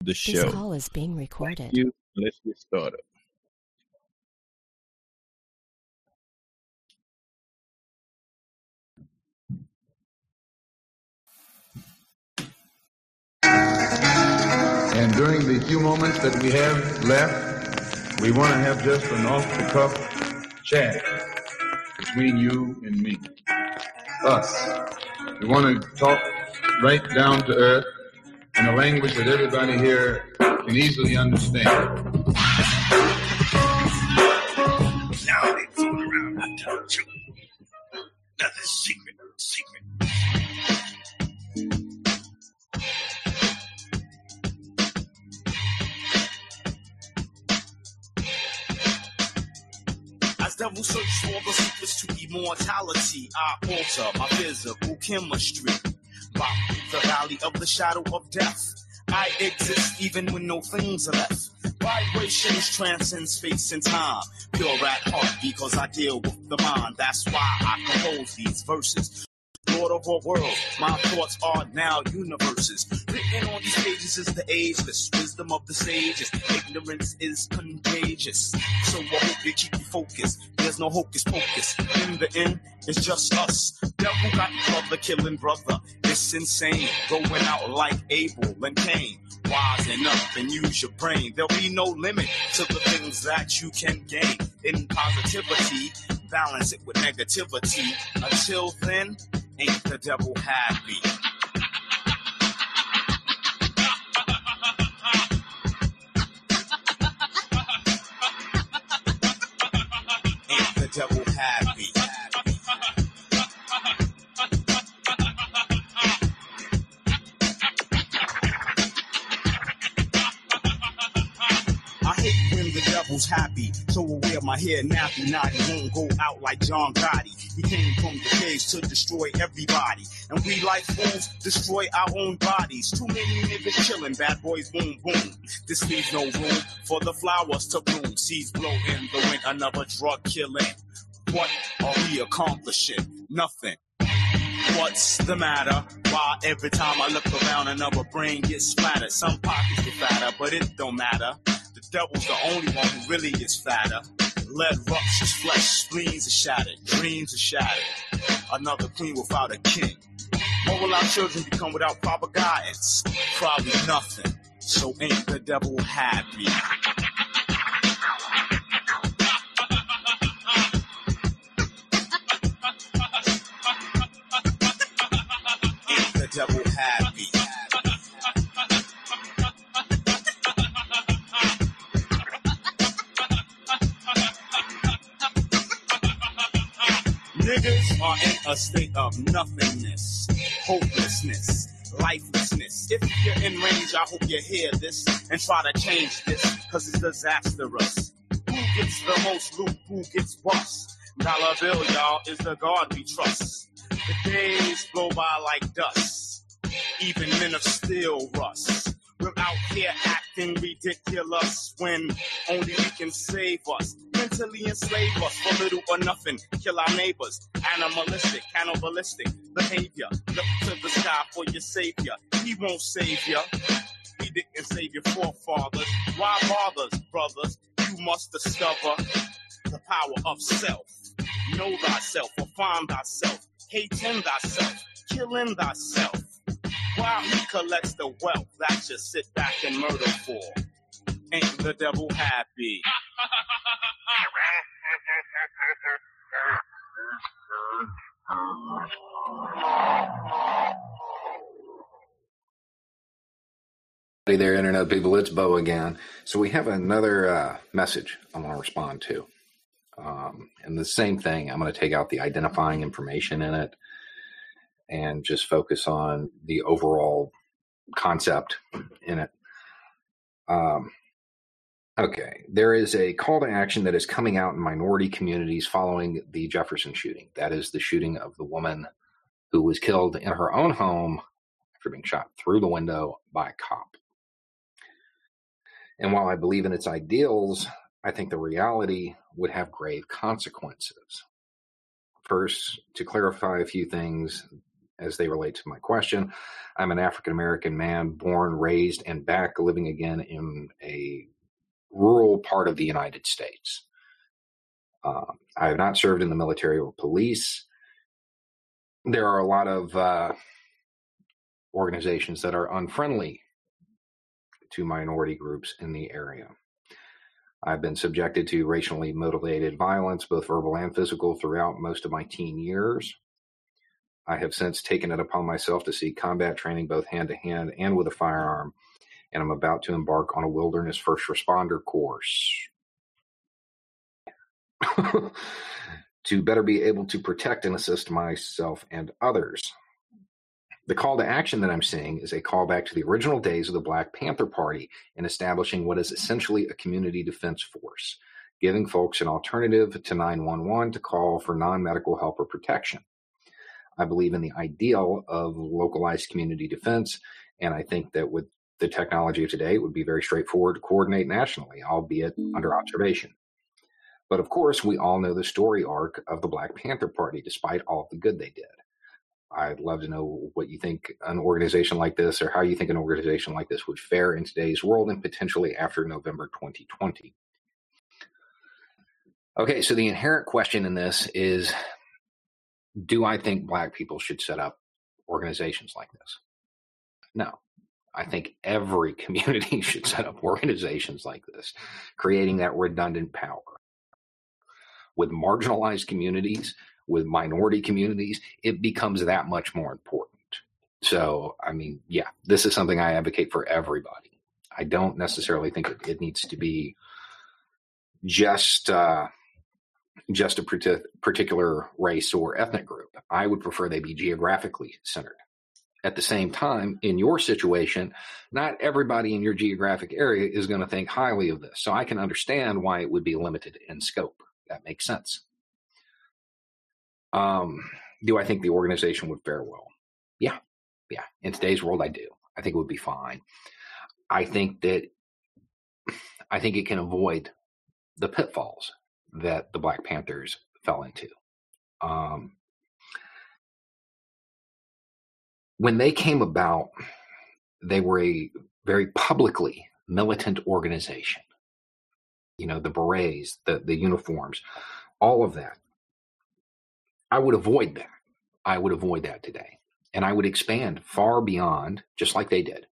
the This show. call is being recorded. You, let's get started. And during the few moments that we have left, we want to have just an off-the-cuff chat between you and me. Us. We want to talk right down to earth in a language that everybody here can easily understand. Now they fool around and tell the truth. Nothing secret, secret. As devil search for the secrets to immortality, I alter my physical chemistry. The valley of the shadow of death. I exist even when no things are left. Vibrations transcend space and time. Pure at heart because I deal with the mind. That's why I compose these verses. Of all worlds, my thoughts are now universes. Written on these pages is the ageless wisdom of the sages. Ignorance is contagious. So I hope you keep you focused. There's no hocus pocus. In the end, it's just us. Devil got brother killing brother. It's insane. Going out like Abel and Cain. Wisen up and use your brain. There'll be no limit to the things that you can gain. In positivity, balance it with negativity. Until then, ain't the devil happy? Ain't the devil happy? I hate when the devil's happy, so wear my hair nappy. He won't go out like John Gotti. He came from the caves to destroy everybody, and we like fools destroy our own bodies. Too many niggas chilling, bad boys boom boom. This leaves no room for the flowers to bloom. Seeds blow in the wind, another drug killing. What are we accomplishing? Nothing. What's the matter? Why every time I look around another brain gets splattered? Some pockets get fatter, but it don't matter. The devil's the only one who really is fatter. Lead ruptures, flesh, spleens are shattered, dreams are shattered. Another queen without a king. What will our children become without proper guidance? Probably nothing. So ain't the devil happy? A state of nothingness, hopelessness, lifelessness. If you're in range, I hope you hear this and try to change this, cause it's disastrous. Who gets the most loot? Who gets bust? Dollar bill, y'all, is the God we trust. The days blow by like dust. Even men of steel rust. We're out here acting ridiculous when only we can save us. Mentally enslave us for little or nothing. Kill our neighbors. Animalistic, cannibalistic behavior. Look to the sky for your savior. He won't save you. He didn't save your forefathers. Why bothers, brothers? You must discover the power of self. Know thyself or find thyself. Hating thyself. Killing thyself. While he collects the wealth that you sit back and murder for. Ain't the devil happy? Hey there, Internet people. It's Bo again. So we have another uh, message I want to respond to. Um, and the same thing, I'm going to take out the identifying information in it and just focus on the overall concept in it. Um, okay, there is a call to action that is coming out in minority communities following the Jefferson shooting. That is the shooting of the woman who was killed in her own home after being shot through the window by a cop. And while I believe in its ideals, I think the reality would have grave consequences. First, to clarify a few things, as they relate to my question. I'm an African American man, born, raised, and back living again in a rural part of the United States. Uh, I have not served in the military or police. There are a lot of uh, organizations that are unfriendly to minority groups in the area. I've been subjected to racially motivated violence, both verbal and physical, throughout most of my teen years. I have since taken it upon myself to see combat training both hand to hand and with a firearm, and I'm about to embark on a wilderness first responder course to better be able to protect and assist myself and others. The call to action that I'm seeing is a callback to the original days of the Black Panther Party in establishing what is essentially a community defense force, giving folks an alternative to 911 to call for non medical help or protection. I believe in the ideal of localized community defense, and I think that with the technology of today, it would be very straightforward to coordinate nationally, albeit mm. under observation. But of course, we all know the story arc of the Black Panther Party, despite all of the good they did. I'd love to know what you think an organization like this or how you think an organization like this would fare in today's world and potentially after November 2020. Okay, so the inherent question in this is do I think black people should set up organizations like this? No. I think every community should set up organizations like this, creating that redundant power. With marginalized communities, with minority communities, it becomes that much more important. So, I mean, yeah, this is something I advocate for everybody. I don't necessarily think it, it needs to be just uh, just a particular race or ethnic group. I would prefer they be geographically centered. At the same time, in your situation, not everybody in your geographic area is going to think highly of this. So I can understand why it would be limited in scope. That makes sense. Um, do I think the organization would fare well? Yeah, yeah. In today's world, I do. I think it would be fine. I think that I think it can avoid the pitfalls that the Black Panthers fell into. Um, when they came about, they were a very publicly militant organization. You know, the berets, the, the uniforms, all of that. I would avoid that. I would avoid that today. And I would expand far beyond, just like they did.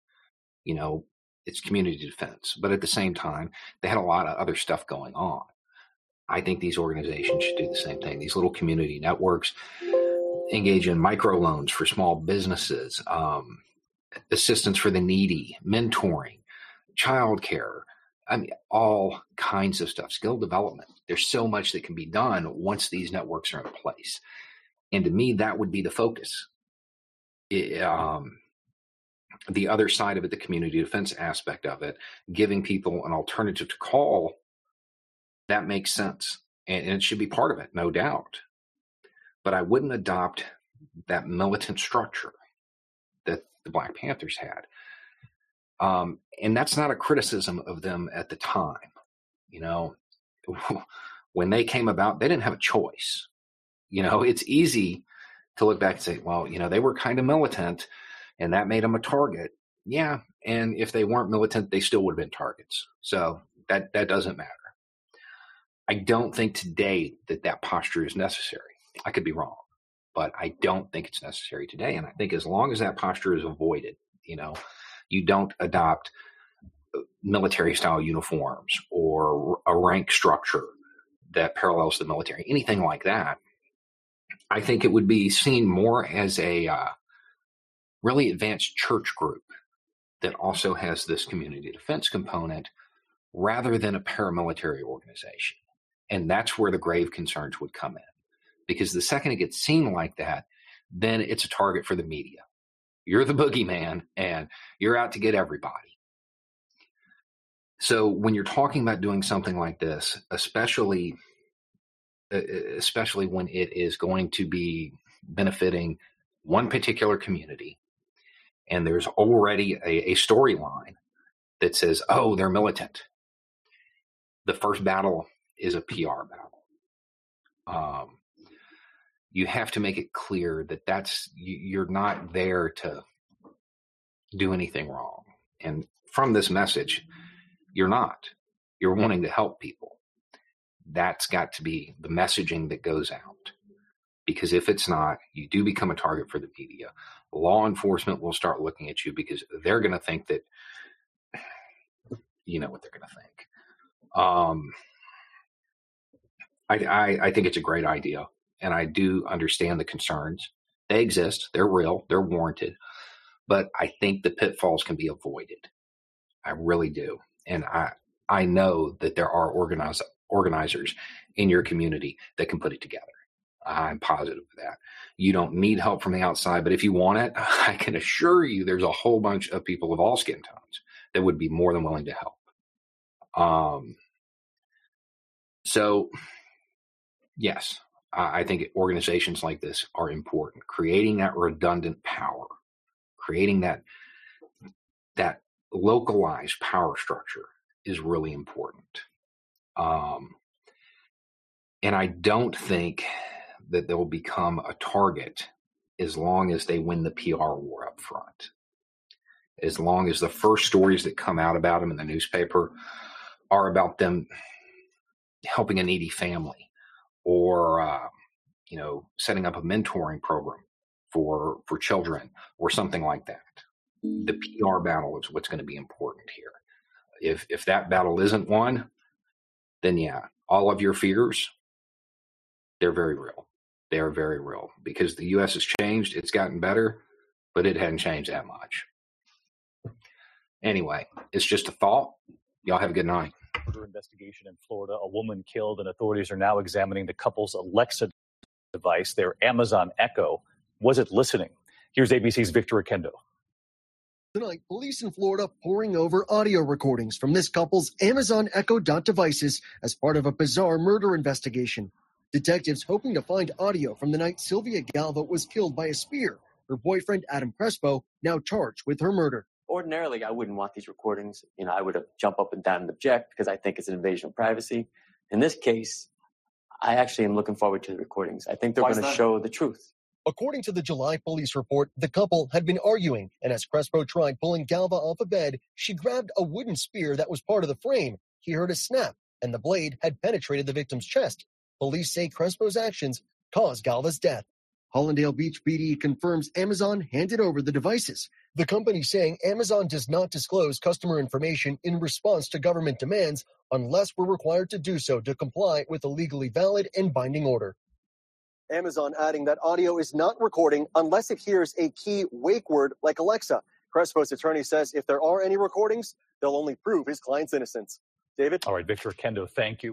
You know, it's community defense. But at the same time, they had a lot of other stuff going on. I think these organizations should do the same thing. These little community networks engage in microloans for small businesses, um, assistance for the needy, mentoring, childcare. I mean, all kinds of stuff, skill development. There's so much that can be done once these networks are in place. And to me, that would be the focus. It, um, the other side of it, the community defense aspect of it, giving people an alternative to call, that makes sense. And, it should be part of it, no doubt. But I wouldn't adopt that militant structure that the Black Panthers had. Um, and that's not a criticism of them at the time. You know, when they came about, they didn't have a choice. You know, it's easy to look back and say, well, you know, they were kind of militant and that made them a target. Yeah. And if they weren't militant, they still would have been targets. So that, that doesn't matter. I don't think today that that posture is necessary. I could be wrong, but I don't think it's necessary today. And I think as long as that posture is avoided, you know, you don't adopt uh, military style uniforms or a rank structure that parallels the military, anything like that. I think it would be seen more as a uh, really advanced church group that also has this community defense component rather than a paramilitary organization. And that's where the grave concerns would come in. Because the second it gets seen like that, then it's a target for the media. You're the boogeyman and you're out to get everybody. So when you're talking about doing something like this, especially especially when it is going to be benefiting one particular community and there's already a, a storyline that says, "Oh, they're militant." The first battle is a PR battle. Um, you have to make it clear that that's you're not there to do anything wrong. And from this message, you're not. You're wanting to help people. That's got to be the messaging that goes out. Because if it's not, you do become a target for the media. Law enforcement will start looking at you because they're going to think that you know what they're going to think. Um, I, I, I think it's a great idea, and I do understand the concerns. They exist. They're real. They're warranted. But I think the pitfalls can be avoided. I really do, and I I know that there are organize, organizers in your community that can put it together. I'm positive of that. You don't need help from the outside, but if you want it, I can assure you there's a whole bunch of people of all skin tones that would be more than willing to help. Um, so, yes, I think organizations like this are important. Creating that redundant power, creating that that localized power structure is really important. Um, and I don't think that they'll become a target as long as they win the PR war up front. As long as the first stories that come out about them in the newspaper are about them helping a needy family or uh, you know setting up a mentoring program for for children or something like that. The pr battle is what's going to be important here. If if that battle isn't won then yeah all of your fears they're very real. They are very real because the us has changed it's gotten better but it hadn't changed that much. Anyway it's just a thought. Y'all have a good night. Murder investigation in Florida. A woman killed, and authorities are now examining the couple's Alexa device, their Amazon Echo. Was it listening? Here's ABC's Victor Oquendo. Tonight, police in Florida pouring over audio recordings from this couple's Amazon Echo Dot devices as part of a bizarre murder investigation. Detectives hoping to find audio from the night Sylvia Galva was killed by a spear. Her boyfriend, Adam Crespo, now charged with her murder ordinarily I wouldn't want these recordings. You know, I would jump up and down and object because I think it's an invasion of privacy. In this case, I actually am looking forward to the recordings. I think they're going to show the truth. According to the July police report, the couple had been arguing, and as Crespo tried pulling Galva off a bed, she grabbed a wooden spear that was part of the frame. He heard a snap, and the blade had penetrated the victim's chest. Police say Crespo's actions caused Galva's death. Hallandale Beach PD confirms Amazon handed over the devices. The company saying Amazon does not disclose customer information in response to government demands unless we're required to do so to comply with a legally valid and binding order. Amazon adding that audio is not recording unless it hears a key wake word like Alexa. Crespo's attorney says if there are any recordings, they'll only prove his client's innocence. David? All right, Victor Oquendo, thank you.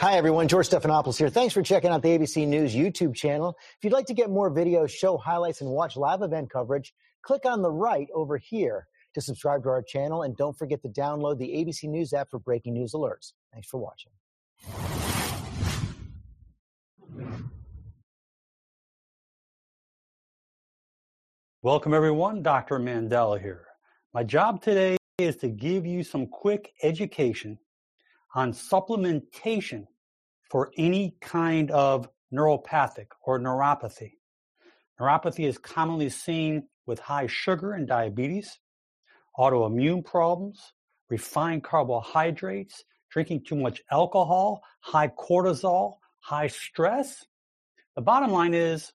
Hi, everyone. George Stephanopoulos here. Thanks for checking out the ABC News YouTube channel. If you'd like to get more videos, show highlights, and watch live event coverage, click on the right over here to subscribe to our channel. And don't forget to download the ABC News app for breaking news alerts. Thanks for watching. Welcome, everyone. Dr. Mandela here. My job today is to give you some quick education on supplementation for any kind of neuropathic or neuropathy. Neuropathy is commonly seen with high sugar and diabetes, autoimmune problems, refined carbohydrates, drinking too much alcohol, high cortisol, high stress. The bottom line is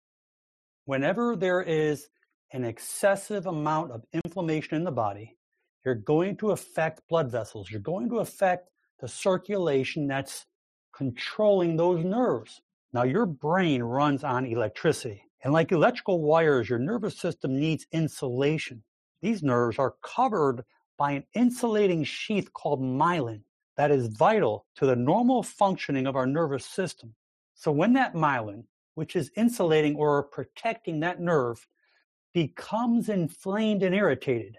whenever there is an excessive amount of inflammation in the body, you're going to affect blood vessels. You're going to affect the circulation that's controlling those nerves. Now, your brain runs on electricity. And like electrical wires, your nervous system needs insulation. These nerves are covered by an insulating sheath called myelin that is vital to the normal functioning of our nervous system. So when that myelin, which is insulating or protecting that nerve, becomes inflamed and irritated,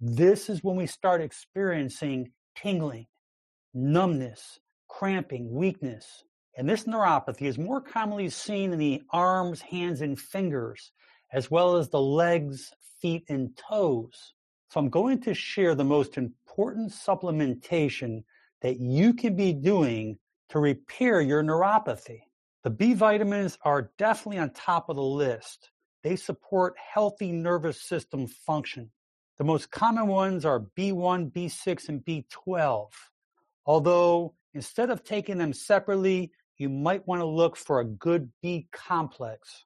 this is when we start experiencing tingling, numbness, cramping, weakness. And this neuropathy is more commonly seen in the arms, hands, and fingers, as well as the legs, feet, and toes. So I'm going to share the most important supplementation that you can be doing to repair your neuropathy. The B vitamins are definitely on top of the list. They support healthy nervous system function. The most common ones are B1, B6, and B12. Although instead of taking them separately, you might want to look for a good B complex.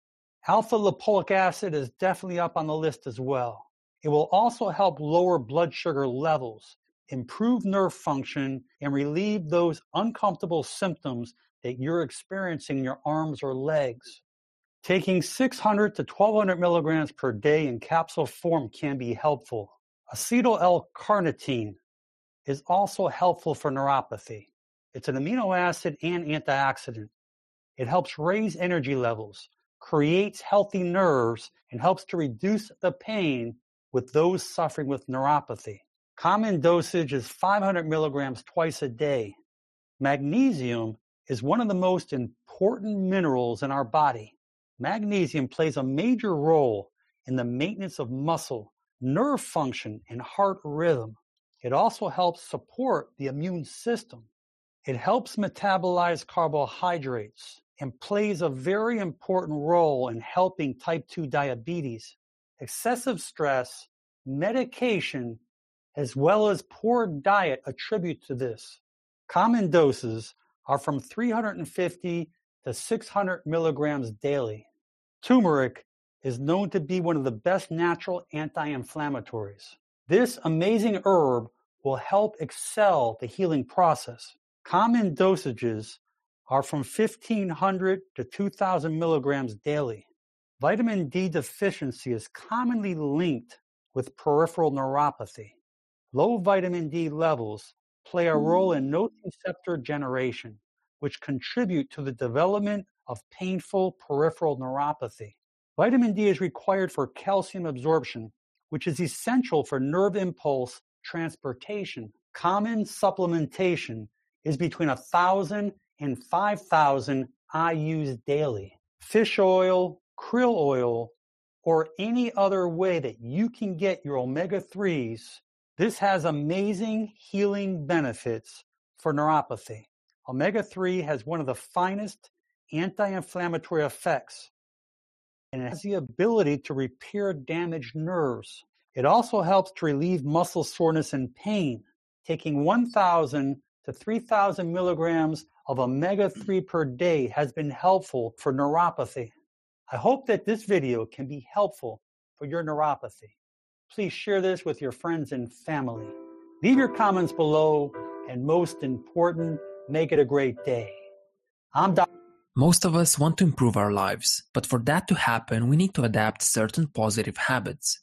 Alpha lipoic acid is definitely up on the list as well. It will also help lower blood sugar levels, improve nerve function, and relieve those uncomfortable symptoms that you're experiencing in your arms or legs. Taking 600 to 1200 milligrams per day in capsule form can be helpful. Acetyl L-carnitine is also helpful for neuropathy. It's an amino acid and antioxidant. It helps raise energy levels, creates healthy nerves, and helps to reduce the pain with those suffering with neuropathy. Common dosage is 500 milligrams twice a day. Magnesium is one of the most important minerals in our body. Magnesium plays a major role in the maintenance of muscle, nerve function, and heart rhythm. It also helps support the immune system. It helps metabolize carbohydrates and plays a very important role in helping type 2 diabetes. Excessive stress, medication, as well as poor diet attribute to this. Common doses are from 350 to 600 milligrams daily. Turmeric is known to be one of the best natural anti-inflammatories. This amazing herb will help excel the healing process. Common dosages are from 1500 to 2000 milligrams daily. Vitamin D deficiency is commonly linked with peripheral neuropathy. Low vitamin D levels play a role mm. in nociceptor generation, which contribute to the development of painful peripheral neuropathy. Vitamin D is required for calcium absorption, which is essential for nerve impulse transportation. Common supplementation is between 1,000 and 5,000 IUs daily. Fish oil, krill oil, or any other way that you can get your omega 3s, this has amazing healing benefits for neuropathy. Omega 3 has one of the finest anti inflammatory effects and it has the ability to repair damaged nerves. It also helps to relieve muscle soreness and pain. Taking 1,000 to 3,000 milligrams of omega 3 per day has been helpful for neuropathy. I hope that this video can be helpful for your neuropathy. Please share this with your friends and family. Leave your comments below, and most important, make it a great day. I'm Dr. Most of us want to improve our lives, but for that to happen, we need to adapt certain positive habits.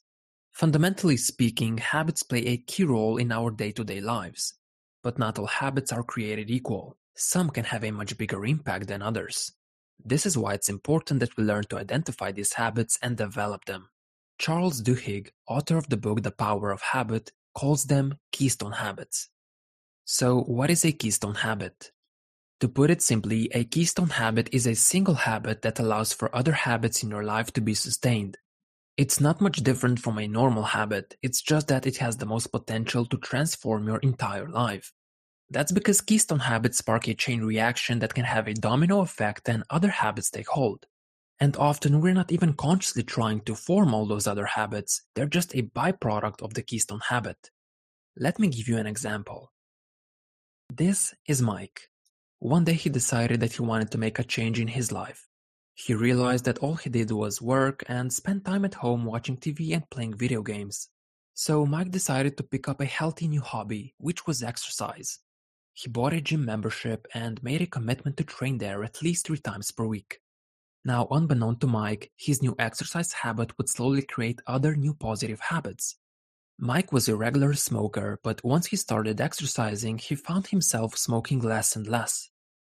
Fundamentally speaking, habits play a key role in our day to day lives. But not all habits are created equal. Some can have a much bigger impact than others. This is why it's important that we learn to identify these habits and develop them. Charles Duhigg, author of the book The Power of Habit, calls them keystone habits. So, what is a keystone habit? To put it simply, a keystone habit is a single habit that allows for other habits in your life to be sustained. It's not much different from a normal habit, it's just that it has the most potential to transform your entire life. That's because keystone habits spark a chain reaction that can have a domino effect and other habits take hold. And often we're not even consciously trying to form all those other habits, they're just a byproduct of the keystone habit. Let me give you an example. This is Mike. One day he decided that he wanted to make a change in his life. He realized that all he did was work and spend time at home watching TV and playing video games. So Mike decided to pick up a healthy new hobby, which was exercise. He bought a gym membership and made a commitment to train there at least three times per week. Now, unbeknown to Mike, his new exercise habit would slowly create other new positive habits. Mike was a regular smoker, but once he started exercising, he found himself smoking less and less.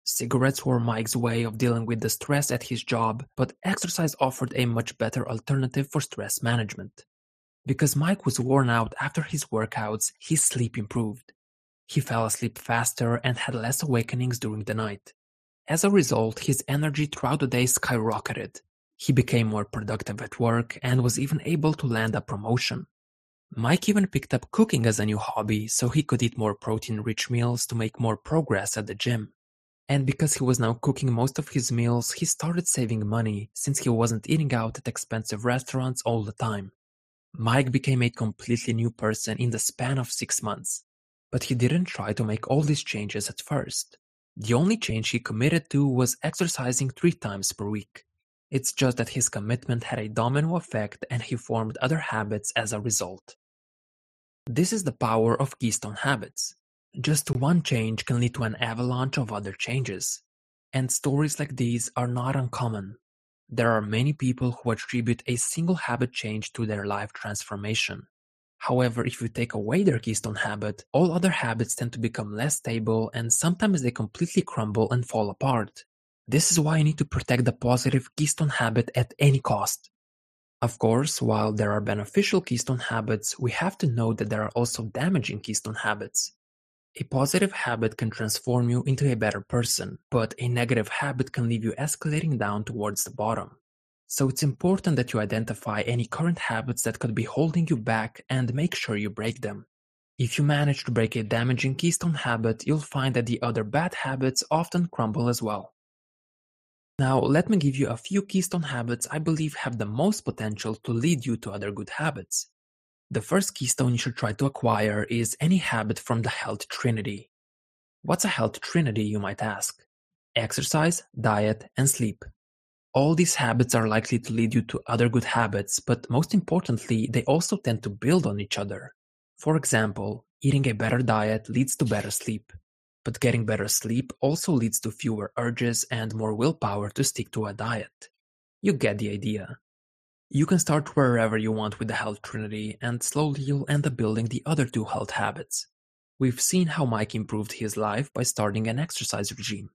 Cigarettes were Mike's way of dealing with the stress at his job, but exercise offered a much better alternative for stress management. Because Mike was worn out after his workouts, his sleep improved. He fell asleep faster and had less awakenings during the night. As a result, his energy throughout the day skyrocketed. He became more productive at work and was even able to land a promotion. Mike even picked up cooking as a new hobby so he could eat more protein rich meals to make more progress at the gym. And because he was now cooking most of his meals, he started saving money since he wasn't eating out at expensive restaurants all the time. Mike became a completely new person in the span of six months. But he didn't try to make all these changes at first. The only change he committed to was exercising three times per week. It's just that his commitment had a domino effect and he formed other habits as a result. This is the power of keystone habits. Just one change can lead to an avalanche of other changes. And stories like these are not uncommon. There are many people who attribute a single habit change to their life transformation. However, if you take away their keystone habit, all other habits tend to become less stable and sometimes they completely crumble and fall apart. This is why you need to protect the positive keystone habit at any cost. Of course, while there are beneficial keystone habits, we have to know that there are also damaging keystone habits. A positive habit can transform you into a better person, but a negative habit can leave you escalating down towards the bottom. So it's important that you identify any current habits that could be holding you back and make sure you break them. If you manage to break a damaging keystone habit, you'll find that the other bad habits often crumble as well. Now, let me give you a few keystone habits I believe have the most potential to lead you to other good habits. The first keystone you should try to acquire is any habit from the health trinity. What's a health trinity, you might ask? Exercise, diet, and sleep. All these habits are likely to lead you to other good habits, but most importantly, they also tend to build on each other. For example, eating a better diet leads to better sleep, but getting better sleep also leads to fewer urges and more willpower to stick to a diet. You get the idea. You can start wherever you want with the health trinity, and slowly you'll end up building the other two health habits. We've seen how Mike improved his life by starting an exercise regime,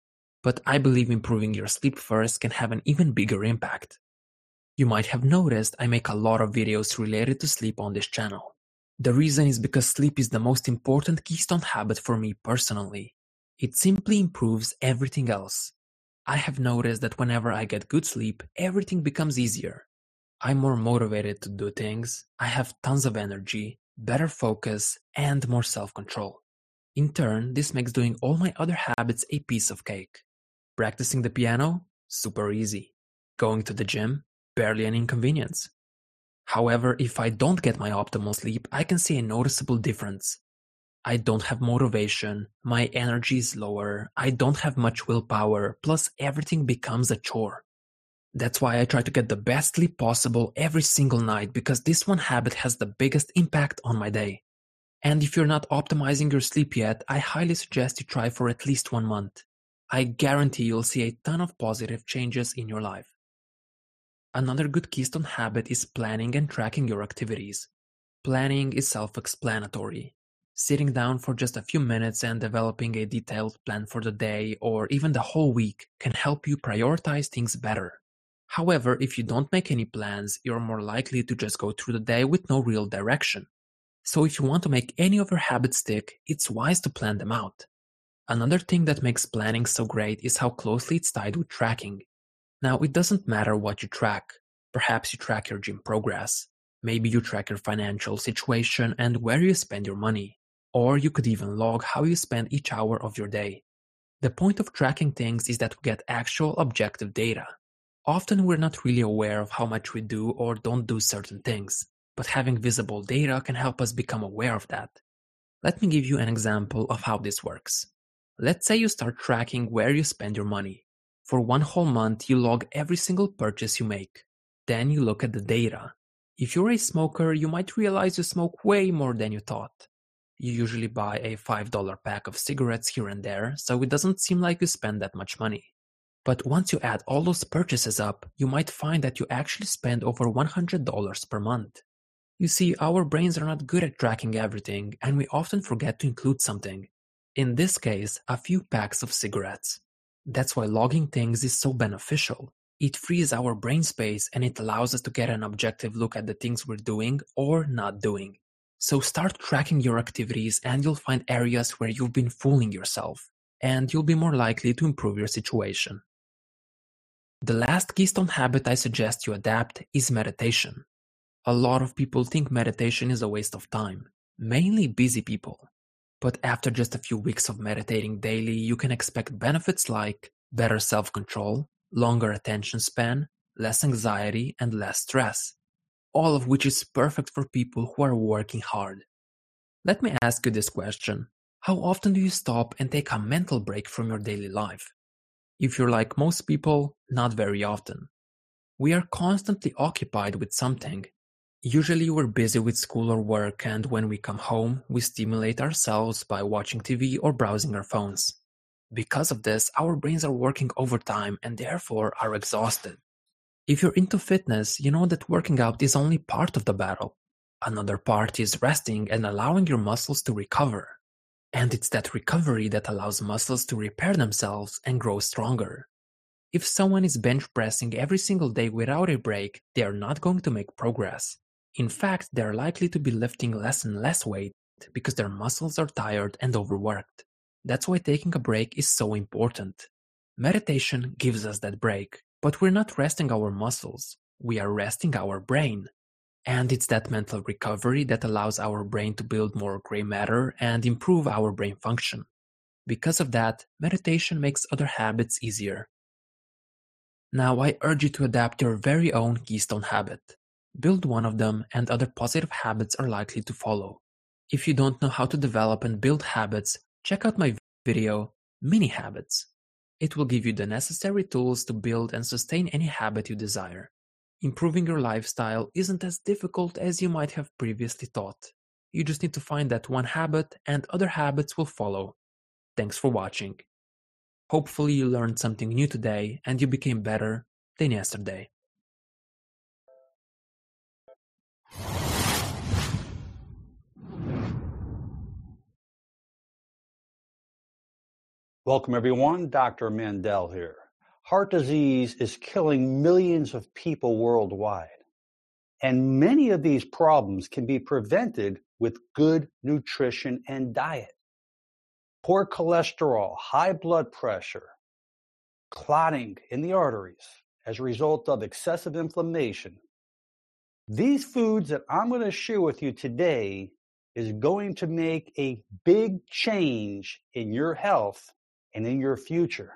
but I believe improving your sleep first can have an even bigger impact. You might have noticed I make a lot of videos related to sleep on this channel. The reason is because sleep is the most important keystone habit for me personally. It simply improves everything else. I have noticed that whenever I get good sleep, everything becomes easier. I'm more motivated to do things, I have tons of energy, better focus, and more self control. In turn, this makes doing all my other habits a piece of cake. Practicing the piano? Super easy. Going to the gym? Barely an inconvenience. However, if I don't get my optimal sleep, I can see a noticeable difference. I don't have motivation, my energy is lower, I don't have much willpower, plus everything becomes a chore. That's why I try to get the best sleep possible every single night because this one habit has the biggest impact on my day. And if you're not optimizing your sleep yet, I highly suggest you try for at least one month. I guarantee you'll see a ton of positive changes in your life. Another good keystone habit is planning and tracking your activities. Planning is self explanatory. Sitting down for just a few minutes and developing a detailed plan for the day or even the whole week can help you prioritize things better. However, if you don't make any plans, you're more likely to just go through the day with no real direction. So if you want to make any of your habits stick, it's wise to plan them out. Another thing that makes planning so great is how closely it's tied with tracking. Now, it doesn't matter what you track. Perhaps you track your gym progress. Maybe you track your financial situation and where you spend your money. Or you could even log how you spend each hour of your day. The point of tracking things is that we get actual objective data. Often we're not really aware of how much we do or don't do certain things, but having visible data can help us become aware of that. Let me give you an example of how this works. Let's say you start tracking where you spend your money. For one whole month, you log every single purchase you make. Then you look at the data. If you're a smoker, you might realize you smoke way more than you thought. You usually buy a $5 pack of cigarettes here and there, so it doesn't seem like you spend that much money. But once you add all those purchases up, you might find that you actually spend over $100 per month. You see, our brains are not good at tracking everything, and we often forget to include something. In this case, a few packs of cigarettes. That's why logging things is so beneficial. It frees our brain space and it allows us to get an objective look at the things we're doing or not doing. So start tracking your activities and you'll find areas where you've been fooling yourself, and you'll be more likely to improve your situation. The last keystone habit I suggest you adapt is meditation. A lot of people think meditation is a waste of time, mainly busy people. But after just a few weeks of meditating daily, you can expect benefits like better self control, longer attention span, less anxiety, and less stress, all of which is perfect for people who are working hard. Let me ask you this question How often do you stop and take a mental break from your daily life? If you're like most people, not very often. We are constantly occupied with something. Usually we're busy with school or work, and when we come home, we stimulate ourselves by watching TV or browsing our phones. Because of this, our brains are working overtime and therefore are exhausted. If you're into fitness, you know that working out is only part of the battle. Another part is resting and allowing your muscles to recover. And it's that recovery that allows muscles to repair themselves and grow stronger. If someone is bench pressing every single day without a break, they are not going to make progress. In fact, they are likely to be lifting less and less weight because their muscles are tired and overworked. That's why taking a break is so important. Meditation gives us that break, but we're not resting our muscles, we are resting our brain. And it's that mental recovery that allows our brain to build more gray matter and improve our brain function. Because of that, meditation makes other habits easier. Now, I urge you to adapt your very own keystone habit. Build one of them, and other positive habits are likely to follow. If you don't know how to develop and build habits, check out my video, Mini Habits. It will give you the necessary tools to build and sustain any habit you desire. Improving your lifestyle isn't as difficult as you might have previously thought. You just need to find that one habit and other habits will follow. Thanks for watching. Hopefully you learned something new today and you became better than yesterday. Welcome, everyone. Dr. Mandell here. Heart disease is killing millions of people worldwide. And many of these problems can be prevented with good nutrition and diet. Poor cholesterol, high blood pressure, clotting in the arteries as a result of excessive inflammation. These foods that I'm going to share with you today is going to make a big change in your health and in your future.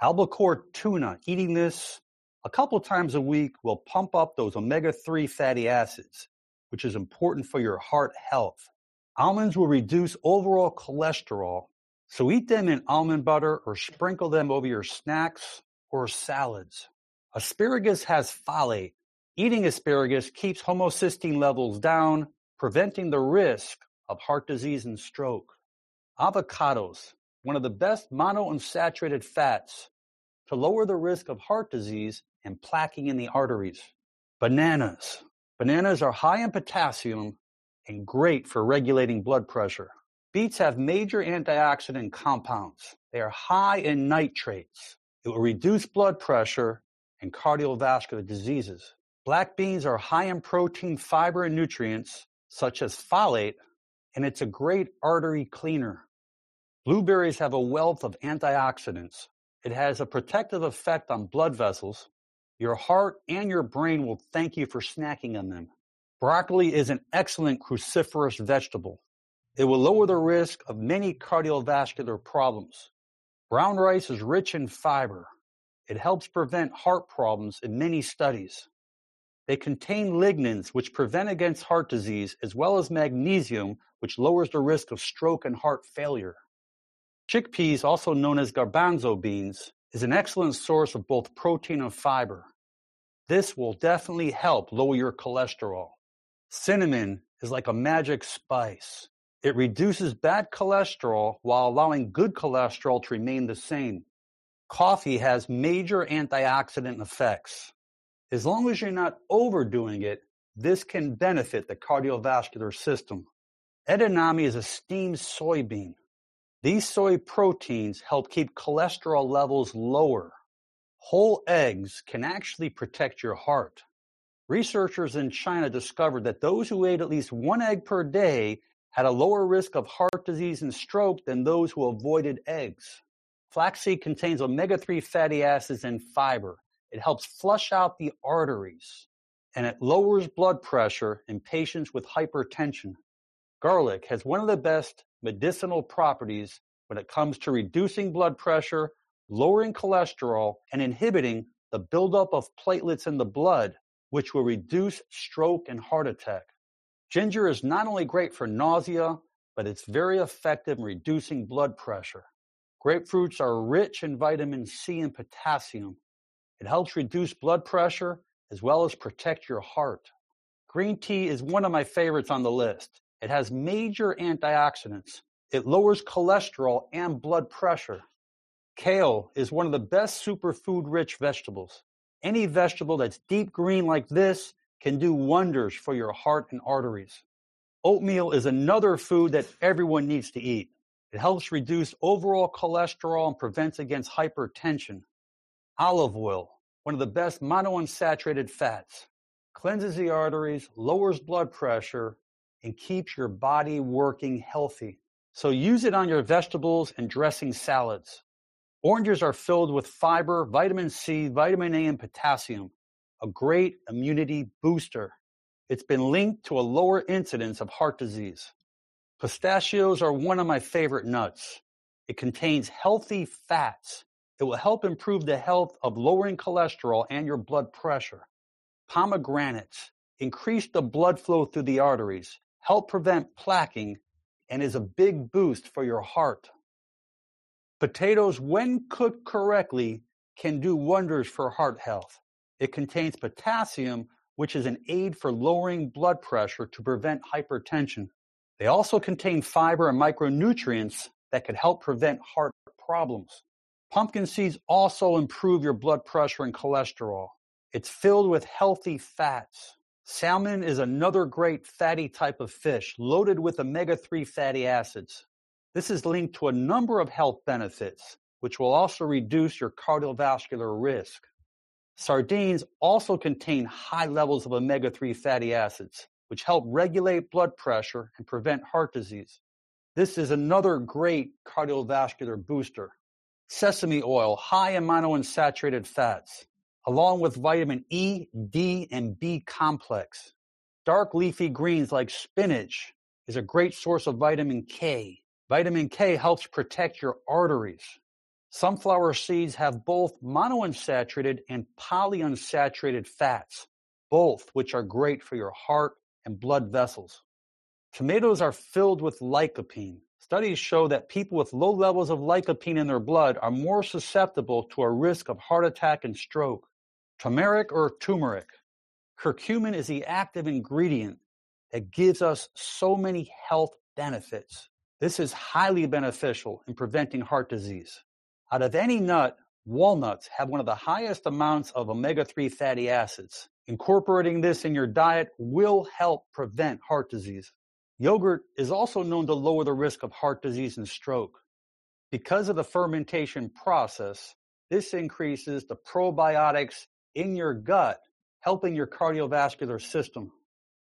Albacore tuna, eating this a couple times a week will pump up those omega 3 fatty acids, which is important for your heart health. Almonds will reduce overall cholesterol, so eat them in almond butter or sprinkle them over your snacks or salads. Asparagus has folate. Eating asparagus keeps homocysteine levels down, preventing the risk of heart disease and stroke. Avocados one of the best monounsaturated fats to lower the risk of heart disease and plaquing in the arteries. Bananas. Bananas are high in potassium and great for regulating blood pressure. Beets have major antioxidant compounds. They are high in nitrates. It will reduce blood pressure and cardiovascular diseases. Black beans are high in protein, fiber, and nutrients such as folate, and it's a great artery cleaner. Blueberries have a wealth of antioxidants. It has a protective effect on blood vessels. Your heart and your brain will thank you for snacking on them. Broccoli is an excellent cruciferous vegetable. It will lower the risk of many cardiovascular problems. Brown rice is rich in fiber. It helps prevent heart problems in many studies. They contain lignans, which prevent against heart disease, as well as magnesium, which lowers the risk of stroke and heart failure. Chickpeas, also known as garbanzo beans, is an excellent source of both protein and fiber. This will definitely help lower your cholesterol. Cinnamon is like a magic spice. It reduces bad cholesterol while allowing good cholesterol to remain the same. Coffee has major antioxidant effects. As long as you're not overdoing it, this can benefit the cardiovascular system. Edamame is a steamed soybean. These soy proteins help keep cholesterol levels lower. Whole eggs can actually protect your heart. Researchers in China discovered that those who ate at least one egg per day had a lower risk of heart disease and stroke than those who avoided eggs. Flaxseed contains omega 3 fatty acids and fiber. It helps flush out the arteries and it lowers blood pressure in patients with hypertension. Garlic has one of the best medicinal properties when it comes to reducing blood pressure, lowering cholesterol, and inhibiting the buildup of platelets in the blood, which will reduce stroke and heart attack. Ginger is not only great for nausea, but it's very effective in reducing blood pressure. Grapefruits are rich in vitamin C and potassium. It helps reduce blood pressure as well as protect your heart. Green tea is one of my favorites on the list. It has major antioxidants. It lowers cholesterol and blood pressure. Kale is one of the best superfood rich vegetables. Any vegetable that's deep green like this can do wonders for your heart and arteries. Oatmeal is another food that everyone needs to eat. It helps reduce overall cholesterol and prevents against hypertension. Olive oil, one of the best monounsaturated fats, cleanses the arteries, lowers blood pressure, and keeps your body working healthy. So use it on your vegetables and dressing salads. Oranges are filled with fiber, vitamin C, vitamin A, and potassium, a great immunity booster. It's been linked to a lower incidence of heart disease. Pistachios are one of my favorite nuts. It contains healthy fats. It will help improve the health of lowering cholesterol and your blood pressure. Pomegranates increase the blood flow through the arteries, help prevent plaquing, and is a big boost for your heart. Potatoes, when cooked correctly, can do wonders for heart health. It contains potassium, which is an aid for lowering blood pressure to prevent hypertension. They also contain fiber and micronutrients that could help prevent heart problems. Pumpkin seeds also improve your blood pressure and cholesterol. It's filled with healthy fats. Salmon is another great fatty type of fish loaded with omega 3 fatty acids. This is linked to a number of health benefits, which will also reduce your cardiovascular risk. Sardines also contain high levels of omega 3 fatty acids, which help regulate blood pressure and prevent heart disease. This is another great cardiovascular booster. Sesame oil, high in monounsaturated fats, along with vitamin E, D, and B complex. Dark leafy greens like spinach is a great source of vitamin K. Vitamin K helps protect your arteries. Sunflower seeds have both monounsaturated and polyunsaturated fats, both which are great for your heart and blood vessels. Tomatoes are filled with lycopene. Studies show that people with low levels of lycopene in their blood are more susceptible to a risk of heart attack and stroke. Turmeric or turmeric. Curcumin is the active ingredient that gives us so many health benefits. This is highly beneficial in preventing heart disease. Out of any nut, walnuts have one of the highest amounts of omega 3 fatty acids. Incorporating this in your diet will help prevent heart disease. Yogurt is also known to lower the risk of heart disease and stroke. Because of the fermentation process, this increases the probiotics in your gut, helping your cardiovascular system.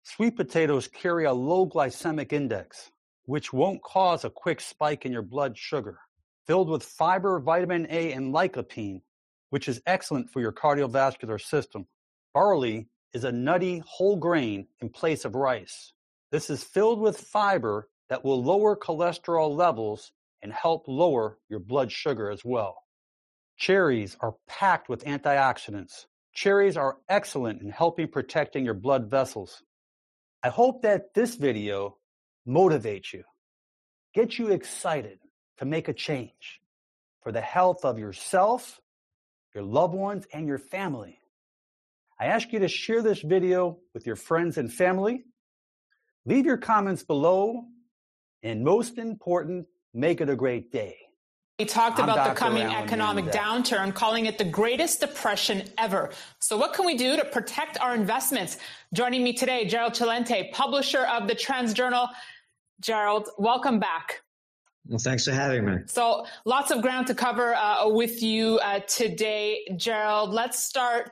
Sweet potatoes carry a low glycemic index which won't cause a quick spike in your blood sugar. Filled with fiber, vitamin A, and lycopene, which is excellent for your cardiovascular system. Barley is a nutty whole grain in place of rice. This is filled with fiber that will lower cholesterol levels and help lower your blood sugar as well. Cherries are packed with antioxidants. Cherries are excellent in helping protecting your blood vessels. I hope that this video motivates you, gets you excited to make a change for the health of yourself, your loved ones, and your family. I ask you to share this video with your friends and family. Leave your comments below. And most important, make it a great day. We talked I'm about Dr. the coming Alan economic downturn, calling it the greatest depression ever. So, what can we do to protect our investments? Joining me today, Gerald Celente, publisher of the Trends Journal. Gerald, welcome back. Well, thanks for having me. So, lots of ground to cover uh, with you uh, today, Gerald. Let's start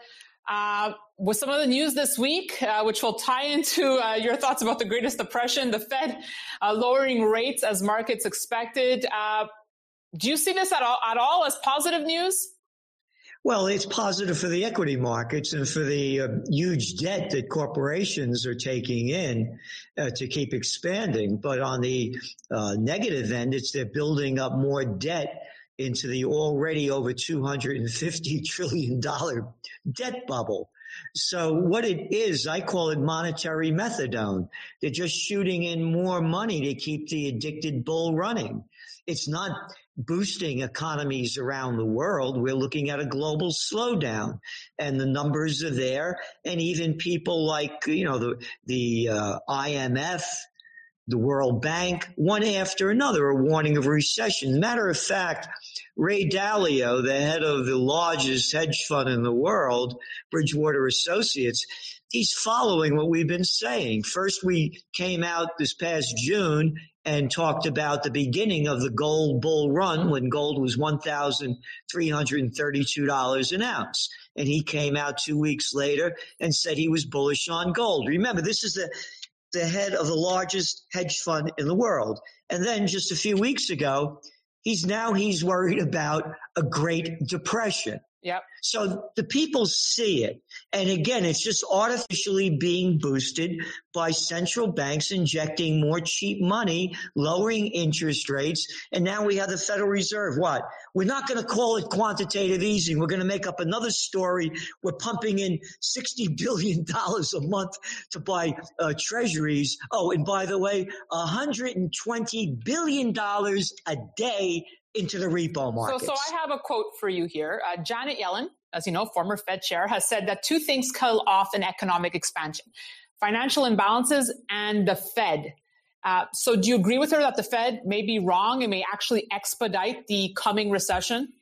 uh, with some of the news this week, uh, which will tie into uh, your thoughts about the Greatest Depression, the Fed uh, lowering rates as markets expected. Do you see this at all, at all as positive news? Well, it's positive for the equity markets and for the uh, huge debt that corporations are taking in uh, to keep expanding. But on the uh, negative end, it's they're building up more debt into the already over $250 trillion debt bubble. So what it is, I call it monetary methadone. They're just shooting in more money to keep the addicted bull running. It's not boosting economies around the world. We're looking at a global slowdown and the numbers are there. And even people like, you know, the, the uh, IMF, the World Bank, one after another, a warning of recession. Matter of fact, Ray Dalio, the head of the largest hedge fund in the world, Bridgewater Associates, he's following what we've been saying. First, we came out this past June and talked about the beginning of the gold bull run when gold was $1,332 an ounce. And he came out two weeks later and said he was bullish on gold. Remember, this is the, the head of the largest hedge fund in the world. And then just a few weeks ago, he's now he's worried about a great depression. Yep. So the people see it. And again, it's just artificially being boosted by central banks injecting more cheap money, lowering interest rates. And now we have the Federal Reserve. What? We're not going to call it quantitative easing. We're going to make up another story. We're pumping in $60 billion a month to buy uh, treasuries. Oh, and by the way, $120 billion a day into the repo market. So, so I have a quote for you here. Uh, Janet Yellen, as you know, former Fed chair, has said that two things kill off an economic expansion financial imbalances and the Fed. Uh, so, do you agree with her that the Fed may be wrong and may actually expedite the coming recession?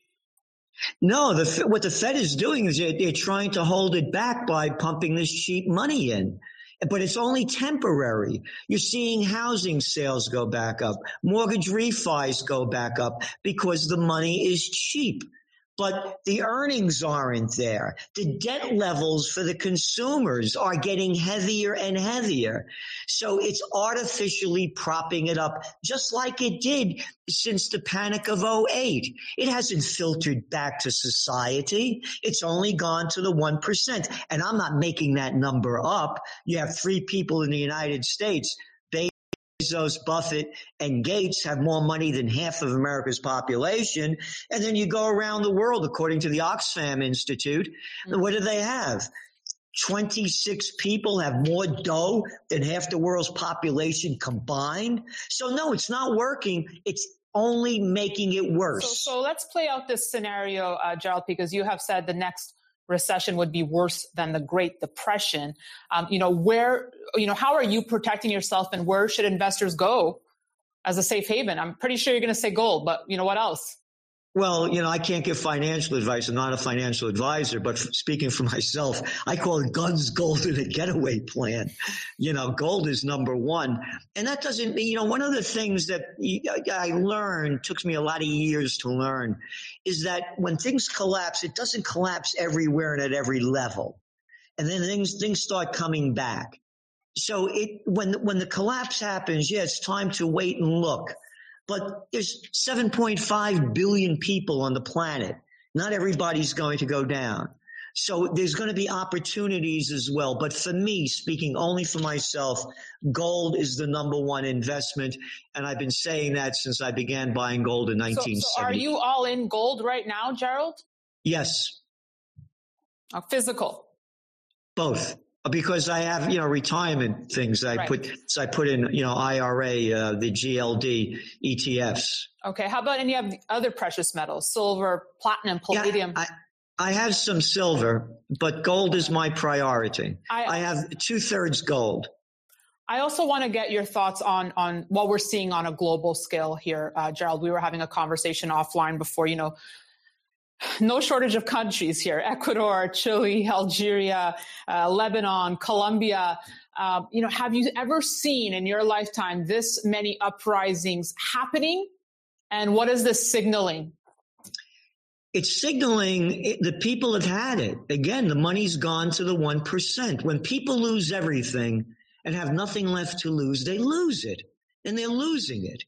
No, the, what the Fed is doing is they're, they're trying to hold it back by pumping this cheap money in but it's only temporary. You're seeing housing sales go back up, mortgage refis go back up because the money is cheap but the earnings aren't there. The debt levels for the consumers are getting heavier and heavier. So it's artificially propping it up, just like it did since the panic of 08. It hasn't filtered back to society. It's only gone to the 1%. And I'm not making that number up. You have three people in the United States Bezos, Buffett, and Gates have more money than half of America's population. And then you go around the world, according to the Oxfam Institute, mm-hmm. what do they have? 26 people have more dough than half the world's population combined. So no, it's not working. It's only making it worse. So, so let's play out this scenario, uh, Gerald, because you have said the next recession would be worse than the Great Depression. Um, you know, where, you know, how are you protecting yourself and where should investors go as a safe haven? I'm pretty sure you're going to say gold, but you know, what else? Well, you know, I can't give financial advice. I'm not a financial advisor, but speaking for myself, I call it guns, gold, and a getaway plan. You know, gold is number one. And that doesn't mean, you know, one of the things that I learned, took me a lot of years to learn, is that when things collapse, it doesn't collapse everywhere and at every level. And then things, things start coming back. So it, when, when the collapse happens, yeah, it's time to wait and look but there's 7.5 billion people on the planet. Not everybody's going to go down. So there's going to be opportunities as well. But for me, speaking only for myself, gold is the number one investment. And I've been saying that since I began buying gold in 1970. So, so are you all in gold right now, Gerald? Yes. A physical? Both because I have you know retirement things. I right. put so I put in you know IRA, uh, the GLD ETFs. Okay, how about any other precious metals, silver, platinum, palladium? Yeah, I, I have some silver, but gold is my priority. I, I have two thirds gold. I also want to get your thoughts on on what we're seeing on a global scale here, uh, Gerald. We were having a conversation offline before. You know, no shortage of countries here Ecuador, Chile, Algeria, uh, Lebanon, Colombia. Uh, you know, have you ever seen in your lifetime this many uprisings happening? And what is this signaling? It's signaling the people have had it. Again, the money's gone to the 1%. When people lose everything and have nothing left to lose, they lose it and they're losing it.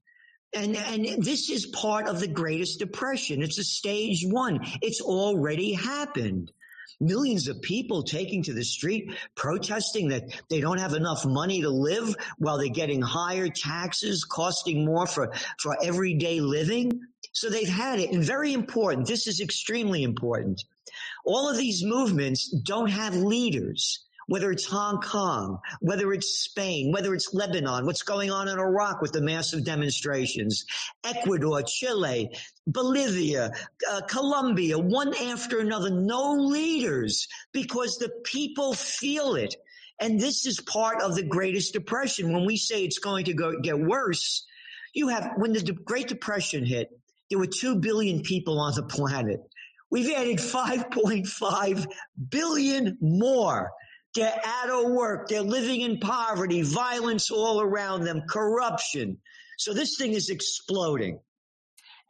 And, and this is part of the greatest depression. It's a stage one. It's already happened. Millions of people taking to the street protesting that they don't have enough money to live while they're getting higher taxes, costing more for, for everyday living. So they've had it. And very important. This is extremely important. All of these movements don't have leaders whether it's Hong Kong, whether it's Spain, whether it's Lebanon, what's going on in Iraq with the massive demonstrations, Ecuador, Chile, Bolivia, uh, Colombia, one after another, no leaders because the people feel it. And this is part of the greatest depression. When we say it's going to go, get worse, you have, when the Great Depression hit, there were 2 billion people on the planet. We've added 5.5 billion more. They're out of work. They're living in poverty, violence all around them, corruption. So this thing is exploding.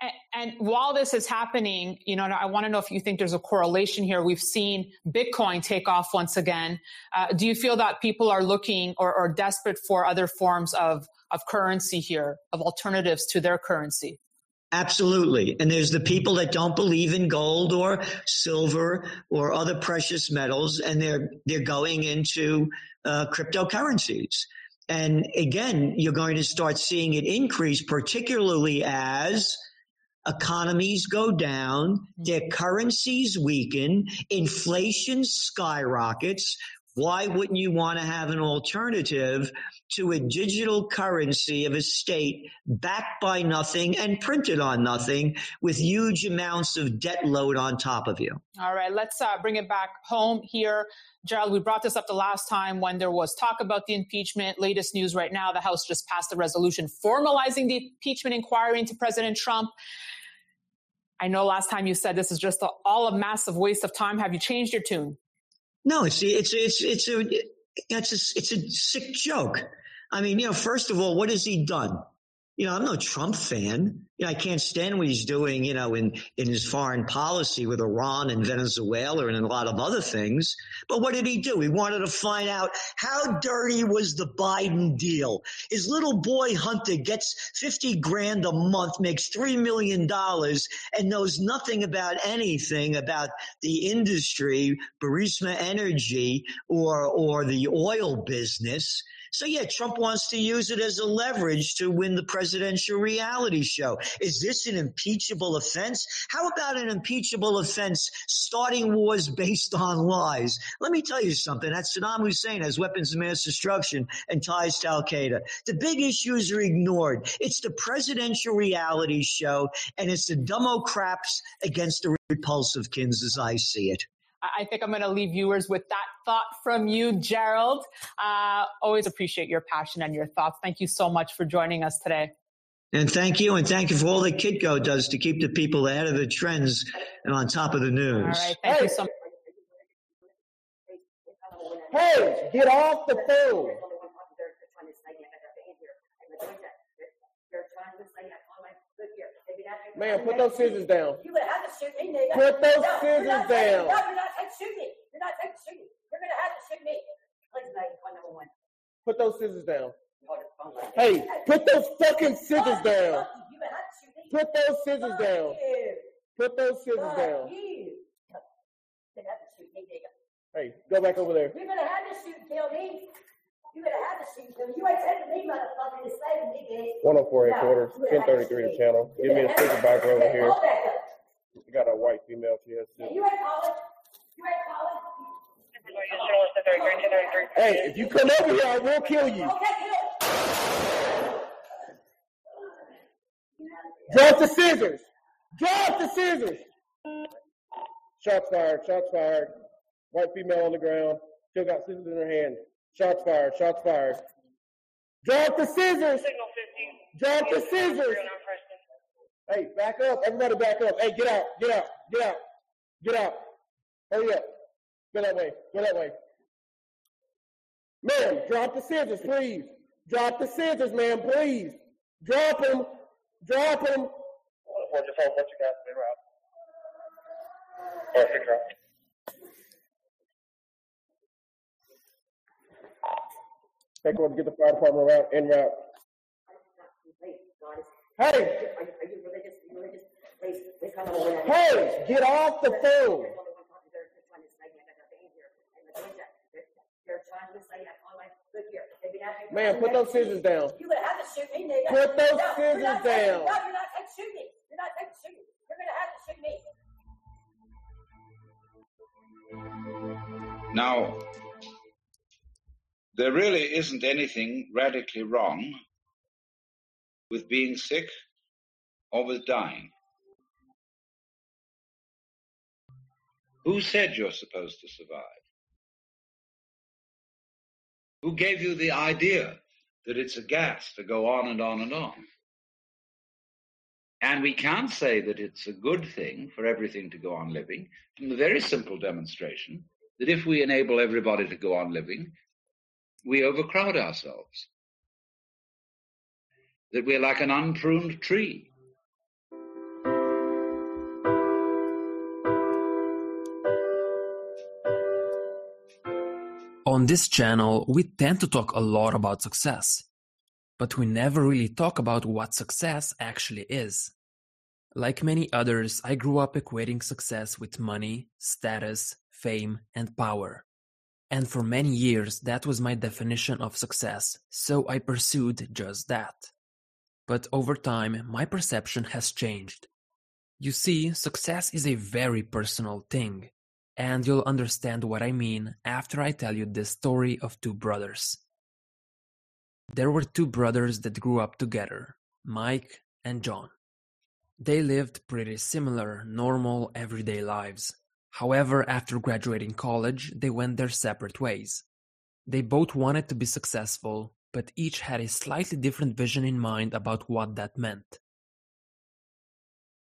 And, and, while this is happening, you know, I want to know if you think there's a correlation here. We've seen Bitcoin take off once again. Uh, do you feel that people are looking or, or desperate for other forms of, of currency here, of alternatives to their currency? Absolutely. And there's the people that don't believe in gold or silver or other precious metals, and they're they're going into uh, cryptocurrencies. And again, you're going to start seeing it increase, particularly as economies go down, their currencies weaken, inflation skyrockets, why wouldn't you want to have an alternative to a digital currency of a state backed by nothing and printed on nothing with huge amounts of debt load on top of you? All right, let's uh, bring it back home here. Gerald, we brought this up the last time when there was talk about the impeachment. Latest news right now the House just passed a resolution formalizing the impeachment inquiry into President Trump. I know last time you said this is just a, all a massive waste of time. Have you changed your tune? No, it's it's it's it's a it's a it's a sick joke. I mean, you know, first of all, what has he done? You know, I'm no Trump fan. You know, I can't stand what he's doing, you know, in, in his foreign policy with Iran and Venezuela and a lot of other things. But what did he do? He wanted to find out how dirty was the Biden deal. His little boy Hunter gets 50 grand a month, makes $3 million and knows nothing about anything about the industry, Burisma Energy or, or the oil business. So yeah, Trump wants to use it as a leverage to win the presidential reality show. Is this an impeachable offense? How about an impeachable offense starting wars based on lies? Let me tell you something. That Saddam Hussein has weapons of mass destruction and ties to Al Qaeda. The big issues are ignored. It's the presidential reality show and it's the dumbo craps against the repulsive-kins as I see it. I think I'm going to leave viewers with that thought from you, Gerald. Uh, always appreciate your passion and your thoughts. Thank you so much for joining us today. And thank you, and thank you for all that Kitco does to keep the people ahead of the trends and on top of the news. All right, thank hey. you so much. Hey, get off the phone. Man, put those scissors down. You would have to shoot me, nigga. Put those no, scissors down. No, you're not taking shoot me. You're not taking shoot me. You're gonna have to shoot me. Please, mate, point number one. Put those scissors down. Hey, put those fucking scissors down. Put those scissors down. Put those scissors down. Hey, go back over there. You're gonna have to shoot kill me. You better have to shoot them. You ain't taking me, motherfucker, to save me, bitch. 104 no, quarters, 1033 the channel. Give me a sticker back over here. You got a white female, she has two. You ain't calling. You ain't calling. Hey, if you come over here, I will kill you. Drop the scissors. Drop the scissors. Shots fired. Shots fired. White female on the ground. Still got scissors in her hand. Shots fired. Shots fired. Drop the scissors. Drop the scissors. Hey, back up. Everybody back up. Hey, get out. Get out. Get out. Get out. Hurry up. Go that way. Go that way. Man, drop the scissors, please. Drop the scissors, man, please. Drop them. Drop them. What you got? Perfect, drop. Take one to get the fire department around en route. Hey! Are you religious? Hey, get off the phone! Man, put those scissors down. You're gonna have to shoot me, nigga. Put those no, scissors you're not down. Taking, no, you're not taking shoot me. You're not taking shoot me. You're gonna have to shoot me. Now, there really isn't anything radically wrong with being sick or with dying. Who said you're supposed to survive? Who gave you the idea that it's a gas to go on and on and on? And we can't say that it's a good thing for everything to go on living from the very simple demonstration that if we enable everybody to go on living, we overcrowd ourselves. That we're like an unpruned tree. On this channel, we tend to talk a lot about success, but we never really talk about what success actually is. Like many others, I grew up equating success with money, status, fame, and power. And for many years, that was my definition of success, so I pursued just that. But over time, my perception has changed. You see, success is a very personal thing, and you'll understand what I mean after I tell you this story of two brothers. There were two brothers that grew up together, Mike and John. They lived pretty similar, normal, everyday lives. However, after graduating college, they went their separate ways. They both wanted to be successful, but each had a slightly different vision in mind about what that meant.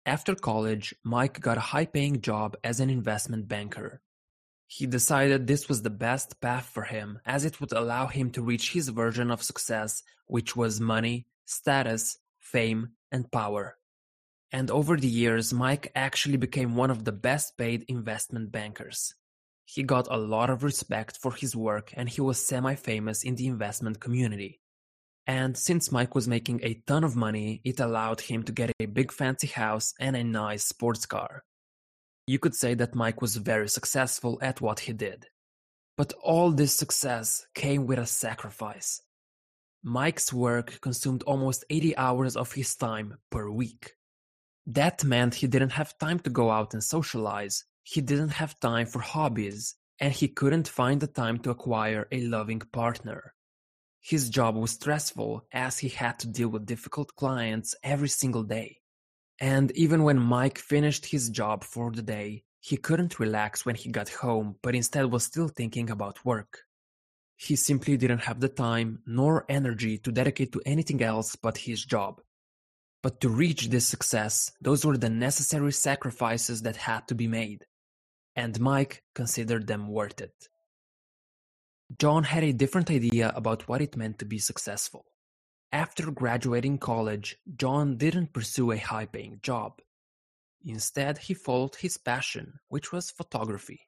After college, Mike got a high paying job as an investment banker. He decided this was the best path for him as it would allow him to reach his version of success, which was money, status, fame, and power. And over the years, Mike actually became one of the best paid investment bankers. He got a lot of respect for his work and he was semi famous in the investment community. And since Mike was making a ton of money, it allowed him to get a big fancy house and a nice sports car. You could say that Mike was very successful at what he did. But all this success came with a sacrifice. Mike's work consumed almost 80 hours of his time per week. That meant he didn't have time to go out and socialize, he didn't have time for hobbies, and he couldn't find the time to acquire a loving partner. His job was stressful as he had to deal with difficult clients every single day. And even when Mike finished his job for the day, he couldn't relax when he got home, but instead was still thinking about work. He simply didn't have the time nor energy to dedicate to anything else but his job. But to reach this success, those were the necessary sacrifices that had to be made. And Mike considered them worth it. John had a different idea about what it meant to be successful. After graduating college, John didn't pursue a high paying job. Instead, he followed his passion, which was photography.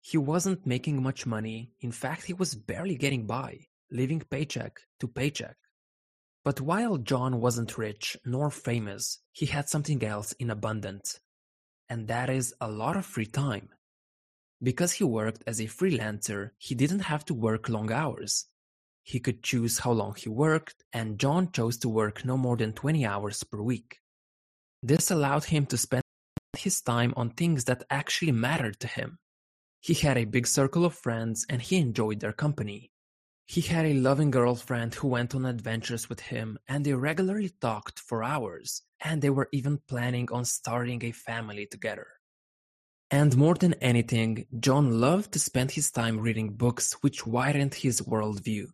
He wasn't making much money, in fact, he was barely getting by, living paycheck to paycheck. But while John wasn't rich nor famous, he had something else in abundance, and that is a lot of free time. Because he worked as a freelancer, he didn't have to work long hours. He could choose how long he worked, and John chose to work no more than 20 hours per week. This allowed him to spend his time on things that actually mattered to him. He had a big circle of friends and he enjoyed their company. He had a loving girlfriend who went on adventures with him and they regularly talked for hours, and they were even planning on starting a family together. And more than anything, John loved to spend his time reading books which widened his worldview.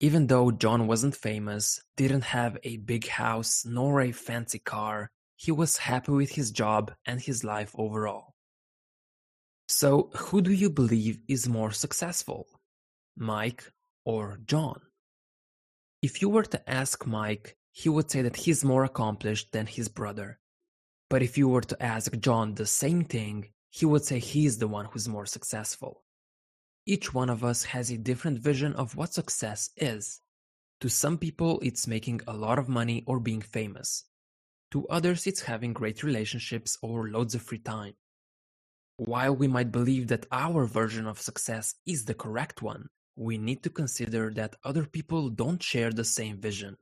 Even though John wasn't famous, didn't have a big house nor a fancy car, he was happy with his job and his life overall. So, who do you believe is more successful? Mike or John? If you were to ask Mike, he would say that he's more accomplished than his brother. But if you were to ask John the same thing, he would say he's the one who's more successful. Each one of us has a different vision of what success is. To some people, it's making a lot of money or being famous. To others, it's having great relationships or loads of free time. While we might believe that our version of success is the correct one, we need to consider that other people don't share the same vision.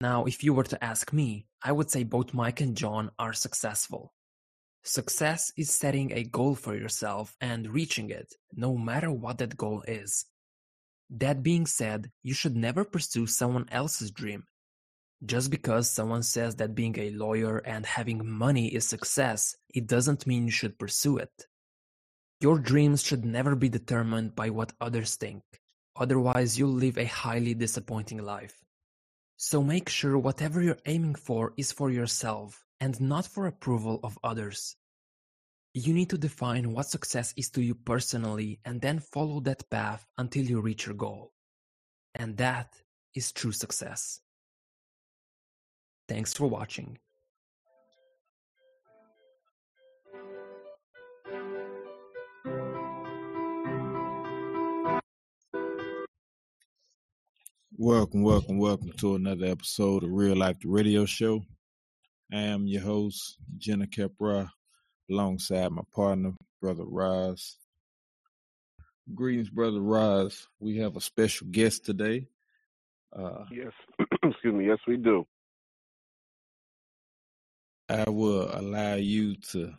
Now, if you were to ask me, I would say both Mike and John are successful. Success is setting a goal for yourself and reaching it, no matter what that goal is. That being said, you should never pursue someone else's dream. Just because someone says that being a lawyer and having money is success, it doesn't mean you should pursue it. Your dreams should never be determined by what others think, otherwise, you'll live a highly disappointing life. So make sure whatever you're aiming for is for yourself and not for approval of others. You need to define what success is to you personally and then follow that path until you reach your goal. And that is true success. Thanks for watching. Welcome, welcome, welcome to another episode of Real Life the Radio Show. I am your host, Jegna Khepera, alongside my partner, Brother Ras. Greetings, Brother Ras. We have a special guest today. Uh, yes, excuse me. Yes, we do. I will allow you to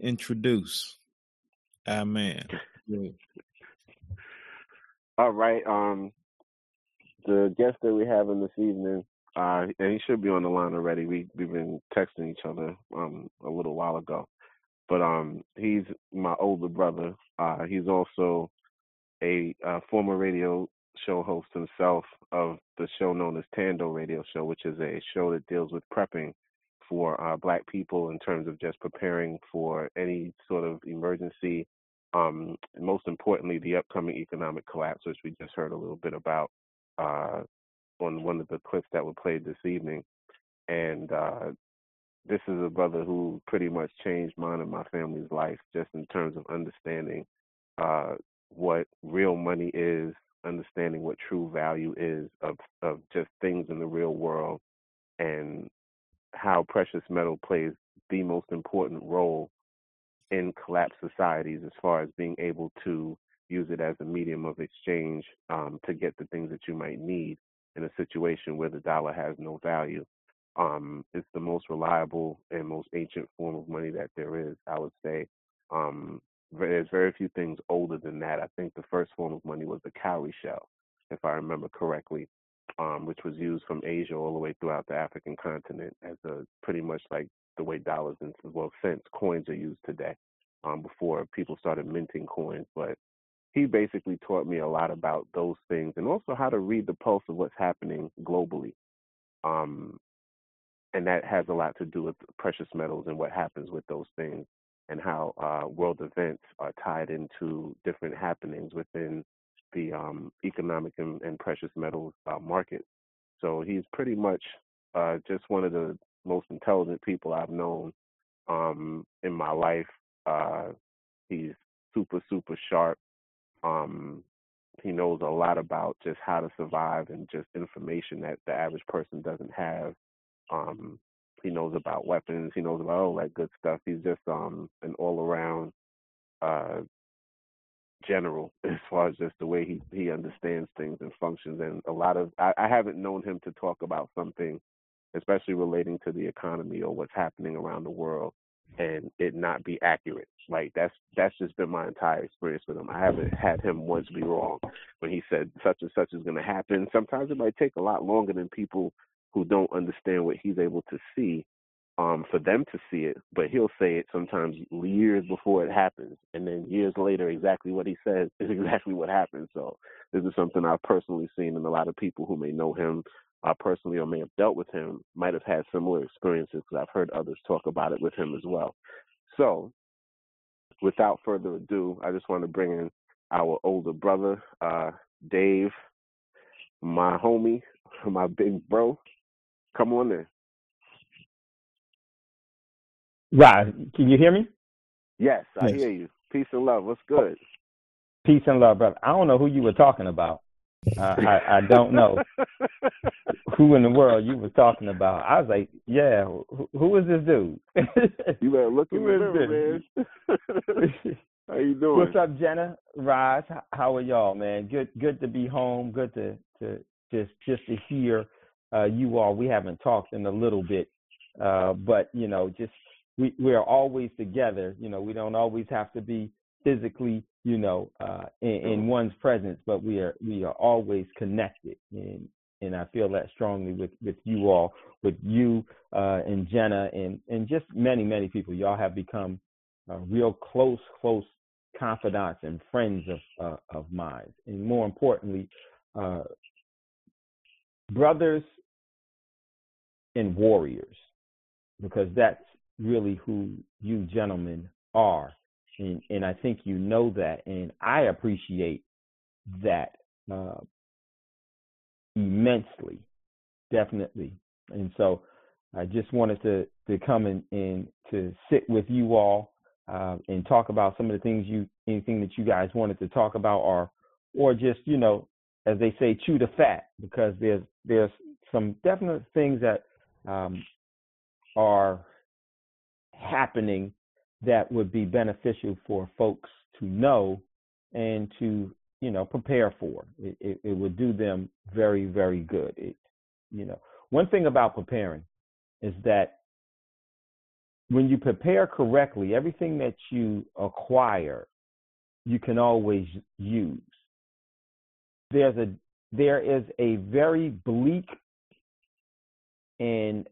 introduce our man. All right. Um, the guest that we have in this evening, uh, and he should be on the line already. We we've been texting each other um a little while ago, but um he's my older brother. Uh, he's also a uh, former radio show host himself of the show known as Tando Radio Show, which is a show that deals with prepping for uh, Black people in terms of just preparing for any sort of emergency. Um, most importantly, the upcoming economic collapse, which we just heard a little bit about uh, on one of the clips that were played this evening. And uh, this is a brother who pretty much changed mine and my family's life just in terms of understanding uh, what real money is, understanding what true value is of, of just things in the real world, and how precious metal plays the most important role in collapsed societies as far as being able to use it as a medium of exchange um, to get the things that you might need in a situation where the dollar has no value. Um, it's the most reliable and most ancient form of money that there is, I would say. Um, there's very few things older than that. I think the first form of money was the cowrie shell, if I remember correctly, um, which was used from Asia all the way throughout the African continent as a pretty much like the way dollars and well cents coins are used today. Um, before people started minting coins, but he basically taught me a lot about those things and also how to read the pulse of what's happening globally. Um, and that has a lot to do with precious metals and what happens with those things and how uh, world events are tied into different happenings within the um, economic and, and, precious metals uh, market. So he's pretty much uh, just one of the most intelligent people I've known um, in my life. Uh, he's super, super sharp. Um, he knows a lot about just how to survive and just information that the average person doesn't have. Um, he knows about weapons. He knows about all that good stuff. He's just um, an all-around uh, general as far as just the way he he understands things and functions. And a lot of I, I haven't known him to talk about something, especially relating to the economy or what's happening around the world, and it not be accurate. Like that's that's just been my entire experience with him. I haven't had him once be wrong when he said such and such is going to happen. Sometimes it might take a lot longer than people who don't understand what he's able to see um, for them to see it, but he'll say it sometimes years before it happens, and then years later, exactly what he says is exactly what happens. So this is something I've personally seen, and a lot of people who may know him uh, personally or may have dealt with him might have had similar experiences because I've heard others talk about it with him as well. So, without further ado, I just want to bring in our older brother, uh, Dave, my homie, my big bro. Come on in. Right. Can you hear me? Yes, I yes. hear you. Peace and love. What's good? Peace and love, brother. I don't know who you were talking about, Uh, I, I don't know who in the world you were talking about. I was like, yeah, who, who is this dude? you better look in the mirror, man. How you doing? What's up, Jegna? Rise, how are y'all, man? Good, good to be home. Good to to just just to hear uh, you all. We haven't talked in a little bit, uh, but you know, just we we are always together. You know, we don't always have to be physically, you know, uh, in, in one's presence, but we are we are always connected, and and I feel that strongly with with you all, with you uh, and Jegna, and and just many many people. Y'all have become uh, real close close confidants and friends of uh, of mine, and more importantly, uh, brothers and warriors, because that's really who you gentlemen are, and and I think you know that, and I appreciate that uh, immensely, definitely, and so I just wanted to to come in and to sit with you all uh, and talk about some of the things you anything that you guys wanted to talk about or or just you know as they say chew the fat because there's there's some definite things that um, are happening that would be beneficial for folks to know and to you know prepare for it, it, it would do them very very good it you know one thing about preparing is that when you prepare correctly, everything that you acquire, you can always use. There's a there is a very bleak and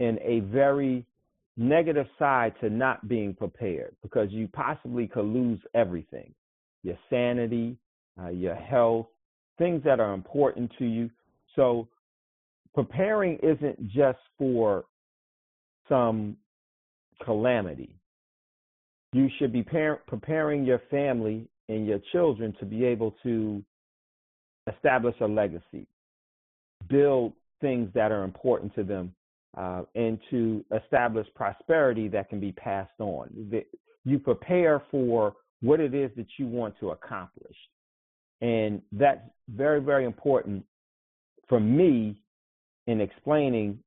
and a very negative side to not being prepared because you possibly could lose everything your sanity, uh, your health, things that are important to you. So preparing isn't just for some calamity. You should be par- preparing your family and your children to be able to establish a legacy, build things that are important to them, uh, and to establish prosperity that can be passed on. The- You prepare for what it is that you want to accomplish. And that's very, very important for me in explaining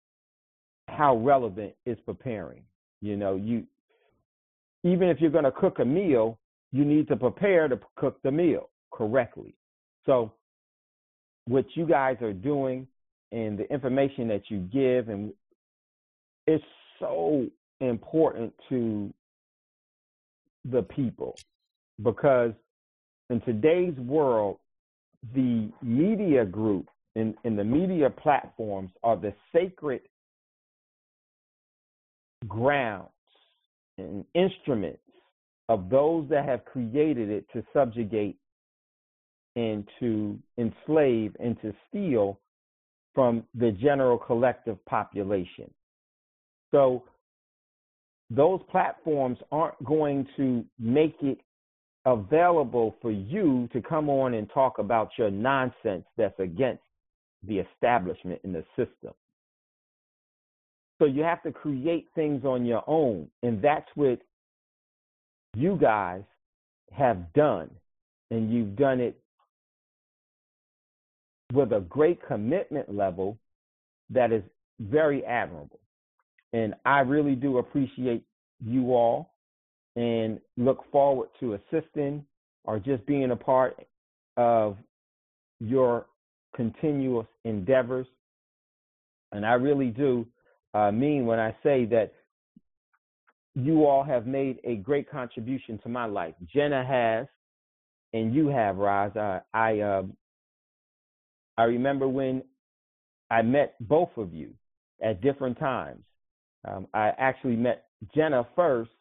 how relevant is preparing. You know, you even if you're going to cook a meal, you need to prepare to cook the meal correctly. So what you guys are doing and the information that you give and it's so important to the people because in today's world the media group and, and the media platforms are the sacred grounds and instruments of those that have created it to subjugate and to enslave and to steal from the general collective population. So those platforms aren't going to make it available for you to come on and talk about your nonsense that's against the establishment in the system. So you have to create things on your own. And that's what you guys have done. And you've done it with a great commitment level that is very admirable. And I really do appreciate you all and look forward to assisting or just being a part of your continuous endeavors. And I really do uh, mean when I say that you all have made a great contribution to my life. Jegna has, and you have, Ras. I I, uh, I remember when I met both of you at different times. Um, I actually met Jegna first,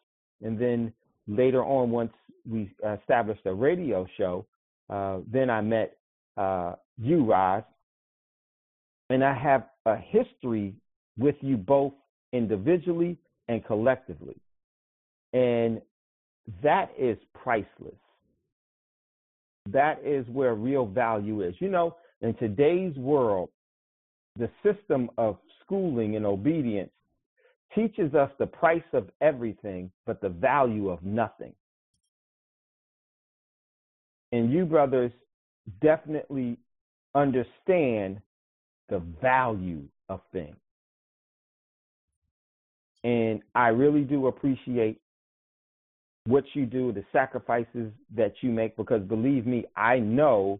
and then later on, once we established a radio show, uh, then I met uh, you, Ras. And I have a history with you both individually and collectively. And that is priceless. That is where real value is. You know, in today's world, the system of schooling and obedience teaches us the price of everything, but the value of nothing. and you brothers definitely understand the value of things. And I really do appreciate what you do, the sacrifices that you make, because believe me, I know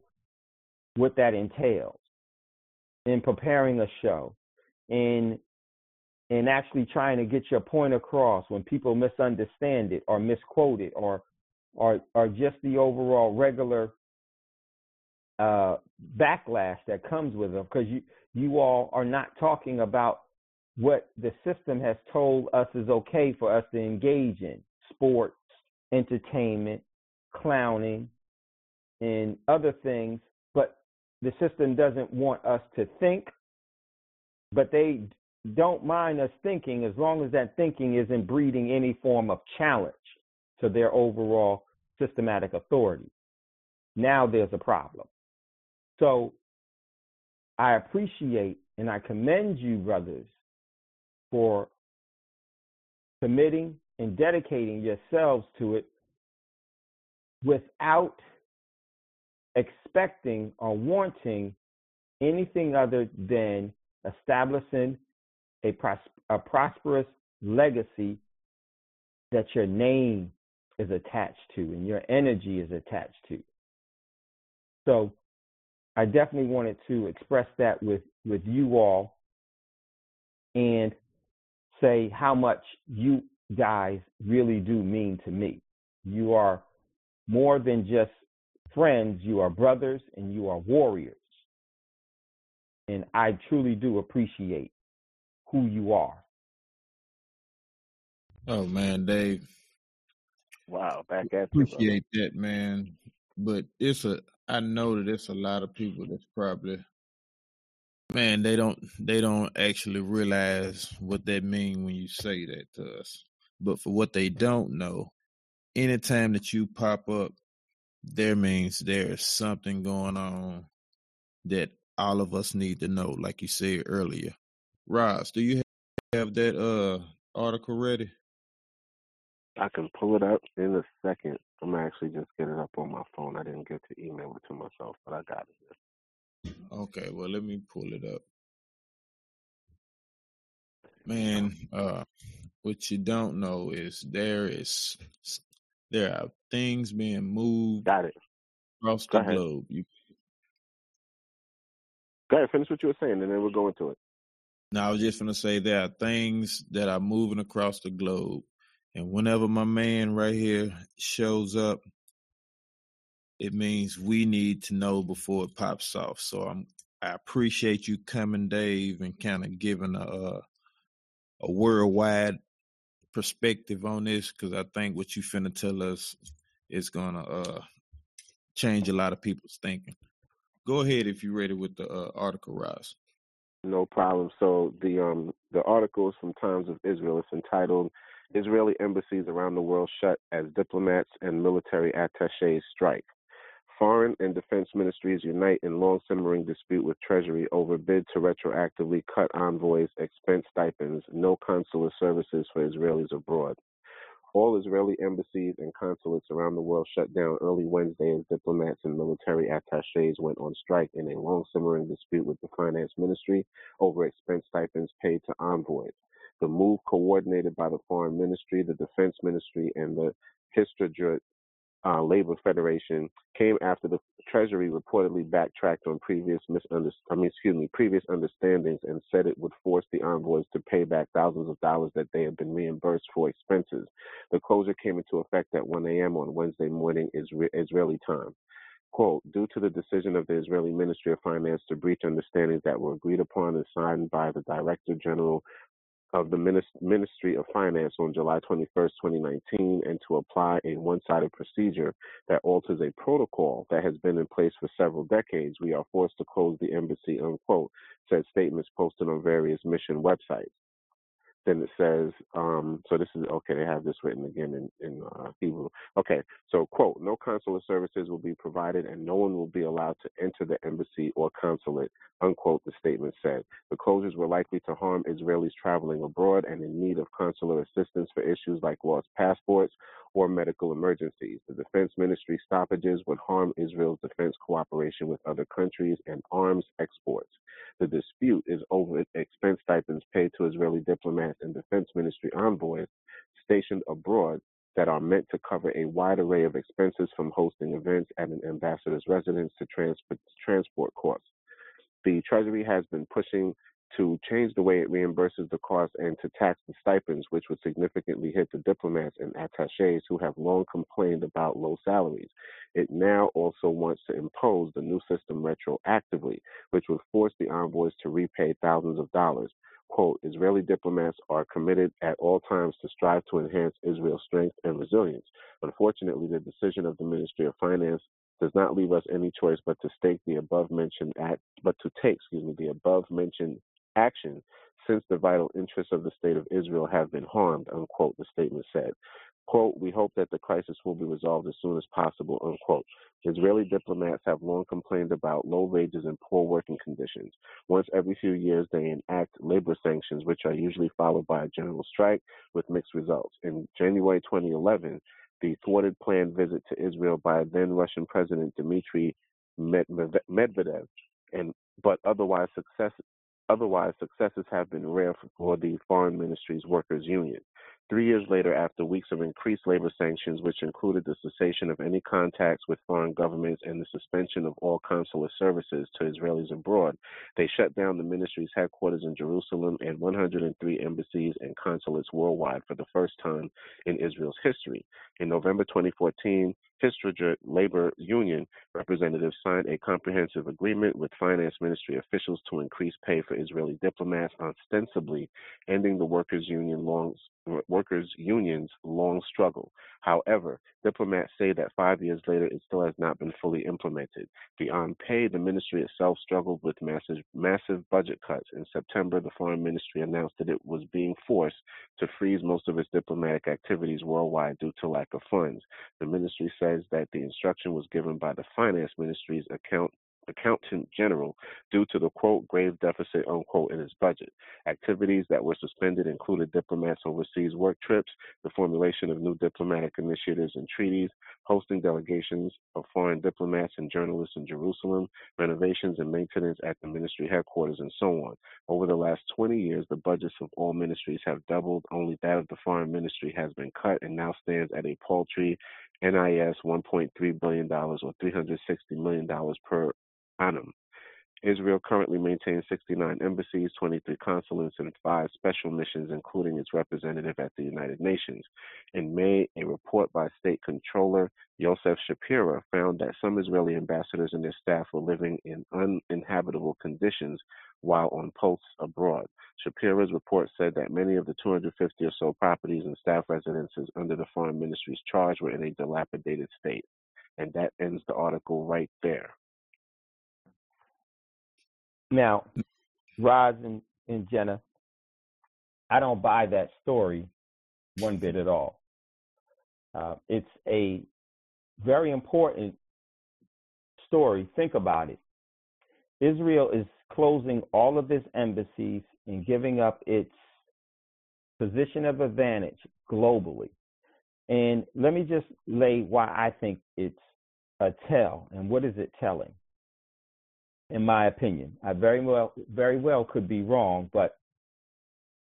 what that entails in preparing a show, in in actually trying to get your point across when people misunderstand it or misquote it or or or just the overall regular uh, backlash that comes with them because you you all are not talking about what the system has told us is okay for us to engage in sports, entertainment, clowning, and other things, but the system doesn't want us to think, but they don't mind us thinking as long as that thinking isn't breeding any form of challenge to their overall systematic authority. Now there's a problem. So I appreciate and I commend you, brothers, for committing and dedicating yourselves to it without expecting or wanting anything other than establishing a, pros- a prosperous legacy that your name is attached to and your energy is attached to. So I definitely wanted to express that with, with you all and say how much you guys really do mean to me. You are more than just friends, you are brothers and you are warriors. And I truly do appreciate who you are. Oh man, Dave. Wow, back at you. Appreciate that, man. But it's a I know that it's a lot of people that's probably man, they don't they don't actually realize what that means when you say that to us. But for what they don't know, anytime that you pop up, there means there is something going on that all of us need to know, like you said earlier. Ras, do you have that uh article ready? I can pull it up in a second. I'm actually just get it up on my phone. I didn't get to email it to myself, but I got it. Okay, well let me pull it up. Man, uh what you don't know is there is there are things being moved got it across the globe. You Go ahead, finish what you were saying and then we'll go into it. Now I was just gonna say there are things that are moving across the globe and whenever my man right here shows up, it means we need to know before it pops off. So I'm I appreciate you coming, Dave, and kind of giving a a worldwide perspective on this because I think what you finna tell us is gonna uh, change a lot of people's thinking. Go ahead if you're ready with the uh, article, Ras. No problem. So the um the article is from Times of Israel. It's entitled Israeli embassies around the world shut as diplomats and military attaches strike. Foreign and defense ministries unite in long simmering dispute with Treasury over bid to retroactively cut envoys' expense stipends, no consular services for Israelis abroad. All Israeli embassies and consulates around the world shut down early Wednesday as diplomats and military attaches went on strike in a long simmering dispute with the finance ministry over expense stipends paid to envoys. The move, coordinated by the Foreign Ministry, the Defense Ministry, and the Histadrut uh, Labor Federation, came after the Treasury reportedly backtracked on previous misunder- I mean, excuse me, previous understandings and said it would force the envoys to pay back thousands of dollars that they had been reimbursed for expenses. The closure came into effect at 1 a.m. on Wednesday morning Israeli time. Quote, due to the decision of the Israeli Ministry of Finance to breach understandings that were agreed upon and signed by the Director General of the Ministry of Finance on July 21, 2019, and to apply a one sided procedure that alters a protocol that has been in place for several decades, we are forced to close the embassy, unquote, said statements posted on various mission websites. Then it says, um, so this is okay. They have this written again in in uh, Hebrew. Okay, so quote: No consular services will be provided, and no one will be allowed to enter the embassy or consulate. Unquote. The statement said the closures were likely to harm Israelis traveling abroad and in need of consular assistance for issues like lost passports or medical emergencies. The defense ministry stoppages would harm Israel's defense cooperation with other countries and arms exports. The dispute is over expense stipends paid to Israeli diplomats and defense ministry envoys stationed abroad that are meant to cover a wide array of expenses from hosting events at an ambassador's residence to transport costs. The Treasury has been pushing to change the way it reimburses the cost and to tax the stipends, which would significantly hit the diplomats and attaches who have long complained about low salaries. It now also wants to impose the new system retroactively, which would force the envoys to repay thousands of dollars. Quote, Israeli diplomats are committed at all times to strive to enhance Israel's strength and resilience. Unfortunately, the decision of the Ministry of Finance does not leave us any choice but to stake the above mentioned act, but to take, excuse me, the above mentioned action since the vital interests of the state of Israel have been harmed, unquote, the statement said. Quote, we hope that the crisis will be resolved as soon as possible, unquote. Israeli diplomats have long complained about low wages and poor working conditions. Once every few years, they enact labor sanctions, which are usually followed by a general strike with mixed results. In January 2011, the thwarted planned visit to Israel by then Russian President Dmitry Medvedev and but otherwise success Otherwise, successes have been rare for the Foreign Ministry's Workers' Union. Three years later, after weeks of increased labor sanctions, which included the cessation of any contacts with foreign governments and the suspension of all consular services to Israelis abroad, they shut down the ministry's headquarters in Jerusalem and 103 embassies and consulates worldwide for the first time in Israel's history. In November 2014, Histadrut labor union representatives signed a comprehensive agreement with finance ministry officials to increase pay for Israeli diplomats, ostensibly ending the workers' union long workers' unions' long struggle. However, diplomats say that five years later, it still has not been fully implemented. Beyond pay, the ministry itself struggled with massive, massive budget cuts. In September, the foreign ministry announced that it was being forced to freeze most of its diplomatic activities worldwide due to lack of funds. The ministry says that the instruction was given by the finance ministry's account accountant general due to the quote grave deficit unquote in his budget. Activities that were suspended included diplomats' overseas work trips, the formulation of new diplomatic initiatives and treaties, hosting delegations of foreign diplomats and journalists in Jerusalem, renovations and maintenance at the ministry headquarters, and so on. Over the last 20 years, the budgets of all ministries have doubled. Only that of the foreign ministry has been cut and now stands at a paltry NIS $1.3 billion or $360 million per annum. Israel currently maintains 69 embassies, 23 consulates, and five special missions, including its representative at the United Nations. In May, a report by State Controller Yosef Shapira found that some Israeli ambassadors and their staff were living in uninhabitable conditions while on posts abroad. Shapira's report said that many of the 250 or so properties and staff residences under the Foreign Ministry's charge were in a dilapidated state. And that ends the article right there. Now, Ras and, and Jegna, I don't buy that story one bit at all. Uh, it's a very important story. Think about it. Israel is closing all of its embassies and giving up its position of advantage globally. And let me just lay why I think it's a tell and what is it telling? In my opinion. I very well very well could be wrong, but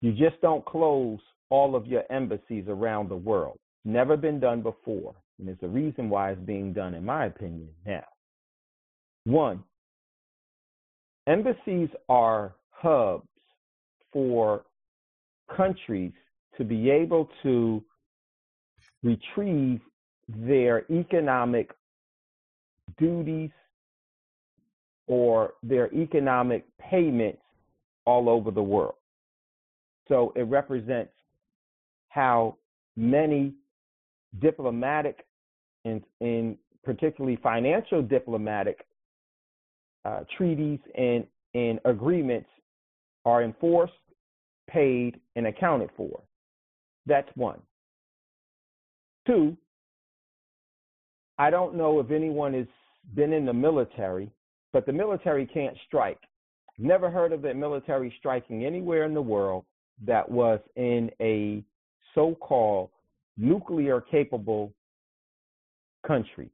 you just don't close all of your embassies around the world. Never been done before. And it's a reason why it's being done, in my opinion, now. One, embassies are hubs for countries to be able to retrieve their economic duties or their economic payments all over the world. So it represents how many diplomatic and, and particularly financial diplomatic uh, treaties and, and agreements are enforced paid, and accounted for. That's one. Two, I don't know if anyone has been in the military, but the military can't strike. Never heard of the military striking anywhere in the world that was in a so called nuclear capable country.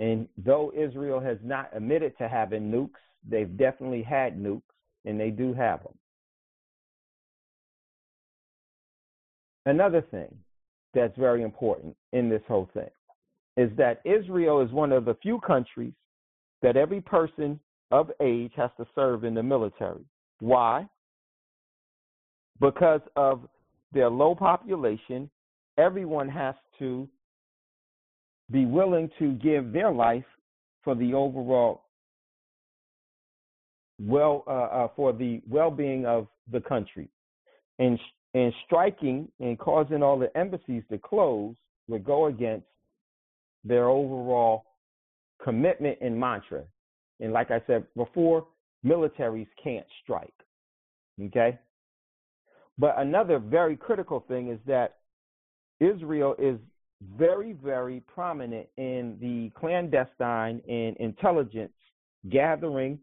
And though Israel has not admitted to having nukes, they've definitely had nukes, and they do have them. Another thing that's very important in this whole thing is that Israel is one of the few countries that every person of age has to serve in the military. Why? Because of their low population, everyone has to be willing to give their life for the overall well uh, uh, for the well-being of the country and and striking and causing all the embassies to close would go against their overall commitment and mantra. And like I said before, militaries can't strike. Okay? But another very critical thing is that Israel is very, very prominent in the clandestine and intelligence gathering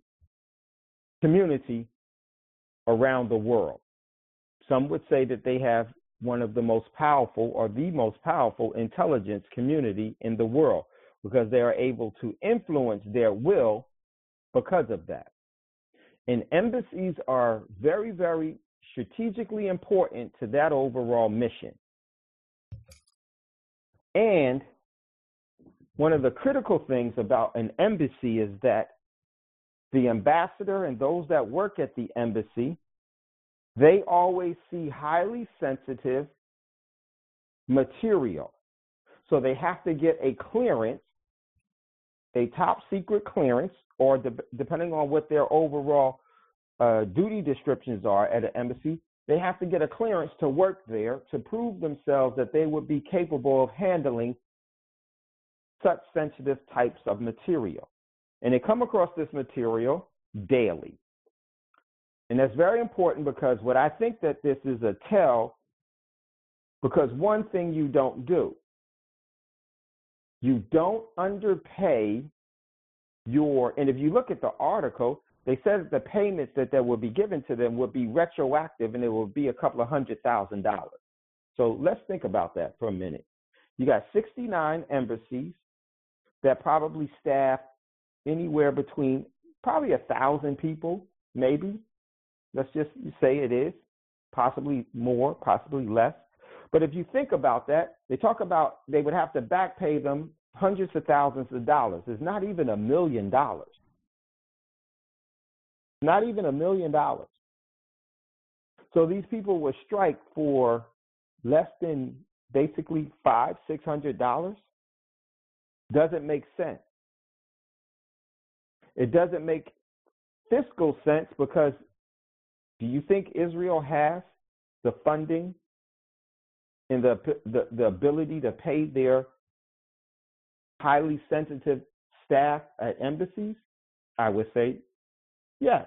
community around the world. Some would say that they have one of the most powerful or the most powerful intelligence community in the world because they are able to influence their will because of that. And embassies are very, very strategically important to that overall mission. And one of the critical things about an embassy is that the ambassador and those that work at the embassy they always see highly sensitive material. So they have to get a clearance, a top secret clearance, or de- depending on what their overall uh, duty descriptions are at an embassy, they have to get a clearance to work there to prove themselves that they would be capable of handling such sensitive types of material. And they come across this material daily. And that's very important because what I think that this is a tell, because one thing you don't do, you don't underpay your, and if you look at the article, they said the payments that, that would be given to them would be retroactive and it would be a couple of hundred thousand dollars. So let's think about that for a minute. You got 69 embassies that probably staff anywhere between probably a thousand people, maybe, Let's just say it is, possibly more, possibly less. But if you think about that, they talk about they would have to back pay them hundreds of thousands of dollars. It's not even a million dollars. Not even a million dollars. So these people would strike for less than basically five, six hundred dollars. Doesn't make sense. It doesn't make fiscal sense because do you think Israel has the funding and the, the, the ability to pay their highly sensitive staff at embassies? I would say yes.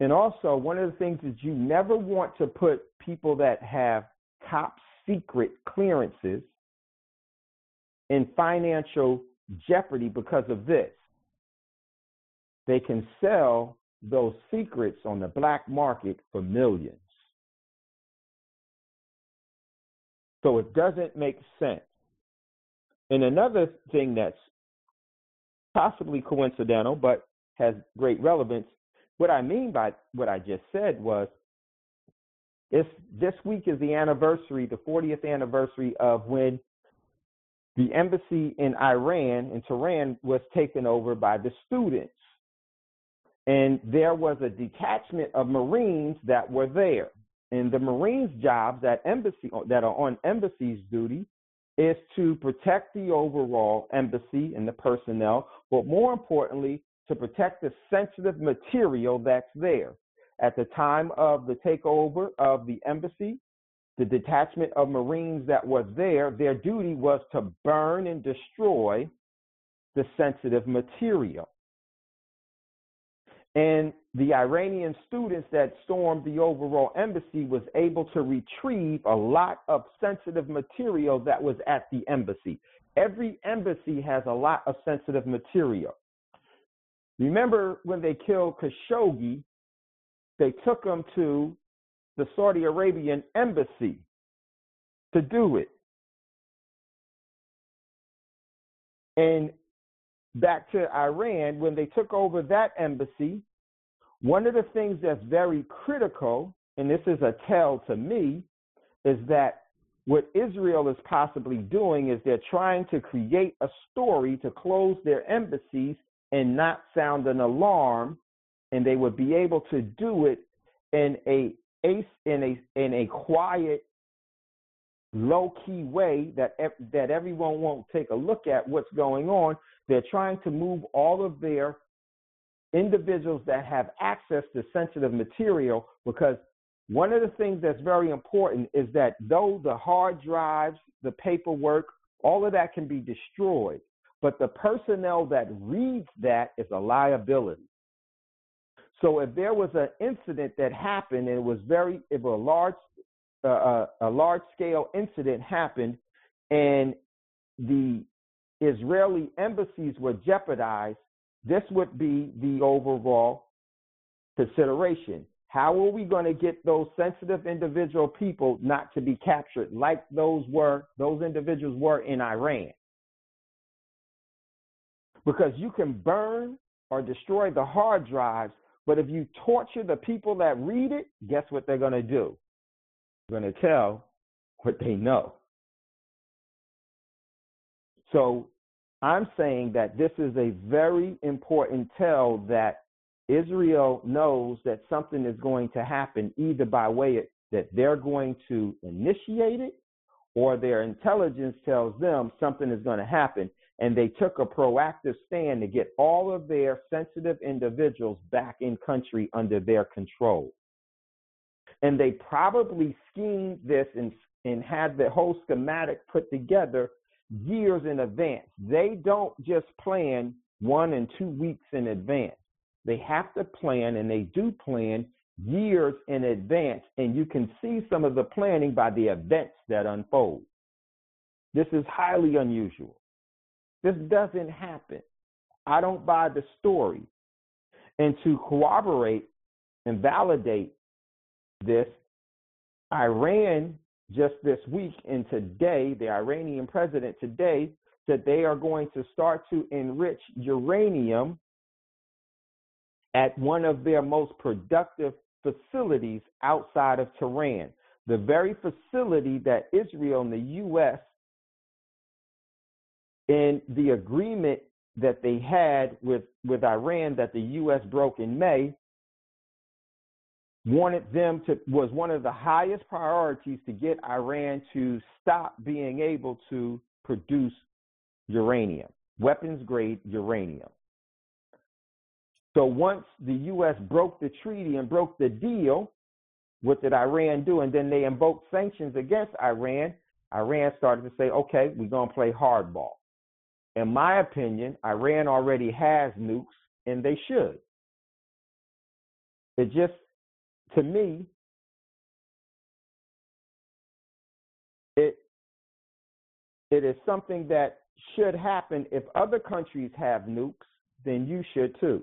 And also, one of the things is you never want to put people that have top secret clearances in financial jeopardy because of this. They can sell those secrets on the black market for millions. So it doesn't make sense. And another thing that's possibly coincidental but has great relevance, what I mean by what I just said was if this week is the anniversary, the 40th anniversary of when the embassy in Iran, in Tehran, was taken over by the students and there was a detachment of Marines that were there. And the Marines' jobs at embassy that are on embassy's duty is to protect the overall embassy and the personnel, but more importantly, to protect the sensitive material that's there. At the time of the takeover of the embassy, the detachment of Marines that was there, their duty was to burn and destroy the sensitive material. And the Iranian students that stormed the overall embassy was able to retrieve a lot of sensitive material that was at the embassy. Every embassy has a lot of sensitive material. Remember when they killed Khashoggi, they took him to the Saudi Arabian embassy to do it. And back to Iran, when they took over that embassy, one of the things that's very critical, and this is a tell to me, is that what Israel is possibly doing is they're trying to create a story to close their embassies and not sound an alarm, and they would be able to do it in a in a in a quiet, low key way that that everyone won't take a look at what's going on. They're trying to move all of their individuals that have access to sensitive material because one of the things that's very important is that though the hard drives, the paperwork, all of that can be destroyed, but the personnel that reads that is a liability. So if there was an incident that happened and it was very, if a large, uh, uh, a large scale incident happened, and the Israeli embassies were jeopardized, this would be the overall consideration. How are we going to get those sensitive individual people not to be captured like those were those individuals were in Iran? Because you can burn or destroy the hard drives, but if you torture the people that read it, guess what they're going to do? They're going to tell what they know. So I'm saying that this is a very important tell that Israel knows that something is going to happen either by way of, that they're going to initiate it or their intelligence tells them something is going to happen. And they took a proactive stand to get all of their sensitive individuals back in country under their control. And they probably schemed this and, and had the whole schematic put together years in advance. They don't just plan one and two weeks in advance. They have to plan, and they do plan years in advance. And you can see some of the planning by the events that unfold. This is highly unusual. This doesn't happen. I don't buy the story. And to corroborate and validate this, Iran just this week and today, the Iranian president today said they are going to start to enrich uranium at one of their most productive facilities outside of Tehran, the very facility that Israel and the U.S. in the agreement that they had with, with Iran that the U.S. broke in May wanted them to was one of the highest priorities to get Iran to stop being able to produce uranium, weapons grade uranium. So once the US broke the treaty and broke the deal, what did Iran do? And then they invoked sanctions against Iran. Iran started to say, okay, we're going to play hardball. In my opinion, Iran already has nukes and they should. It just to me, it it is something that should happen. If other countries have nukes, then you should too.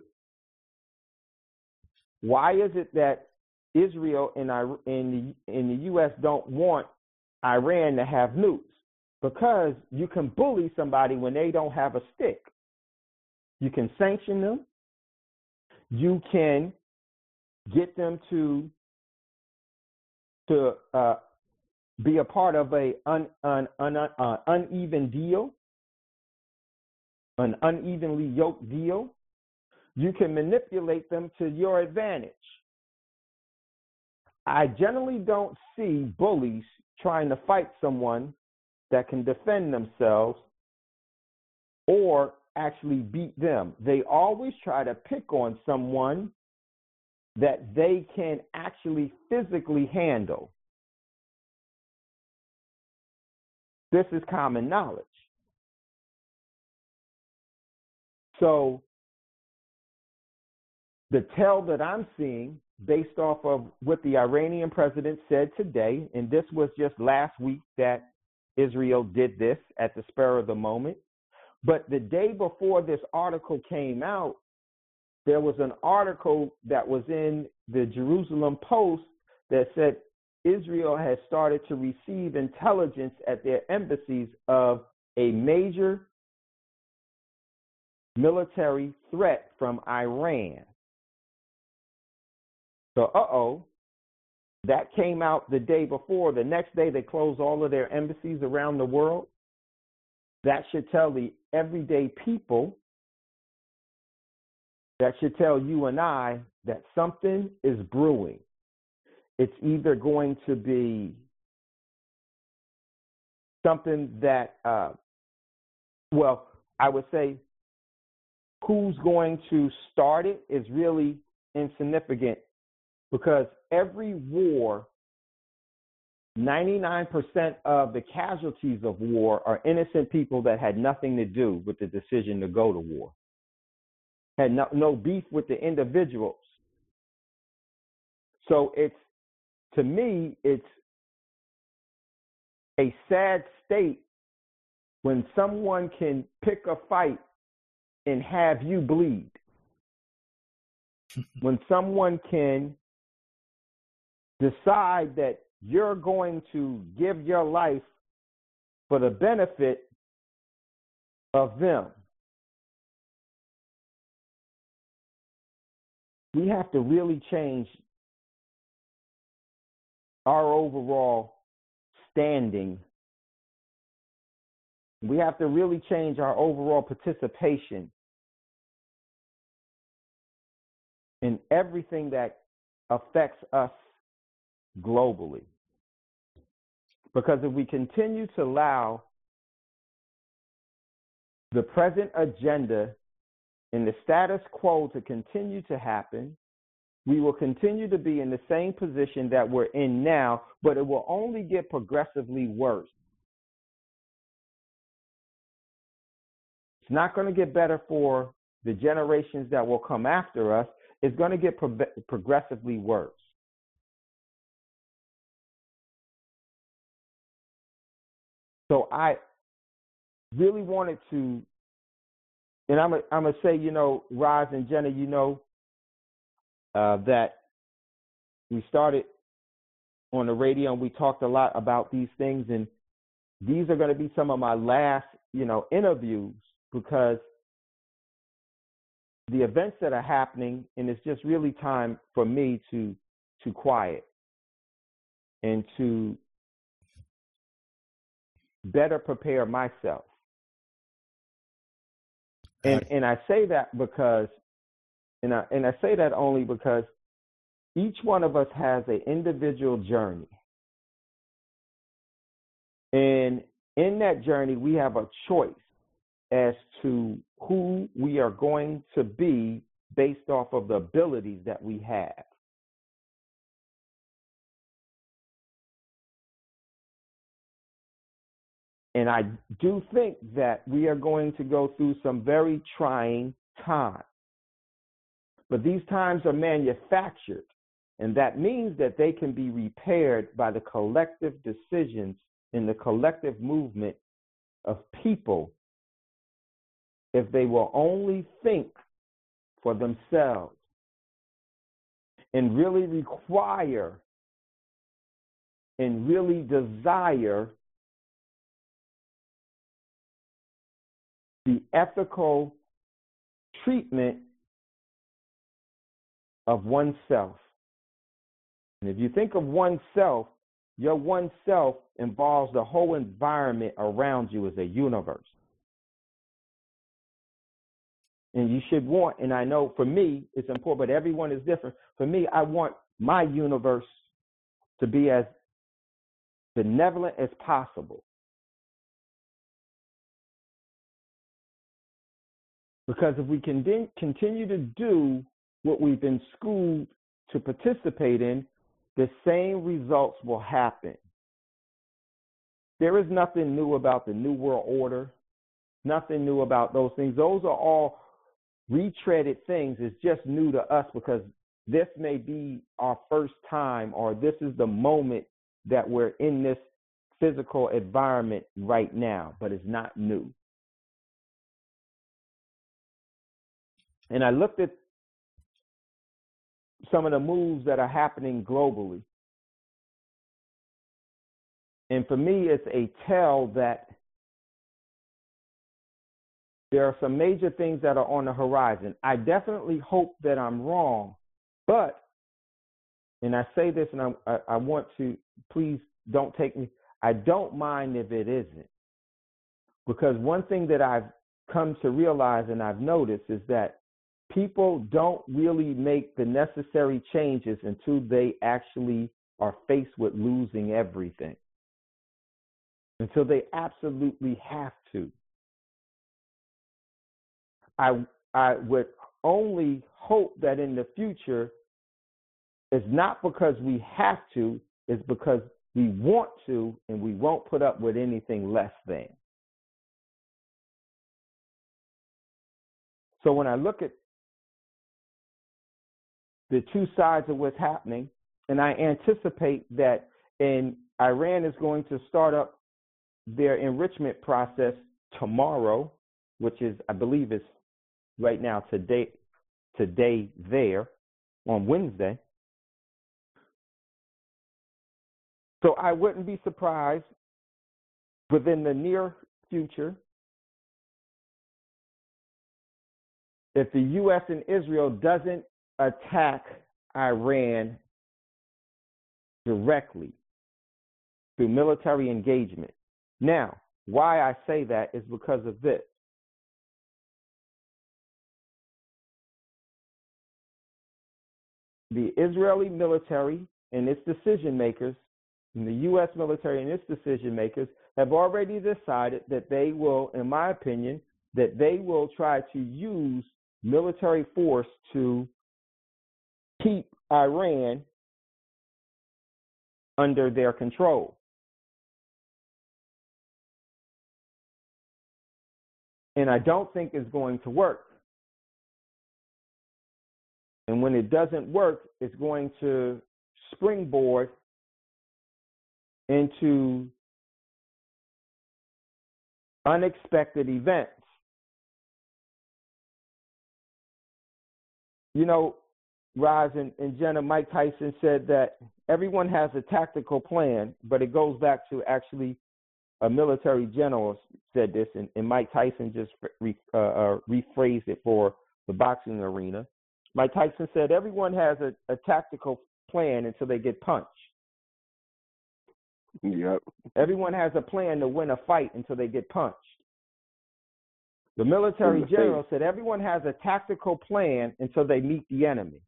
Why is it that Israel and in the in the U.S. don't want Iran to have nukes? Because you can bully somebody when they don't have a stick. You can sanction them. You can get them to to uh, be a part of a un, un, un, uh, uneven deal, an unevenly yoked deal. You can manipulate them to your advantage. I generally don't see bullies trying to fight someone that can defend themselves or actually beat them. They always try to pick on someone that they can actually physically handle. This is common knowledge. So the tell that I'm seeing based off of what the Iranian president said today, and this was just last week that Israel did this at the spur of the moment. But the day before this article came out, there was an article that was in the Jerusalem Post that said Israel has started to receive intelligence at their embassies of a major military threat from Iran. So, uh oh, that came out the day before. The next day, they closed all of their embassies around the world. That should tell the everyday people, that should tell you and I that something is brewing. It's either going to be something that, uh, well, I would say who's going to start it is really insignificant because every war, 99% of the casualties of war are innocent people that had nothing to do with the decision to go to war, had no, no beef with the individuals. So it's, to me, it's a sad state when someone can pick a fight and have you bleed. when someone can decide that you're going to give your life for the benefit of them. We have to really change our overall standing. We have to really change our overall participation in everything that affects us globally. Because if we continue to allow the present agenda and the status quo to continue to happen, we will continue to be in the same position that we're in now, but it will only get progressively worse. It's not going to get better for the generations that will come after us. It's going to get pro- progressively worse. So I really wanted to, and I'm I'm gonna say, you know, Ras and Jegna, you know, uh, that we started on the radio and we talked a lot about these things, and these are going to be some of my last, you know, interviews because the events that are happening, and it's just really time for me to to quiet and to better prepare myself. And and I say that because and I and I say that only because each one of us has an individual journey. And in that journey we have a choice as to who we are going to be based off of the abilities that we have. And I do think that we are going to go through some very trying times. But these times are manufactured, and that means that they can be repaired by the collective decisions in the collective movement of people if they will only think for themselves and really require and really desire the ethical treatment of oneself. And if you think of oneself, your oneself involves the whole environment around you as a universe. And you should want, and I know for me it's important, but everyone is different. For me, I want my universe to be as benevolent as possible. Because if we can continue to do what we've been schooled to participate in, the same results will happen. There is nothing new about the New World Order, nothing new about those things. Those are all retreaded things It's just new to us because this may be our first time or this is the moment that we're in this physical environment right now, but it's not new. And I looked at some of the moves that are happening globally. And for me, it's a tell that there are some major things that are on the horizon. I definitely hope that I'm wrong, but, and I say this and I, I, I want to, please don't take me, I don't mind if it isn't. Because one thing that I've come to realize and I've noticed is that people don't really make the necessary changes until they actually are faced with losing everything. Until they absolutely have to. I I would only hope that in the future it's not because we have to, it's because we want to and we won't put up with anything less than. So when I look at the two sides of what's happening, and I anticipate that in Iran is going to start up their enrichment process tomorrow, which is I believe is right now today today there on Wednesday. So I wouldn't be surprised within the near future if the US and Israel doesn't attack Iran directly through military engagement. Now, why I say that is because of this. The Israeli military and its decision makers, and the U.S. military and its decision makers, have already decided that they will, in my opinion, that they will try to use military force to keep Iran under their control. And I don't think it's going to work. And when it doesn't work, it's going to springboard into unexpected events. You know, Ras and, and Jegna, Mike Tyson said that everyone has a tactical plan, but it goes back to actually a military general said this, and, and Mike Tyson just re, uh, uh, rephrased it for the boxing arena. Mike Tyson said everyone has a, a tactical plan until they get punched. Yep. Everyone has a plan to win a fight until they get punched. The military general said everyone has a tactical plan until they meet the enemy.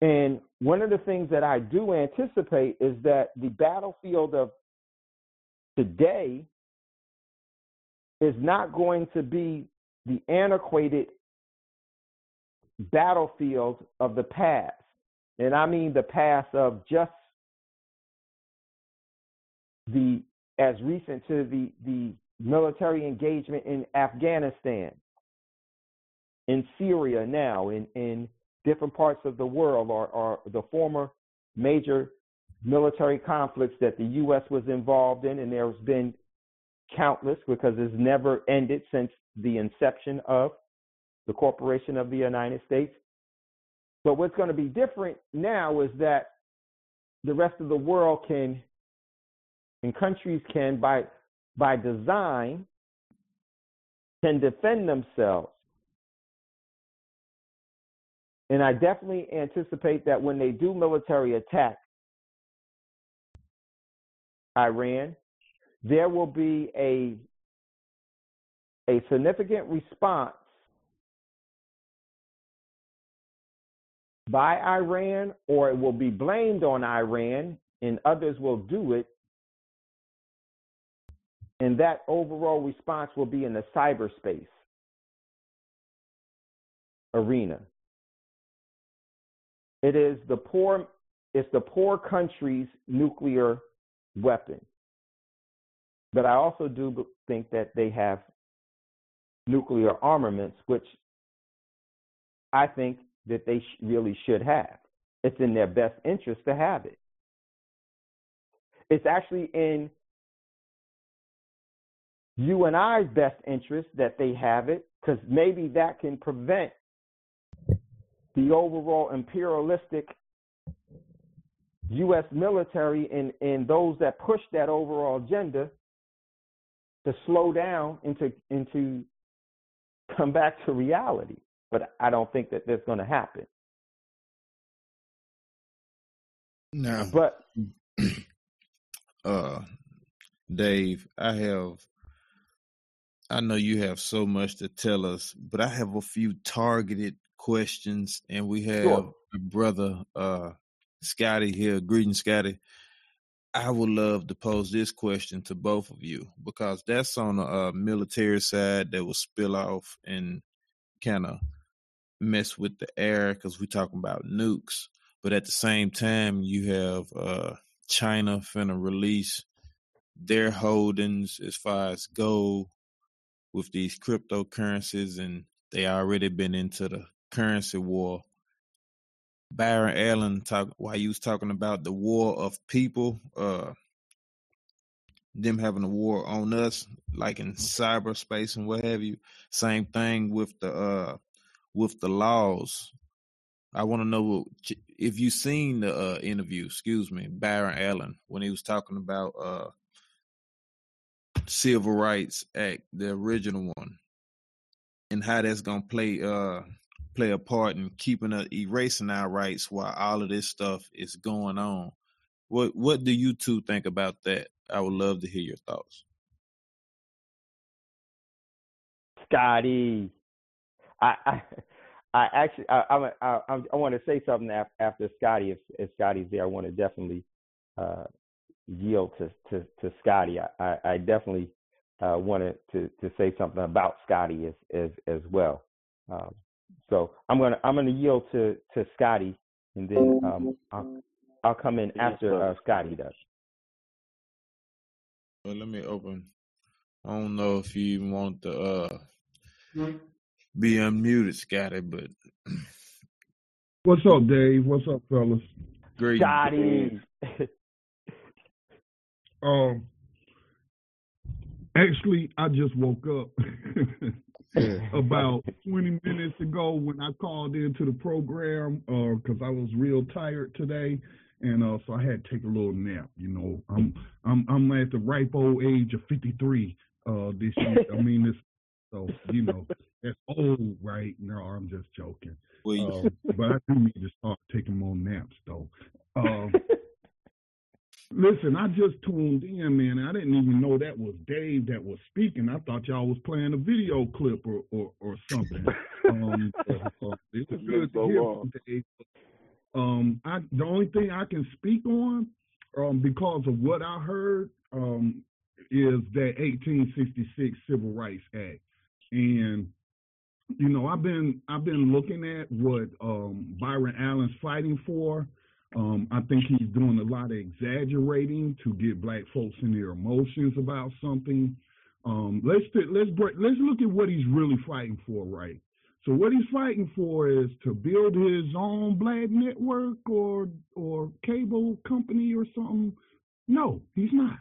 And one of the things that I do anticipate is that the battlefield of today is not going to be the antiquated battlefield of the past. And I mean the past of just the as recent to the, the military engagement in Afghanistan, in Syria now, in, in different parts of the world are, the former major military conflicts that the U.S. was involved in, and there's been countless because it's never ended since the inception of the corporation of the United States. But what's going to be different now is that the rest of the world can, and countries can, by by design, can defend themselves and I definitely anticipate that when they do military attack Iran, there will be a a significant response by Iran, or it will be blamed on Iran, and others will do it. And that overall response will be in the cyberspace arena. It is the poor it's the poor country's nuclear weapon. But I also do think that they have nuclear armaments, which I think that they sh- really should have. It's in their best interest to have it. It's actually in you and I's best interest that they have it, because maybe that can prevent the overall imperialistic U.S. military and, and those that push that overall agenda to slow down and to, and to come back to reality. But I don't think that that's going to happen. No. But uh Dave, I have I know you have so much to tell us, but I have a few targeted questions and we have Sure. brother uh Scotty here. Greeting, Scotty. I would love to pose this question to both of you because that's on the uh, military side that will spill off and kind of mess with the air because we're talking about nukes. But at the same time, you have uh, China finna release their holdings as far as gold with these cryptocurrencies, and they already been into the currency war. Byron Allen talk while he was talking about the war of people, uh them having a war on us, like in cyberspace and what have you. Same thing with the uh with the laws. I want to know if you seen the uh, interview. Excuse me, Byron Allen when he was talking about uh Civil Rights Act, the original one, and how that's gonna play uh play a part in keeping us erasing our rights while all of this stuff is going on. What what do you two think about that? I would love to hear your thoughts. Scotty, I, I, I actually, I, I, I, I want to say something after, Scotty. If, if Scotty's there, I want to definitely uh, yield to, to, to Scotty. I, I, I definitely uh, wanted to, to say something about Scotty as, as, as well. Um, so I'm gonna, I'm gonna yield to, to Scotty, and then um, I'll, I'll come in after uh, Scotty does. Well, let me open. I don't know if you even want to uh, be unmuted, Scotty, but What's up, Dave? What's up, fellas? great. Scotty. Um, actually, I just woke up about 20 minutes ago when I called into the program because I was real tired today, and uh, so I had to take a little nap. You know, I'm I'm I'm at the ripe old age of 53 uh, this year. I mean, this so you know that's old, right? No, I'm just joking. Um, but I do need to start taking more naps though. Um, listen, I just tuned in, man. I didn't even know that was Dave that was speaking. I thought y'all was playing a video clip or or, or something. Um, uh, it was good to hear from Dave. Um, I the only thing I can speak on, um, because of what I heard, um, is that 1866 Civil Rights Act, and you know, I've been I've been looking at what um, Byron Allen's fighting for. Um, I think he's doing a lot of exaggerating to get black folks in their emotions about something. Um, let's let's break, let's look at what he's really fighting for, right? So what he's fighting for is to build his own black network or or cable company or something. No, he's not.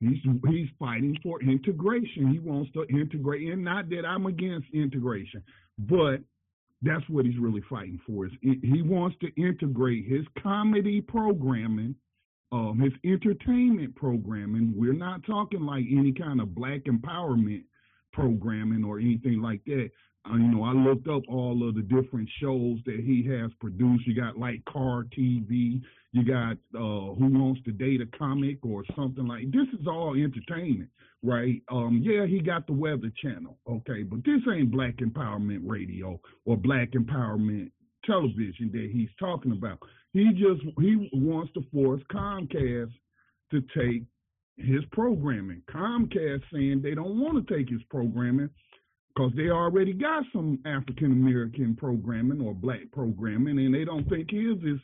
He's he's fighting for integration. He wants to integrate, and not that I'm against integration, but that's what he's really fighting for. Is he wants to integrate his comedy programming, um, his entertainment programming. We're not talking like any kind of black empowerment programming or anything like that. Uh, you know, I looked up all of the different shows that he has produced. You got like Car TV, you got uh, Who Wants to Date a Comic or something like. This is all entertainment, right? Um, yeah, he got the Weather Channel, okay, but this ain't Black Empowerment Radio or Black Empowerment Television that he's talking about. He just he wants to force Comcast to take his programming. Comcast saying they don't want to take his programming because they already got some African American programming or black programming, and they don't think his is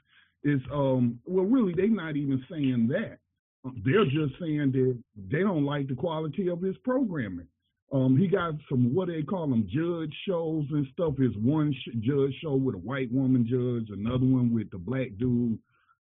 is um well really they're not even saying that. They're just saying that they don't like the quality of his programming. Um, he got some what they call them judge shows and stuff. Is one sh- judge show with a white woman judge, another one with the black dude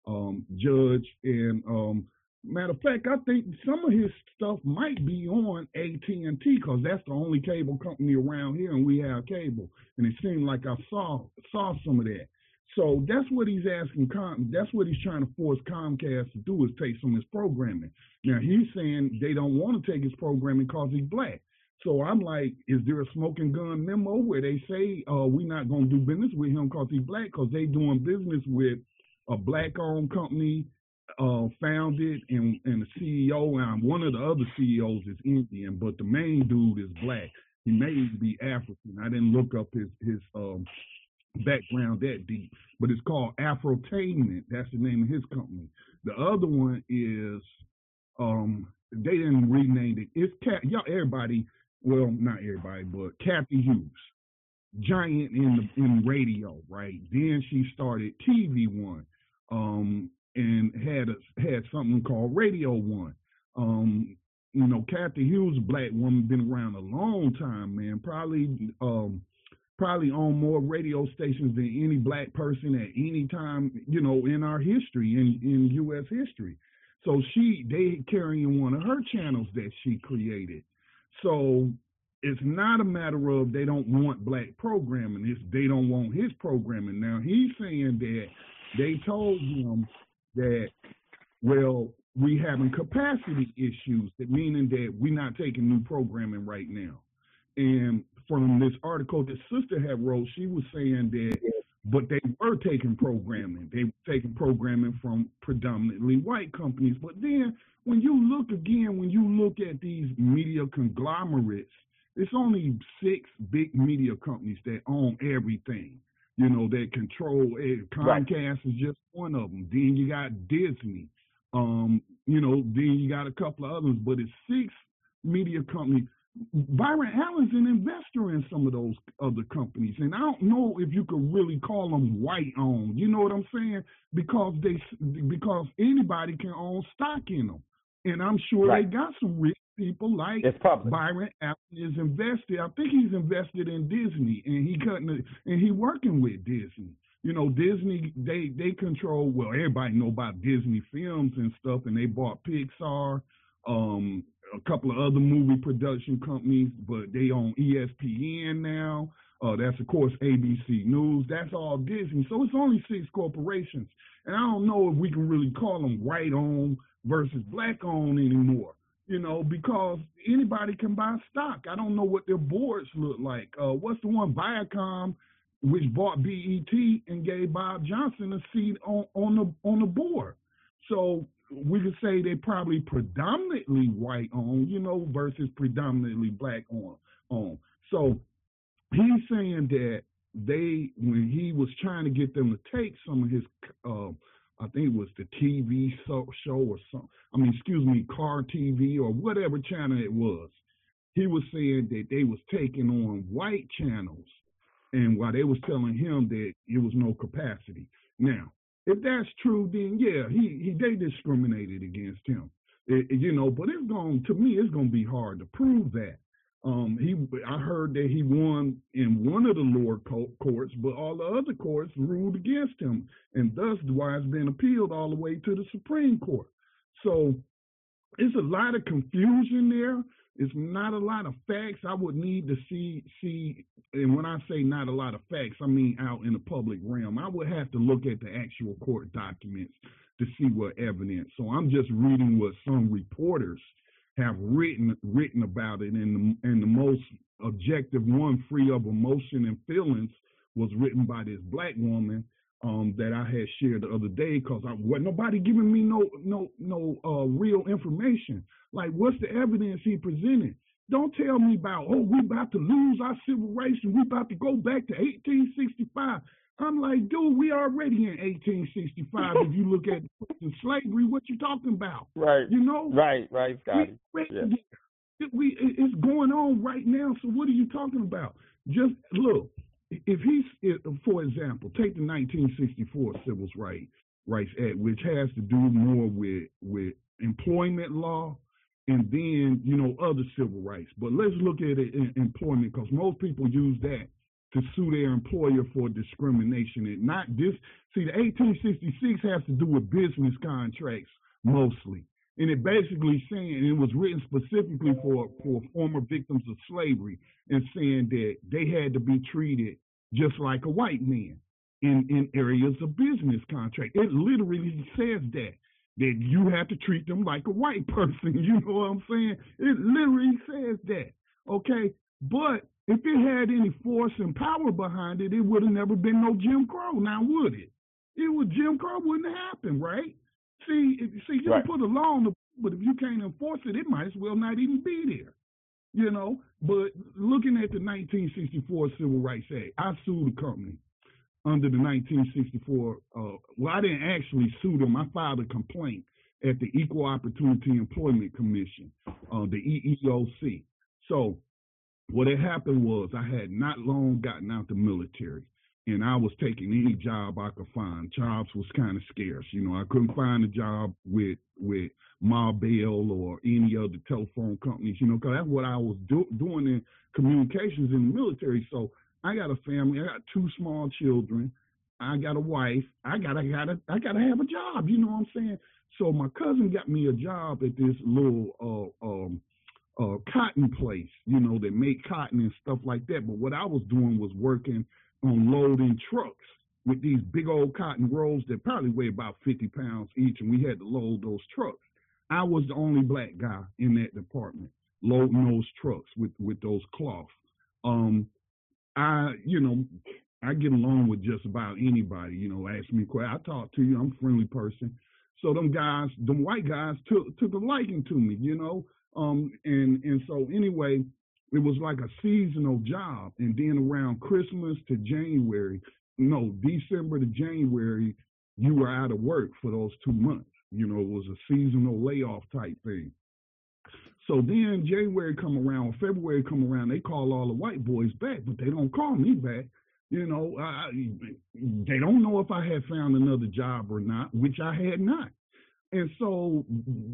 um, judge, and um, matter of fact, I think some of his stuff might be on AT and T because that's the only cable company around here, and we have cable. And it seemed like I saw saw some of that. So that's what he's asking. Com- that's what he's trying to force Comcast to do is take some of his programming. Now he's saying they don't want to take his programming because he's black. So I'm like, is there a smoking gun memo where they say uh, we're not going to do business with him because he's black? Because they doing business with a black-owned company, uh, founded and, and the CEO, and one of the other CEOs is Indian, but the main dude is black. He may be African. I didn't look up his his um, background that deep, but it's called Afrotainment. That's the name of his company. The other one is um, they didn't rename it. It's Cat. Y'all, everybody well, not everybody, but Cathy Hughes, giant in the in radio, right? Then she started TV One, um, and had a, had something called Radio One. Um, you know, Cathy Hughes, black woman, been around a long time, man. Probably, um, probably on more radio stations than any black person at any time, you know, in our history, in in U.S. history. So she, they carrying one of her channels that she created. So it's not a matter of they don't want black programming. It's they don't want his programming. Now he's saying that they told him that, well, we having capacity issues, that meaning that we're not taking new programming right now. And from this article that sister had wrote, she was saying that, but they were taking programming. They were taking programming from predominantly white companies. But then when you look again, when you look at these media conglomerates, it's only six big media companies that own everything. You know, that control it. Comcast right. is just one of them. Then you got Disney. Um, you know, then you got a couple of others, but it's six media companies. Byron Allen's an investor in some of those other companies, and I don't know if you could really call them white owned. You know what I'm saying? Because they because anybody can own stock in them, and I'm sure right. they got some rich people like Byron Allen is invested. I think he's invested in Disney, and he cutting and he working with Disney. You know, Disney they they control. Well, everybody know about Disney films and stuff, and they bought Pixar, um, a couple of other movie production companies, but they own ESPN now. Uh, that's of course ABC News. That's all Disney. So it's only six corporations, and I don't know if we can really call them white owned versus black owned anymore you know, because anybody can buy stock. I don't know what their boards look like. Uh, what's the one Viacom, which bought BET and gave Bob Johnson a seat on, on the on the board. So we could say they probably predominantly white owned, you know, versus predominantly black on on. So he's saying that they when he was trying to get them to take some of his uh, I think it was the TV show or something. I mean, excuse me, car TV or whatever channel it was. He was saying that they was taking on white channels, and while they was telling him that it was no capacity. Now, if that's true, then yeah, he, he they discriminated against him. It, you know, but it's going to me, it's going to be hard to prove that. Um, he, I heard that he won in one of the lower courts, but all the other courts ruled against him, and thus why it's been appealed all the way to the Supreme Court. So it's a lot of confusion there. It's not a lot of facts. I would need to see see, and when I say not a lot of facts, I mean out in the public realm. I would have to look at the actual court documents to see what evidence. So I'm just reading what some reporters have written written about it, and the, and the most objective one, free of emotion and feelings, was written by this black woman um, that I had shared the other day because I wasn't nobody giving me no no no uh, real information. Like, what's the evidence he presented? Don't tell me about oh we about to lose our civil rights and we about to go back to 1865. I'm like, dude, we already in 1865. if you look at slavery, what you talking about? Right. You know. Right. Right, Scotty. We, yeah. we, it's going on right now. So what are you talking about? Just look. If he's, for example, take the 1964 Civil Rights Rights Act, which has to do more with with employment law and then you know other civil rights. But let's look at it in employment because most people use that to sue their employer for discrimination and not this. See, the 1866 has to do with business contracts mostly. And it basically saying it was written specifically for, for former victims of slavery and saying that they had to be treated just like a white man in, in areas of business contract. It literally says that that you have to treat them like a white person. You know what I'm saying? It literally says that. Okay. But if it had any force and power behind it, it would have never been no Jim Crow. Now would it? It would Jim Crow wouldn't happen, right? See, if, see, you right. can put a law on the, but if you can't enforce it, it might as well not even be there. You know, but looking at the 1964 Civil Rights Act, I sued a company under the 1964. Uh, well, I didn't actually sue them. I filed a complaint at the Equal Opportunity Employment Commission, uh, the EEOC. So what had happened was I had not long gotten out the military and I was taking any job I could find. Jobs was kind of scarce. You know, I couldn't find a job with with Ma Bell or any other telephone companies. You know, because that's what I was do, doing in communications in the military. So I got a family. I got two small children. I got a wife. I gotta gotta I gotta have a job. You know what I'm saying? So my cousin got me a job at this little uh, um, uh, cotton place. You know, that make cotton and stuff like that. But what I was doing was working loading trucks with these big old cotton rolls that probably weigh about 50 pounds each, and we had to load those trucks. I was the only black guy in that department loading those trucks with with those cloth. Um, I, you know, I get along with just about anybody. You know, ask me question. I talk to you. I'm a friendly person. So them guys, them white guys took took a liking to me. You know, um, and and so anyway, it was like a seasonal job. And then around Christmas to January, no, December to January, you were out of work for those two months. You know, it was a seasonal layoff type thing. So then January come around, February come around, they call all the white boys back, but they don't call me back. You know, I, they don't know if I had found another job or not, which I had not. And so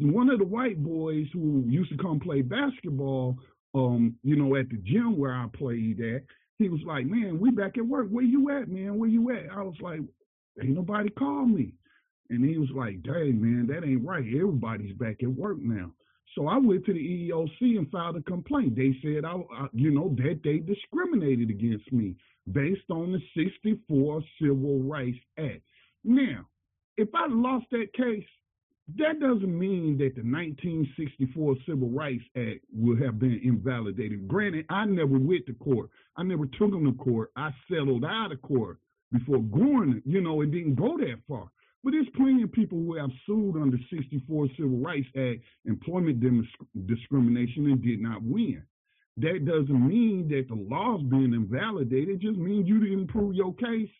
one of the white boys who used to come play basketball um, you know, at the gym where I played at, he was like, Man, we back at work. Where you at, man? Where you at? I was like, Ain't nobody called me. And he was like, Dang, man, that ain't right. Everybody's back at work now. So I went to the EEOC and filed a complaint. They said, I, I, you know, that they discriminated against me based on the 64 Civil Rights Act. Now, if I lost that case, that doesn't mean that the 1964 Civil Rights Act would have been invalidated. Granted, I never went to court. I never took them to court. I settled out of court before going, you know, it didn't go that far. But there's plenty of people who have sued under 64 Civil Rights Act employment discrimination and did not win. That doesn't mean that the law's being invalidated. It just means you didn't prove your case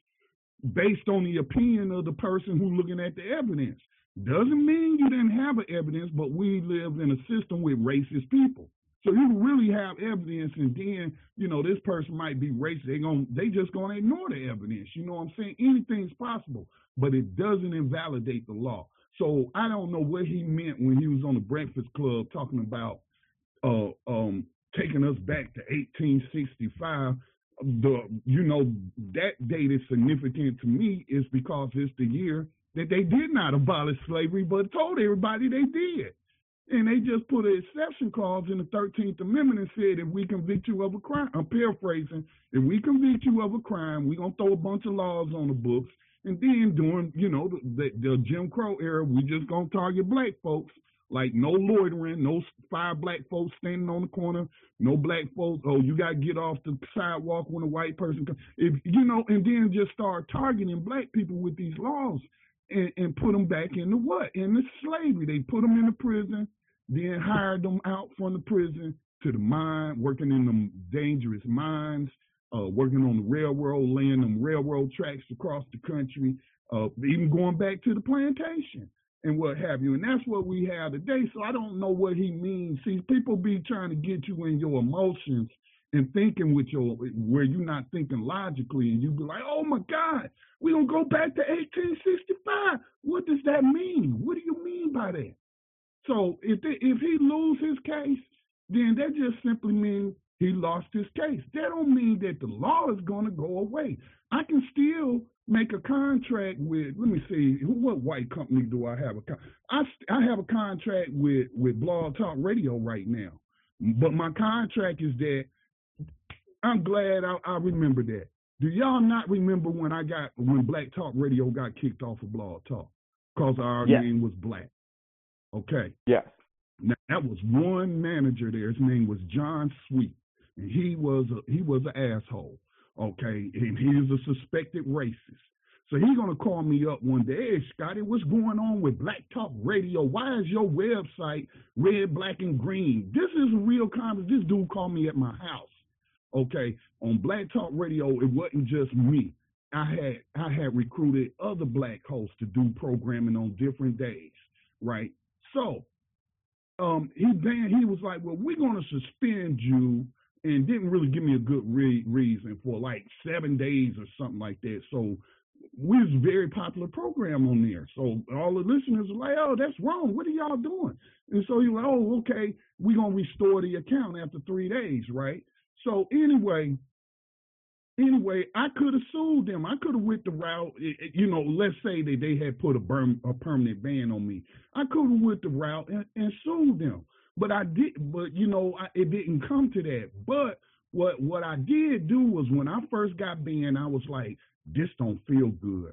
based on the opinion of the person who's looking at the evidence. Doesn't mean you didn't have evidence, but we live in a system with racist people. So you really have evidence, and then you know this person might be racist. They going they just gonna ignore the evidence. You know what I'm saying? Anything's possible, but it doesn't invalidate the law. So I don't know what he meant when he was on the Breakfast Club talking about uh, um, taking us back to 1865. The you know that date is significant to me is because it's the year that they did not abolish slavery, but told everybody they did. And they just put an exception clause in the 13th Amendment and said, if we convict you of a crime, I'm paraphrasing, if we convict you of a crime, we're going to throw a bunch of laws on the books. And then during, you know, the, the Jim Crow era, we just going to target black folks. Like no loitering, no five black folks standing on the corner, no black folks. Oh, you got to get off the sidewalk when a white person comes. If you know, and then just start targeting black people with these laws and, and put them back into what? Into slavery. They put them in the prison, then hired them out from the prison to the mine, working in them dangerous mines, uh, working on the railroad, laying them railroad tracks across the country, uh, even going back to the plantation and what have you. And that's what we have today. So I don't know what he means. See, people be trying to get you in your emotions and thinking with your where you're not thinking logically, and you be like, "Oh my God, we're gonna go back to 1865." What does that mean? What do you mean by that? So if they, if he lose his case, then that just simply means he lost his case. That don't mean that the law is to go away. I can still make a contract with. Let me see, what white company do I have? A I I have a contract with with Blog Talk Radio right now, but my contract is that. I'm glad I, I remember that. Do y'all not remember when I got when Black Talk Radio got kicked off of Blog Talk because our yes. name was black? Okay. Yes. Now that was one manager there. His name was John Sweet, and he was a, he was an asshole. Okay, and he is a suspected racist. So he's gonna call me up one day. Hey, Scotty, what's going on with Black Talk Radio? Why is your website red, black, and green? This is a real conversation. This dude called me at my house. Okay, on Black Talk Radio, it wasn't just me. I had I had recruited other black hosts to do programming on different days, right? So um, he banned. He was like, "Well, we're going to suspend you," and didn't really give me a good re- reason for like seven days or something like that. So we was very popular program on there. So all the listeners were like, "Oh, that's wrong. What are y'all doing?" And so he was like, "Oh, okay, we're gonna restore the account after three days, right?" So anyway, anyway, I could have sued them. I could have went the route, eh, eh, you know, let's say that they had put a, burn, a permanent ban on me. I could have went the route and, and sued them. But I did, but you know, I, it didn't come to that. But what what I did do was when I first got banned, I was like, this don't feel good.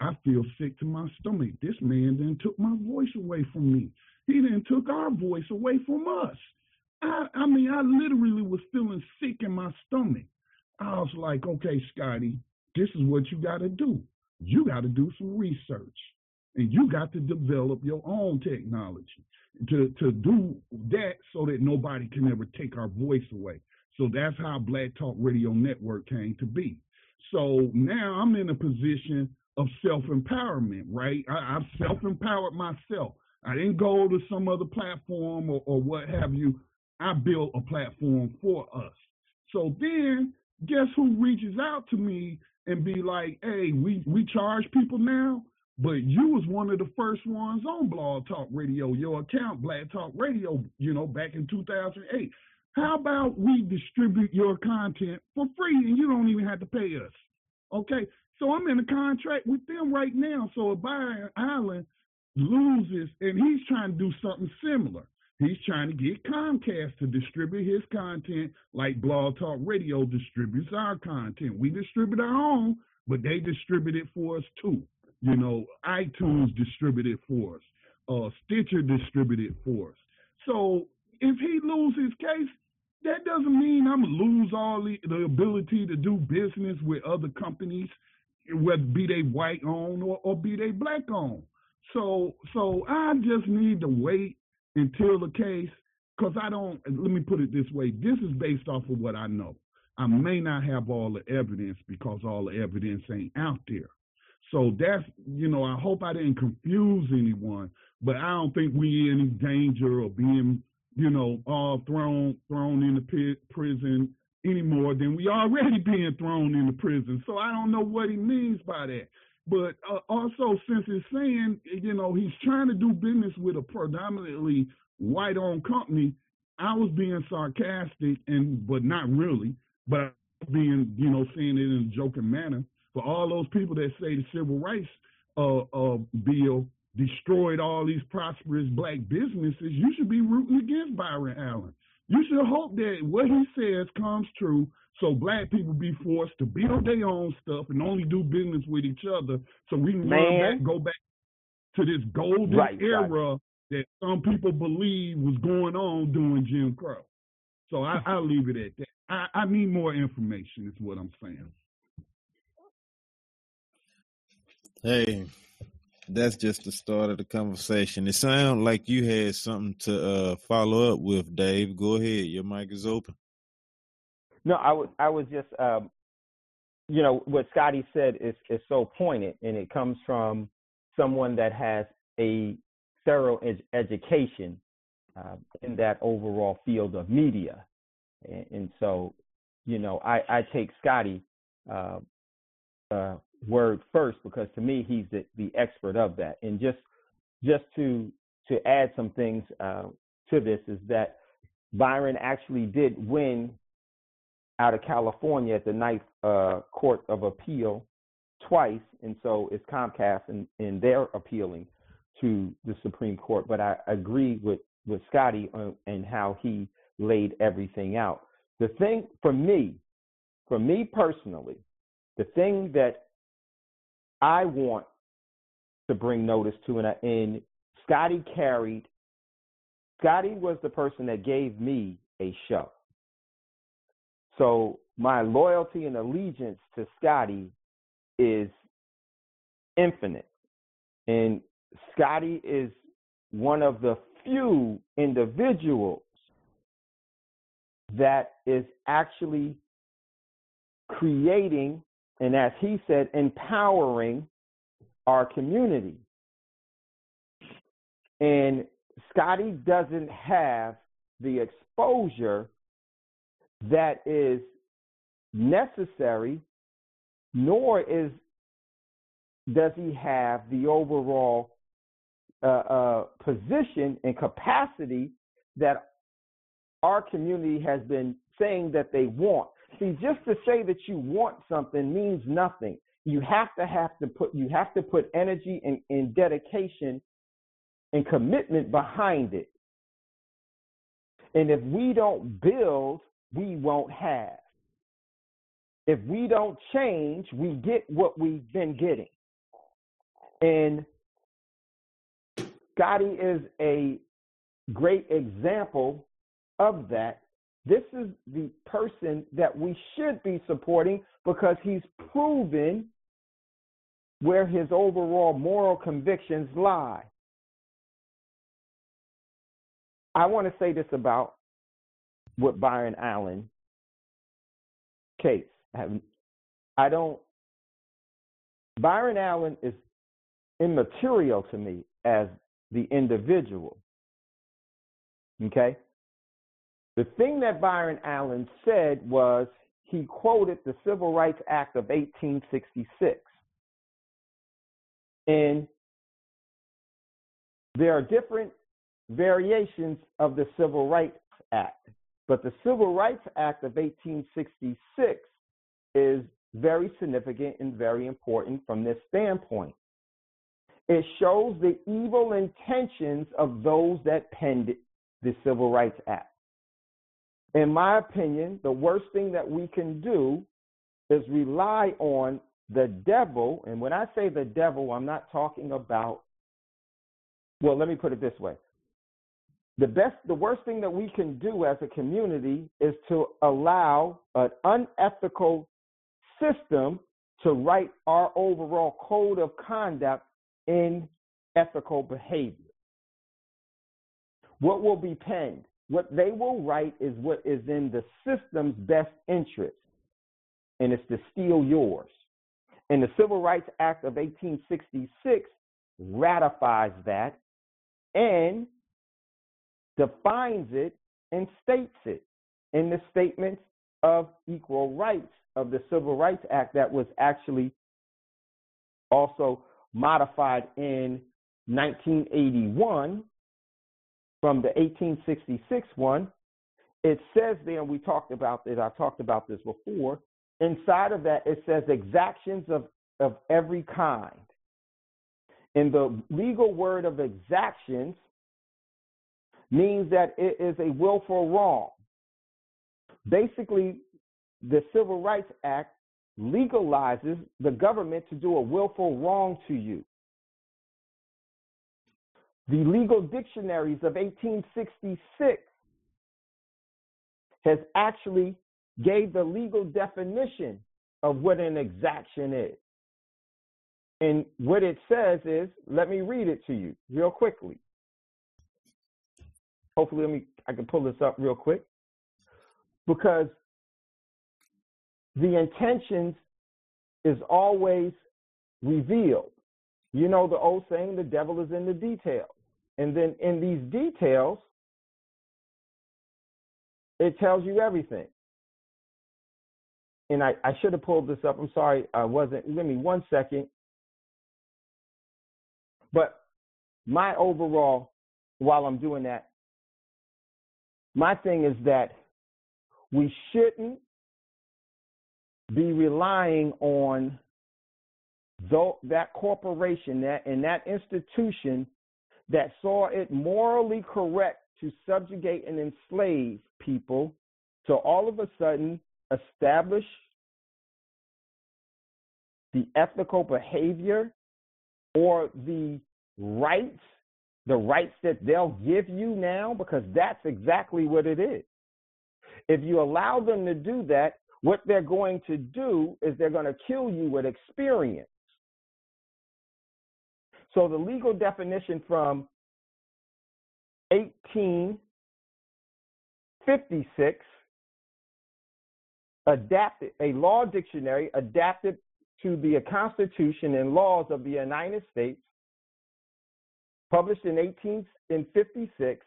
I feel sick to my stomach. This man then took my voice away from me. He then took our voice away from us. I, I mean, I literally was feeling my stomach. I was like, okay, Scotty, this is what you got to do. You got to do some research and you got to develop your own technology to, to do that so that nobody can ever take our voice away. So that's how Black Talk Radio Network came to be. So now I'm in a position of self empowerment, right? I, I've self empowered myself. I didn't go to some other platform or, or what have you. I built a platform for us. So then guess who reaches out to me and be like, hey, we, we charge people now, but you was one of the first ones on Blog Talk Radio, your account, Black Talk Radio, you know, back in 2008. How about we distribute your content for free and you don't even have to pay us? Okay, so I'm in a contract with them right now. So if Byron Allen loses and he's trying to do something similar, He's trying to get Comcast to distribute his content like Blog Talk Radio distributes our content. We distribute our own, but they distribute it for us too. You know, iTunes distributed for us. Uh, Stitcher distributed for us. So if he loses his case, that doesn't mean I'm gonna lose all the, the ability to do business with other companies, whether be they white owned or, or be they black owned. So so I just need to wait until the case, because I don't, let me put it this way this is based off of what I know. I may not have all the evidence because all the evidence ain't out there. So that's, you know, I hope I didn't confuse anyone, but I don't think we in any danger of being, you know, all thrown thrown in the prison any more than we already being thrown in the prison. So I don't know what he means by that. But uh, also, since it's saying, you know, he's trying to do business with a predominantly white-owned company, I was being sarcastic and, but not really, but being, you know, saying it in a joking manner. For all those people that say the civil rights uh, uh, bill destroyed all these prosperous black businesses, you should be rooting against Byron Allen. You should hope that what he says comes true so black people be forced to build their own stuff and only do business with each other so we can back, go back to this golden right, era right. that some people believe was going on during Jim Crow. So I, I'll leave it at that. I, I need more information, is what I'm saying. Hey, that's just the start of the conversation. It sounds like you had something to uh, follow up with, Dave. Go ahead. Your mic is open. No, I was I was just um, you know what Scotty said is is so pointed, and it comes from someone that has a thorough ed- education uh, in that overall field of media, and, and so you know I I take Scotty uh, uh, word first because to me he's the the expert of that, and just just to to add some things uh, to this is that Byron actually did win out of California at the Ninth uh, Court of Appeal twice, and so it's Comcast, and, and they're appealing to the Supreme Court. But I agree with with Scotty and how he laid everything out. The thing for me, for me personally, the thing that I want to bring notice to, and, and Scotty carried. Scotty was the person that gave me a show. So my loyalty and allegiance to Scotty is infinite. And Scotty is one of the few individuals that is actually creating and, as he said, empowering our community. And Scotty doesn't have the exposure that is necessary, nor is does he have the overall uh, uh, position and capacity that our community has been saying that they want. See, just to say that you want something means nothing. You have to have to put you have to put energy and, and dedication and commitment behind it. And if we don't build, we won't have. If we don't change, we get what we've been getting. And Scotty is a great example of that. This is the person that we should be supporting because he's proven where his overall moral convictions lie. I want to say this about what Byron Allen case. I don't. Byron Allen is immaterial to me as the individual. Okay? The thing that Byron Allen said was he quoted the Civil Rights Act of 1866. And there are different variations of the Civil Rights Act, but the Civil Rights Act of 1866 is very significant and very important from this standpoint. It shows the evil intentions of those that penned the Civil Rights Act. In my opinion, the worst thing that we can do is rely on the devil. And when I say the devil, I'm not talking about, well, let me put it this way. The best, the worst thing that we can do as a community is to allow an unethical system to write our overall code of conduct in ethical behavior. What will be penned? What they will write is what is in the system's best interest, and it's to steal yours. And the Civil Rights Act of 1866 ratifies that and defines it and states it in the Statement of Equal Rights of the Civil Rights Act that was actually also modified in 1981 from the 1866 one. It says there, and we talked about this, I talked about this before. Inside of that, it says exactions of, of every kind. And the legal word of exactions means that it is a willful wrong. Basically, the Civil Rights Act legalizes the government to do a willful wrong to you. The legal dictionaries of 1866 has actually gave the legal definition of what an exaction is. And what it says is, let me read it to you real quickly. Hopefully, let me I can pull this up real quick. Because the intentions is always revealed. You know the old saying, the devil is in the details. And then in these details, it tells you everything. And I, I should have pulled this up. I'm sorry, I wasn't. Give me one second. But my overall while I'm doing that, my thing is that we shouldn't be relying on that corporation that and that institution that saw it morally correct to subjugate and enslave people to all of a sudden establish the ethical behavior or the rights, the rights that they'll give you now, because that's exactly what it is. If you allow them to do that, what they're going to do is they're going to kill you with experience. So the legal definition from 1856 adapted a law dictionary adapted to the Constitution and laws of the United States, published in 1856,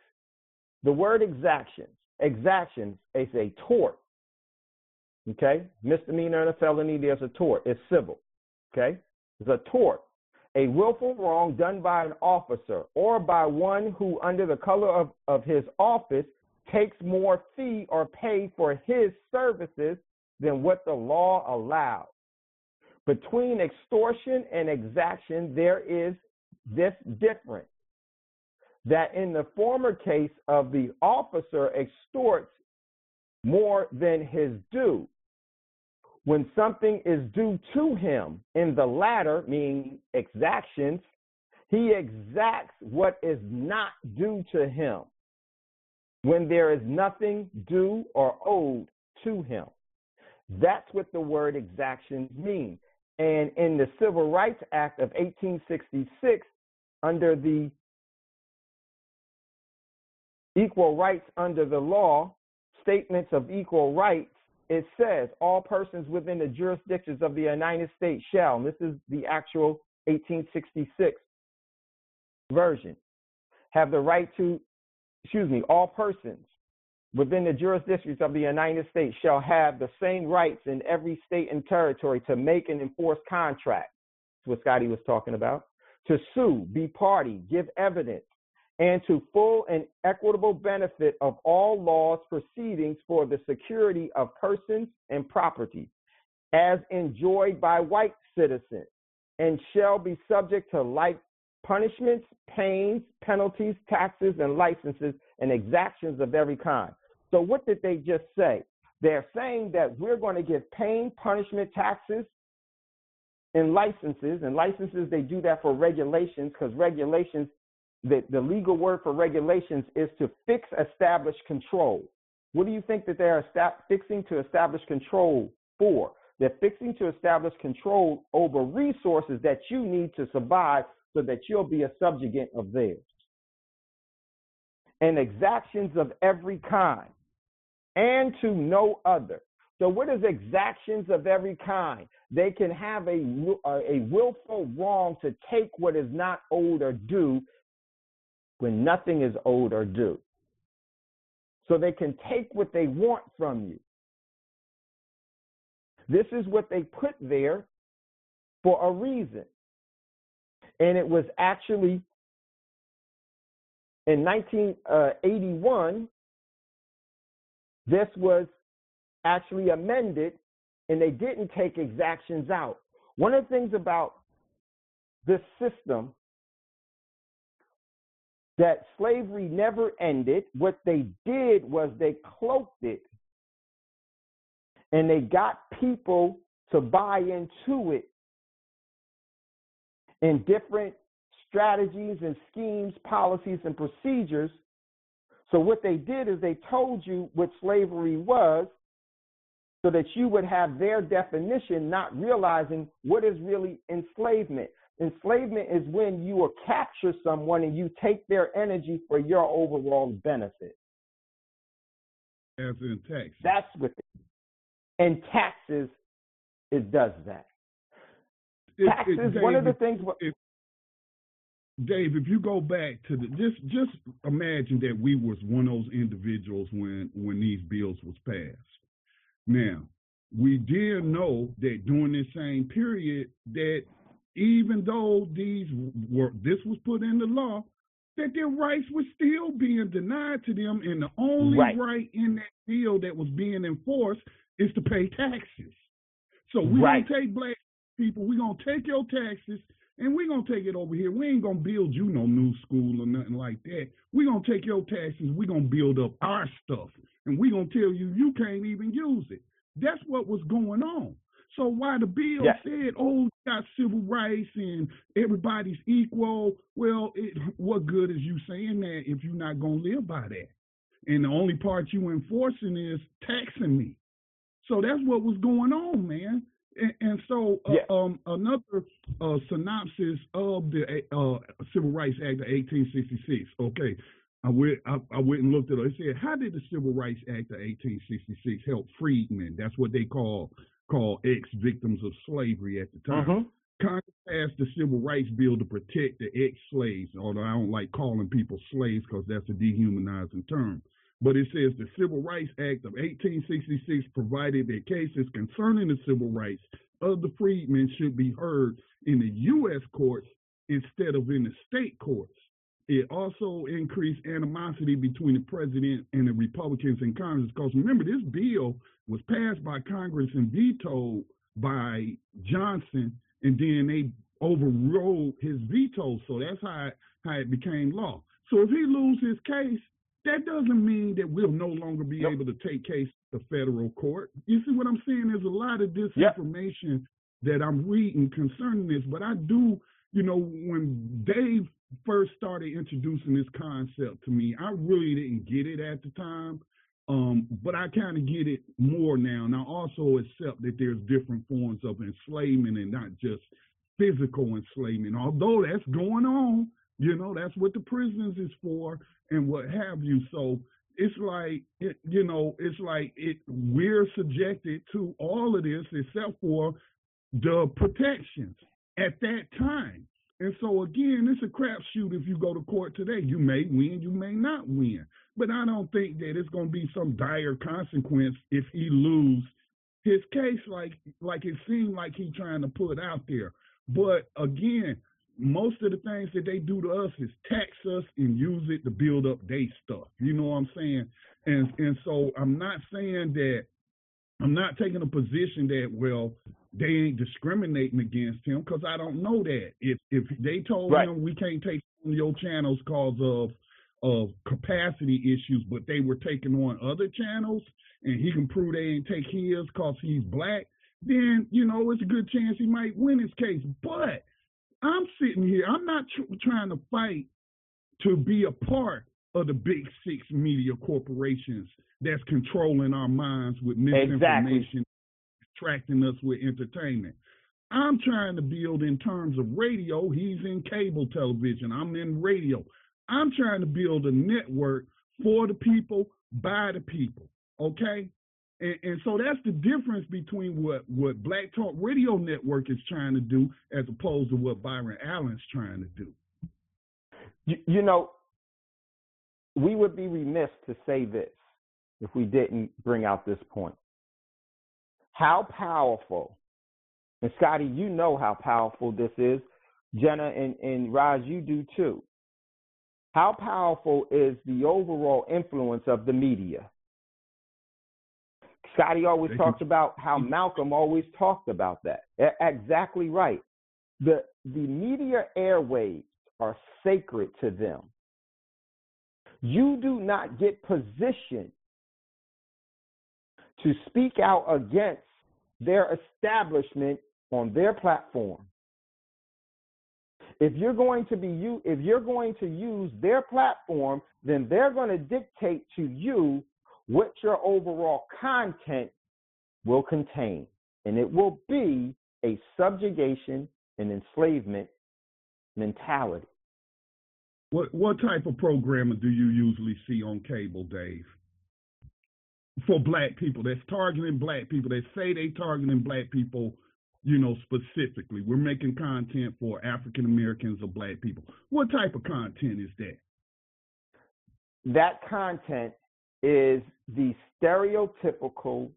the word exactions. Exactions is a tort. Okay? Misdemeanor and a felony, there's a tort. It's civil. Okay? It's a tort. A willful wrong done by an officer or by one who, under the color of, of his office, takes more fee or pay for his services than what the law allows. Between extortion and exaction, there is this difference that in the former case of the officer extorts more than his due. When something is due to him, in the latter, meaning exactions, he exacts what is not due to him when there is nothing due or owed to him. That's what the word exactions means. And in the Civil Rights Act of 1866, under the Equal Rights Under the Law, Statements of Equal Rights, it says all persons within the jurisdictions of the United States shall, and this is the actual 1866 version, have the right to, excuse me, all persons within the jurisdictions of the United States shall have the same rights in every state and territory to make and enforce contracts. What Scotty was talking about. To sue, be party, give evidence, and to full and equitable benefit of all laws proceedings for the security of persons and property, as enjoyed by white citizens, and shall be subject to like punishments, pains, penalties, taxes, and licenses and exactions of every kind. So, what did they just say? They're saying that we're going to give pain, punishment, taxes, and licenses. And licenses, they do that for regulations because regulations, the, the legal word for regulations is to fix, establish, control. What do you think that they're fixing to establish control for? They're fixing to establish control over resources that you need to survive so that you'll be a subjugate of theirs. And exactions of every kind and to no other. So, what is exactions of every kind? They can have a, a willful wrong to take what is not owed or due when nothing is owed or due. So, they can take what they want from you. This is what they put there for a reason. And it was actually in 1981 uh, this was actually amended and they didn't take exactions out. One of the things about this system that slavery never ended, what they did was they cloaked it and they got people to buy into it in different strategies and schemes, policies, and procedures so what they did is they told you what slavery was so that you would have their definition, not realizing what is really enslavement. Enslavement is when you will capture someone and you take their energy for your overall benefit. As in tax. That's what. and taxes, it does that. It, taxes. It, one of the things. It, Dave, if you go back to the just just imagine that we was one of those individuals when when these bills was passed. Now, we did know that during this same period that even though these were this was put into law, that their rights were still being denied to them, and the only Right. right in that bill that was being enforced is to pay taxes. So we're Right. gonna take black people, we're gonna take your taxes, and we're gonna take it over here. We ain't gonna build you no new school or nothing like that. We're gonna take your taxes, we're gonna build up our stuff, and we're gonna tell you you can't even use it. That's what was going on. So why the bill Yeah. said, "Oh, you got civil rights and everybody's equal," well, it, what good is you saying that if you're not gonna live by that? And the only part you enforcing is taxing me. So that's what was going on, man. And, and so, uh, um, another uh, synopsis of the uh, Civil Rights Act of 1866. Okay, I went, I, I went and looked at it. It said, "How did the Civil Rights Act of 1866 help freedmen?" That's what they call call ex-victims of slavery at the time. Mhm. Congress passed the Civil Rights Bill to protect the ex-slaves, although I don't like calling people slaves because that's a dehumanizing term. But it says the Civil Rights Act of 1866 provided that cases concerning the civil rights of the freedmen should be heard in the U.S. courts instead of in the state courts. It also increased animosity between the president and the Republicans in Congress because remember, this bill was passed by Congress and vetoed by Johnson, and then they overrode his veto. So that's how it, how it became law. So if he loses his case, that doesn't mean that we'll no longer be able to take case to federal court. You see what I'm saying? There's a lot of disinformation that I'm reading concerning this, but I do, you know, when Dave first started introducing this concept to me, I really didn't get it at the time. Um, but I kind of get it more now. And I also accept that there's different forms of enslavement and not just physical enslavement. Although that's going on, you know, that's what the prisons is for and what have you. So it's like, it, you know, it's like it. We're subjected to all of this except for the protections at that time. And so again, it's a crapshoot if you go to court today. You may win, you may not win. But I don't think that it's going to be some dire consequence if he lose his case like like it seemed like he trying to put out there. But again, most of the things that they do to us is tax us and use it to build up their stuff. You know what I'm saying? And and so I'm not saying that I'm not taking a position that well they ain't discriminating against him because I don't know that. If if they told Right. him we can't take on your channels because of of capacity issues, but they were taking on other channels, and he can prove they ain't take his because he's black, then you know it's a good chance he might win his case. But I'm sitting here, I'm not tr- trying to fight to be a part of the big six media corporations that's controlling our minds with misinformation, distracting us with entertainment. I'm trying to build in terms of radio. He's in cable television. I'm in radio. I'm trying to build a network for the people, by the people. Okay? And, and so that's the difference between what, what Black Talk Radio Network is trying to do as opposed to what Byron Allen's trying to do. You, you know, we would be remiss to say this if we didn't bring out this point. How powerful, and Scotty, you know how powerful this is. Jegna and, and Ras, you do too. How powerful is the overall influence of the media? Scotty always They talks can- about how Malcolm always talked about that. Exactly right. The the media airwaves are sacred to them. You do not get positioned to speak out against their establishment on their platform. If you're going to be you if you're going to use their platform, then they're going to dictate to you what your overall content will contain. And it will be a subjugation and enslavement mentality. What what type of programmer do you usually see on cable, Dave? For black people, that's targeting black people. They say they targeting black people, you know, specifically. We're making content for African Americans or black people. What type of content is that? That content is the stereotypical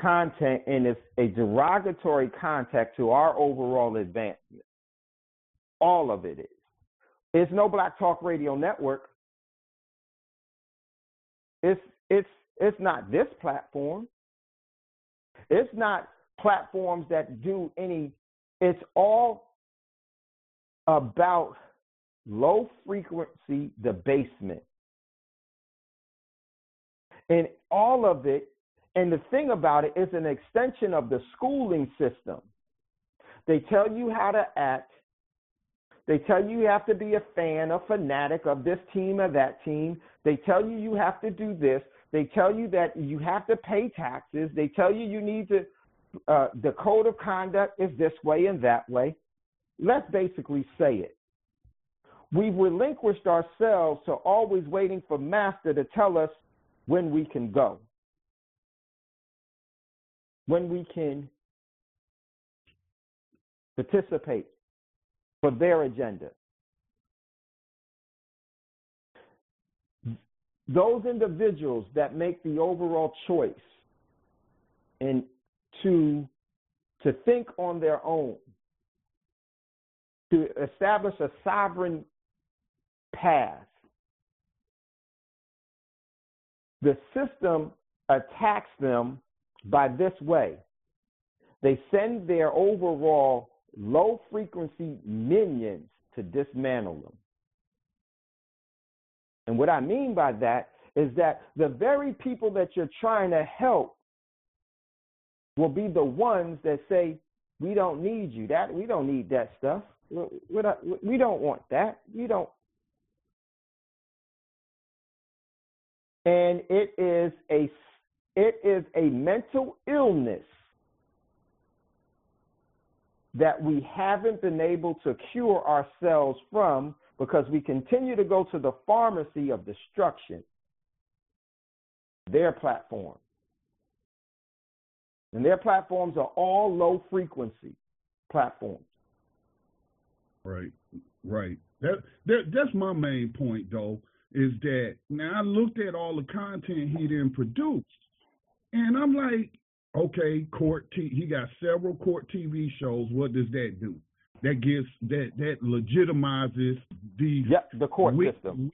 content and it's a derogatory context to our overall advancement. All of it is. It's no Black Talk Radio Network. It's it's it's not this platform. It's not platforms that do any. It's all about low frequency debasement. And all of it, and the thing about it is an extension of the schooling system. They tell you how to act. They tell you you have to be a fan, a fanatic of this team or that team. They tell you you have to do this. They tell you that you have to pay taxes. They tell you you need to, uh, the code of conduct is this way and that way. Let's basically say it. We've relinquished ourselves to always waiting for Master to tell us when we can go, when we can participate for their agenda. Those individuals that make the overall choice and to to think on their own, to establish a sovereign path. The system attacks them by this way. They send their overall low frequency minions to dismantle them. And what I mean by that is that the very people that you're trying to help will be the ones that say, "We don't need you. That we don't need that stuff. Uh, we don't want that. We don't." And it is a it is a mental illness that we haven't been able to cure ourselves from because we continue to go to the pharmacy of destruction, their platform. And their platforms are all low frequency platforms. Right, right. That, that that's my main point though, is that now I looked at all the content he didn't produce, and I'm like, okay, court t- he got several court TV shows. What does that do? That gives that that legitimizes these yep, the court system.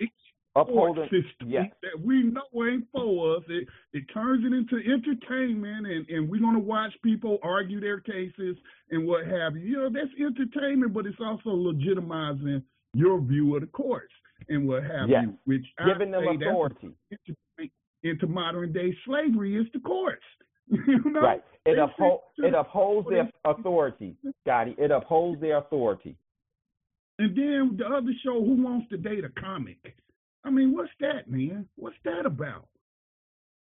Upholding, court system yes. that we know ain't for us. It it turns it into entertainment, and and we're gonna watch people argue their cases and what have you. You know, that's entertainment, but it's also legitimizing your view of the courts and what have yes. you. Which giving I them authority into, into modern day slavery is the courts. You know? Right. It uphold it upholds their authority, Scotty. It upholds their authority. And then the other show, Who Wants to Date a Comic? I mean, what's that, man? What's that about?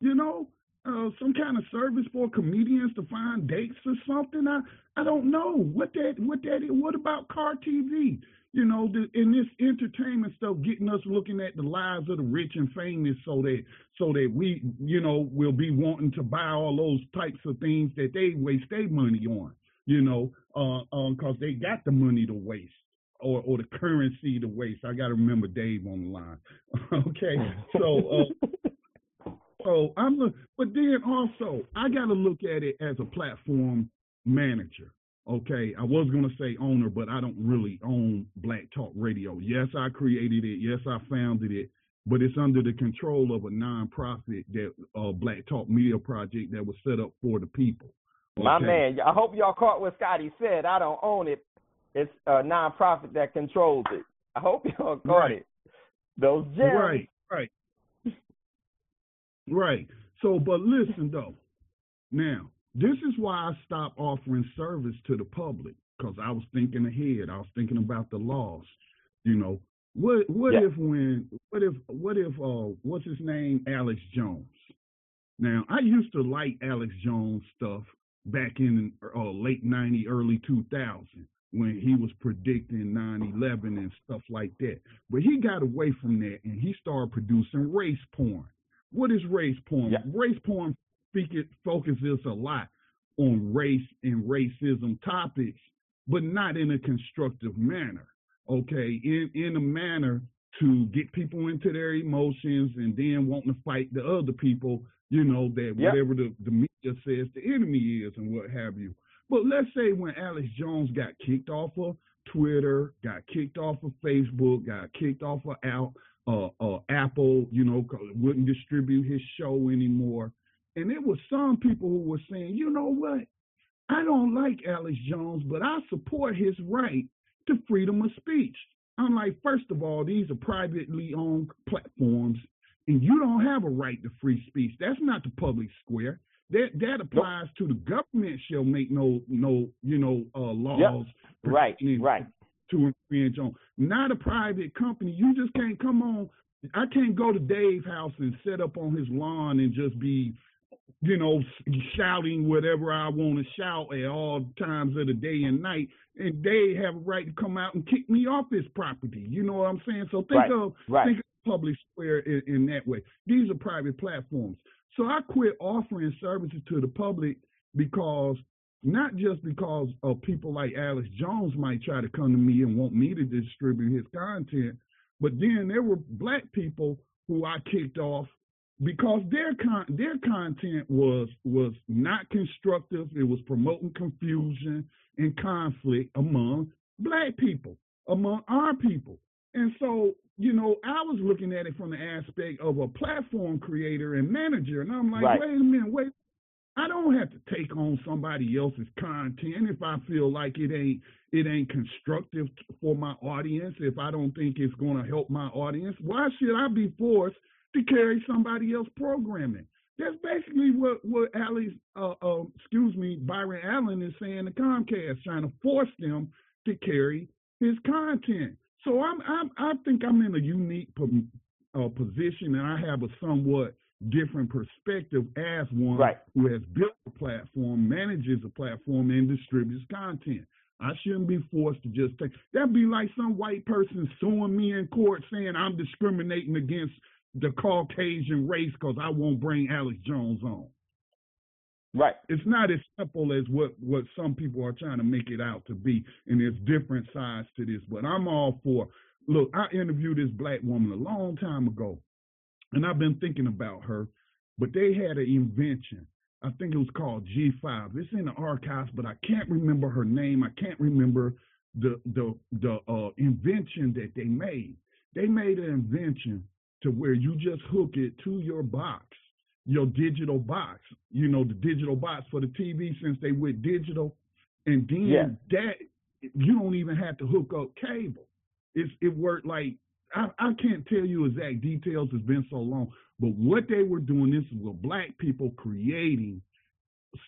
You know, uh, some kind of service for comedians to find dates or something. I I don't know what that what that is. What about car TV? You know, the, in this entertainment stuff, getting us looking at the lives of the rich and famous, so that so that we, you know, will be wanting to buy all those types of things that they waste their money on, you know, uh, because uh, they got the money to waste. Or, or the currency to waste. I got to remember Dave on the line. okay, so uh, so I'm look, but then also I got to look at it as a platform manager. Okay, I was going to say owner, but I don't really own Black Talk Radio. Yes, I created it. Yes, I founded it, but it's under the control of a nonprofit that uh, Black Talk Media Project that was set up for the people. Okay? My man, I hope y'all caught what Scotty said. I don't own it. It's a nonprofit that controls it. I hope y'all caught right. it. Those gems. Right, right, right. So, but listen though. Now, this is why I stopped offering service to the public because I was thinking ahead. I was thinking about the laws. You know, what what yeah. if when what if what if uh what's his name Alex Jones? Now I used to like Alex Jones stuff back in uh, late '90, early 2000 when he was predicting 9/11 and stuff like that. But he got away from that and he started producing race porn. What is race porn? Yeah. Race porn speak it focuses a lot on race and racism topics, but not in a constructive manner. Okay, in in a manner to get people into their emotions and then wanting to fight the other people, you know, that yep. whatever the, the media says the enemy is and what have you. But let's say when Alex Jones got kicked off of Twitter, got kicked off of Facebook, got kicked off of Al, uh, uh, Apple, you know, wouldn't distribute his show anymore. And it was some people who were saying, you know what? I don't like Alex Jones, but I support his right to freedom of speech. I'm like, first of all, these are privately owned platforms, and you don't have a right to free speech. That's not the public square. That that applies to the government. Shall make no no you know uh, laws. Yep. Right, right. To infringe on, not a private company. You just can't come on. I can't go to Dave's house and set up on his lawn and just be you know, shouting whatever I want to shout at all times of the day and night, and they have a right to come out and kick me off his property. You know what I'm saying? So think right, of right. think of public square in, in that way. These are private platforms. So I quit offering services to the public because not just because of people like Alex Jones might try to come to me and want me to distribute his content, but then there were black people who I kicked off because their con- their content was was not constructive. It was promoting confusion and conflict among black people, among our people. And so, you know, I was looking at it from the aspect of a platform creator and manager, and I'm like, right. wait a minute, wait. I don't have to take on somebody else's content if I feel like it ain't it ain't constructive for my audience. If I don't think it's going to help my audience, why should I be forced to carry somebody else programming. That's basically what what Alex, uh, uh, excuse me, Byron Allen is saying to Comcast, trying to force them to carry his content. So I'm, I'm I think I'm in a unique uh, position, and I have a somewhat different perspective as one right. who has built a platform, manages a platform, and distributes content. I shouldn't be forced to just take. That'd be like some white person suing me in court saying I'm discriminating against the Caucasian race because I won't bring Alex Jones on. Right. It's not as simple as what, what some people are trying to make it out to be, and there's different sides to this. But I'm all for. Look, I interviewed this black woman a long time ago, and I've been thinking about her. But they had an invention. I think it was called G5. It's in the archives, but I can't remember her name. I can't remember the the the uh, invention that they made. They made an invention to where you just hook it to your box, your digital box. You know, the digital box for the TV since they went digital, and then yeah. that you don't even have to hook up cable. It's it worked like I, I can't tell you exact details. It's been so long, but what they were doing this was black people creating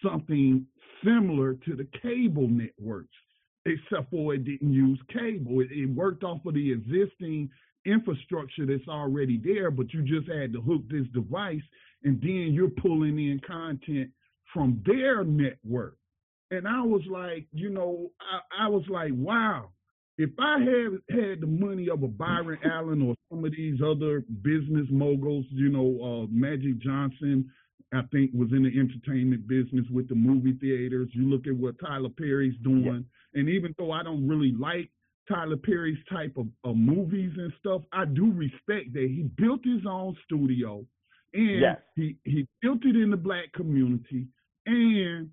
something similar to the cable networks, except for it didn't use cable. It, it worked off of the existing infrastructure that's already there, but you just had to hook this device and then you're pulling in content from their network. And I was like, you know, I, I was like, wow, if I had had the money of a Byron Allen or some of these other business moguls, you know, uh, Magic Johnson, I think was in the entertainment business with the movie theaters. You look at what Tyler Perry's doing, yeah. and even though I don't really like Tyler Perry's type of, of, movies and stuff, I do respect that he built his own studio and yes. he, he built it in the black community and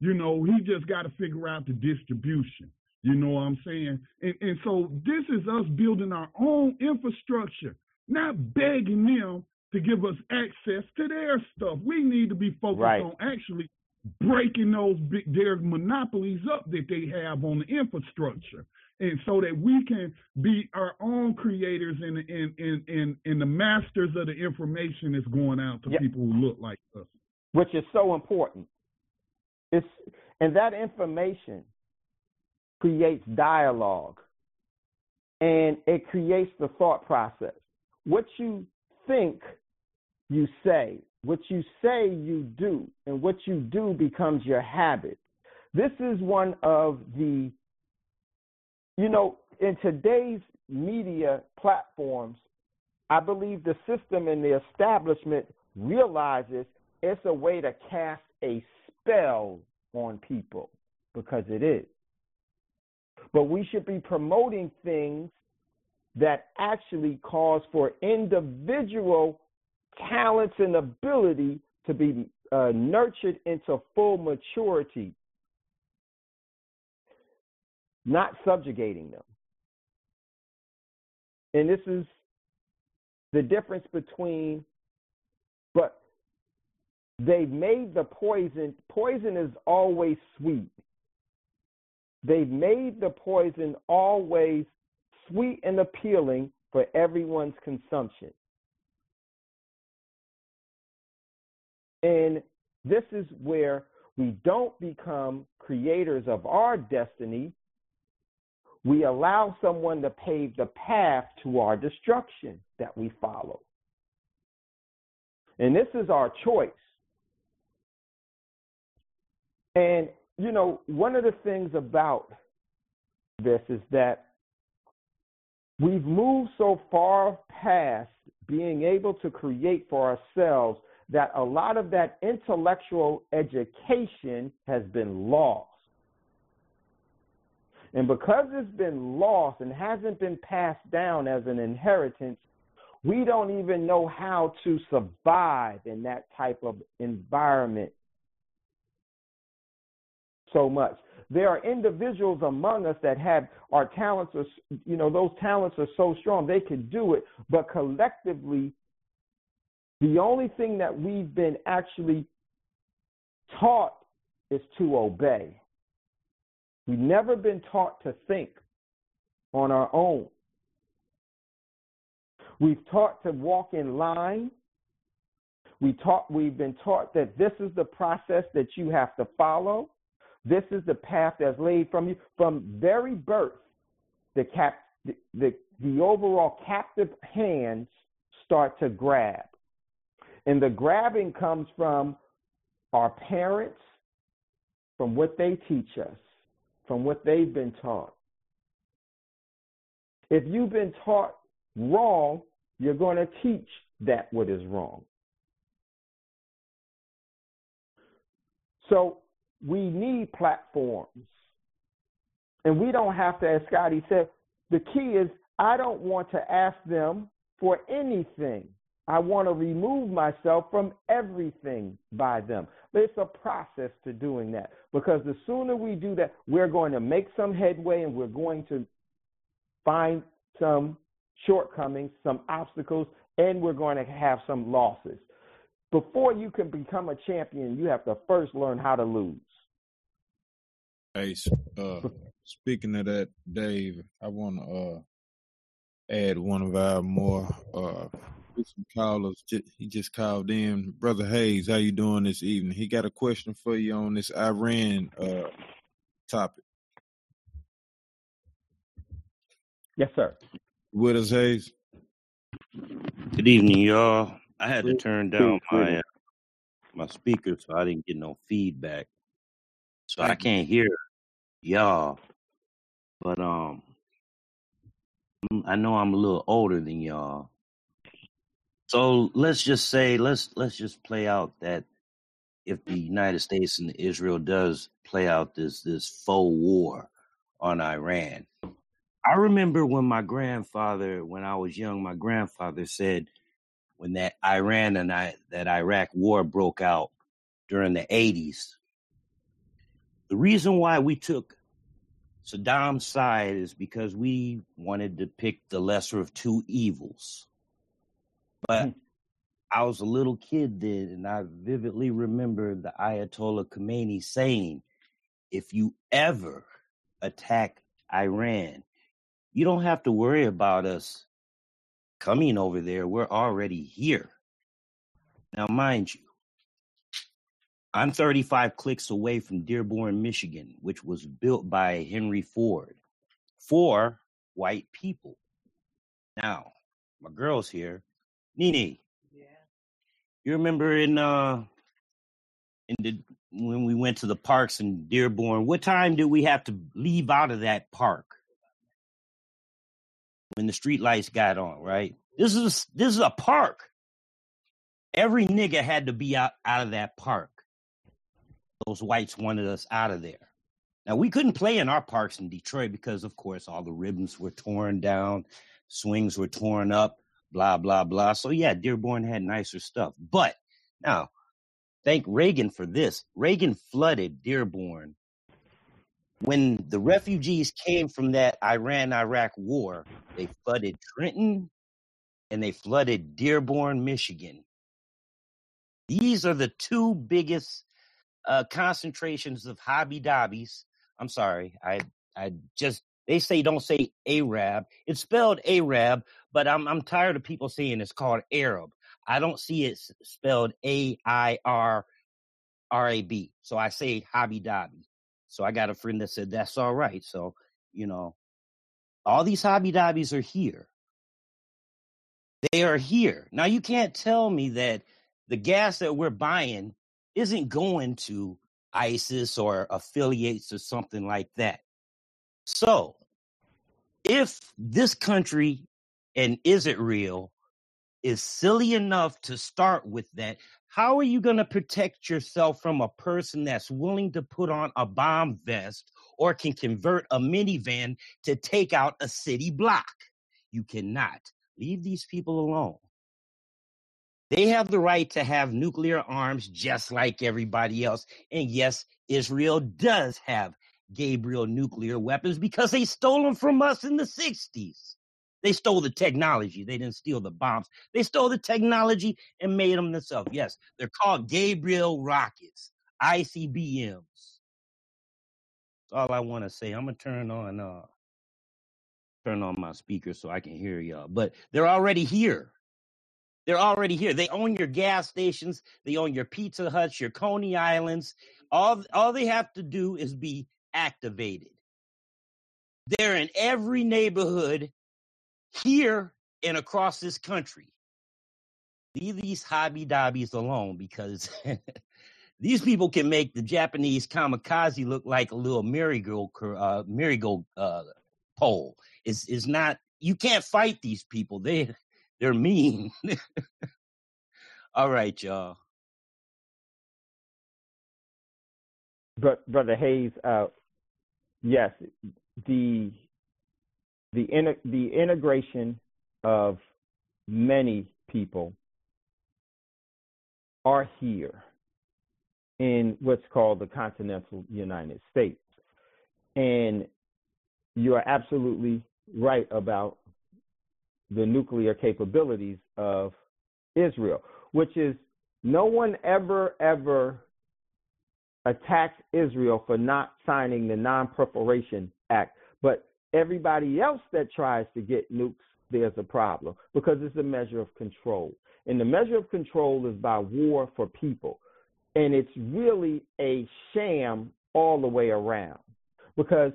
you know, he just got to figure out the distribution. You know what I'm saying? And, and so this is us building our own infrastructure, not begging them to give us access to their stuff. We need to be focused right. on actually breaking those big their monopolies up that they have on the infrastructure and so that we can be our own creators and and and and, and the masters of the information that's going out to yep. people who look like us. Which is so important. It's and that information creates dialogue and it creates the thought process. What you think you say, what you say you do, and what you do becomes your habit. This is one of the you know, in today's media platforms, I believe the system and the establishment realizes it's a way to cast a spell on people because it is. But we should be promoting things that actually cause for individual talents and ability to be uh, nurtured into full maturity not subjugating them. And this is the difference between, but they've made the poison, poison is always sweet. They've made the poison always sweet and appealing for everyone's consumption. And this is where we don't become creators of our destiny. We allow someone to pave the path to our destruction that we follow. And this is our choice. And, you know, one of the things about this is that we've moved so far past being able to create for ourselves that a lot of that intellectual education has been lost. And because it's been lost and hasn't been passed down as an inheritance, we don't even know how to survive in that type of environment so much. There are individuals among us that have our talents are you know those talents are so strong they can do it, but collectively the only thing that we've been actually taught is to obey. We've never been taught to think on our own. We've taught to walk in line. We taught, we've been taught that this is the process that you have to follow. This is the path that's laid from you. From very birth, the, cap, the, the, the overall captive hands start to grab. And the grabbing comes from our parents, from what they teach us, from what they've been taught. If you've been taught wrong, you're going to teach that what is wrong. So we need platforms. And we don't have to, as Scotty said, the key is I don't want to ask them for anything. I want to remove myself from everything by them. But it's a process to doing that because the sooner we do that, we're going to make some headway and we're going to find some shortcomings, some obstacles, and we're going to have some losses. Before you can become a champion, you have to first learn how to lose. Hey, uh, speaking of that, Dave, I want to uh, add one of our more uh, some callers. He just called in. Brother Hayes, how you doing this evening? He got a question for you on this Iran uh, topic. Yes, sir. With us, Hayes. Good evening, y'all. I had to turn down my uh, my speaker so I didn't get no feedback, so I can't hear y'all. But um, I know I'm a little older than y'all, so let's just say let's let's just play out that if the United States and Israel does play out this this faux war on Iran. I remember when my grandfather, when I was young, my grandfather said when that Iran and I, that Iraq war broke out during the 80s, the reason why we took Saddam's side is because we wanted to pick the lesser of two evils. But. I was a little kid then, and I vividly remember the Ayatollah Khomeini saying, if you ever attack Iran, you don't have to worry about us coming over there. We're already here. Now, mind you, I'm 35 clicks away from Dearborn, Michigan, which was built by Henry Ford for white people. Now, my girl's here. Nene. Yeah. You remember in uh in the when we went to the parks in Dearborn, what time did we have to leave out of that park? When the street lights got on, right? This is this is a park. Every nigga had to be out, out of that park. Those whites wanted us out of there. Now we couldn't play in our parks in Detroit because of course all the ribbons were torn down, swings were torn up blah blah blah. So yeah, Dearborn had nicer stuff. But now, thank Reagan for this. Reagan flooded Dearborn when the refugees came from that Iran Iraq war, they flooded Trenton and they flooded Dearborn, Michigan. These are the two biggest uh, concentrations of hobby dobbies. I'm sorry, I I just they say don't say Arab. It's spelled Arab, but I'm I'm tired of people saying it's called Arab. I don't see it spelled A I R R A B. So I say hobby dobby. So I got a friend that said that's all right. So, you know, all these hobby dobbies are here. They are here. Now you can't tell me that the gas that we're buying isn't going to ISIS or affiliates or something like that. So, if this country and Israel is silly enough to start with that, how are you going to protect yourself from a person that's willing to put on a bomb vest or can convert a minivan to take out a city block? You cannot. Leave these people alone. They have the right to have nuclear arms just like everybody else. And yes, Israel does have Gabriel nuclear weapons because they stole them from us in the 60s. They stole the technology. They didn't steal the bombs. They stole the technology and made them themselves. Yes, they're called Gabriel rockets, ICBMs. That's all I want to say. I'm gonna turn on uh turn on my speaker so I can hear y'all. But they're already here. They're already here. They own your gas stations. They own your Pizza Huts, your Coney Islands. All all they have to do is be activated. They're in every neighborhood here and across this country. Leave these hobby dobbies alone because these people can make the Japanese kamikaze look like a little merry-go uh, merry-go uh, pole. It's is not. You can't fight these people. They they're mean. All right, y'all. But brother Hayes, uh, yes, the the in, the integration of many people are here in what's called the continental United States. And you are absolutely right about the nuclear capabilities of Israel, which is no one ever, ever attacks Israel for not signing the Non Proliferation Act. But everybody else that tries to get nukes, there's a problem because it's a measure of control. And the measure of control is by war for people. And it's really a sham all the way around. Because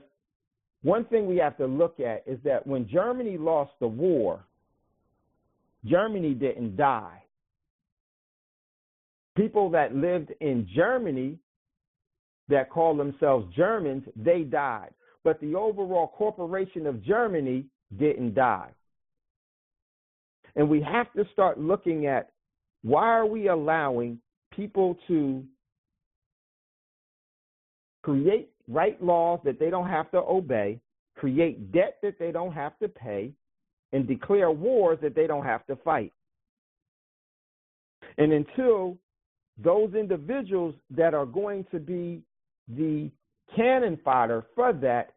one thing we have to look at is that when Germany lost the war, Germany didn't die. People that lived in Germany that call themselves Germans, they died but the overall corporation of Germany didn't die. And we have to start looking at why are we allowing people to create right laws that they don't have to obey, create debt that they don't have to pay, and declare wars that they don't have to fight. And until those individuals that are going to be the cannon fodder for that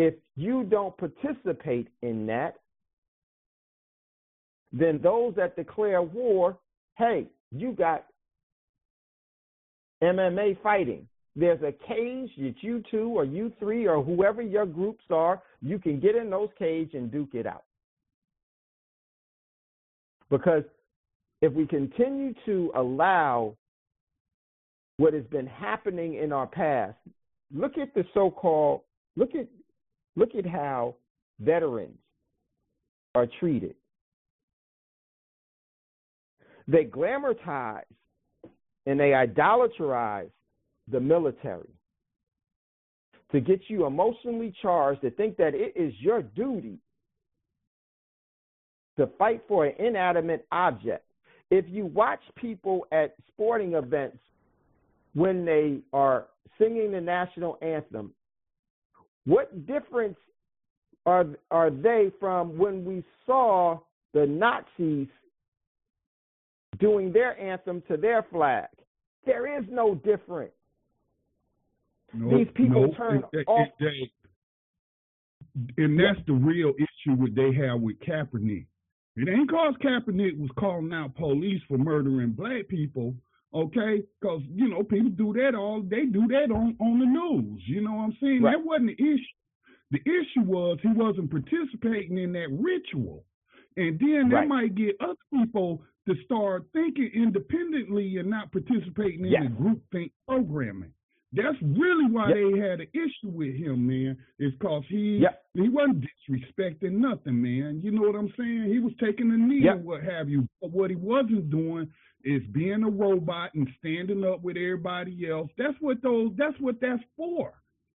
if you don't participate in that, then those that declare war, hey, you got MMA fighting. There's a cage that you two or you three or whoever your groups are, you can get in those cage and duke it out. Because if we continue to allow what has been happening in our past, look at the so-called look at Look at how veterans are treated. They glamorize and they idolatrize the military to get you emotionally charged to think that it is your duty to fight for an inanimate object. If you watch people at sporting events when they are singing the national anthem what difference are are they from when we saw the Nazis doing their anthem to their flag? There is no difference. No, These people no, turn it- it- off. it- they- and that's the real issue what they have with Kaepernick. It ain't cause Kaepernick was calling out police for murdering black people, okay? Because you know people do that all they do that on on the news. You know what I'm saying? Right. That wasn't the issue. The issue was he wasn't participating in that ritual, and then that might get other people to start thinking independently and not participating in Yes. the group think programming. That's really why Yep. they had an issue with him, man. Is cause he Yep. he wasn't disrespecting nothing, man. You know what I'm saying? He was taking a knee Yep. and what have you. But what he wasn't doing is being a robot and standing up with everybody else. That's what those. That's what that's for.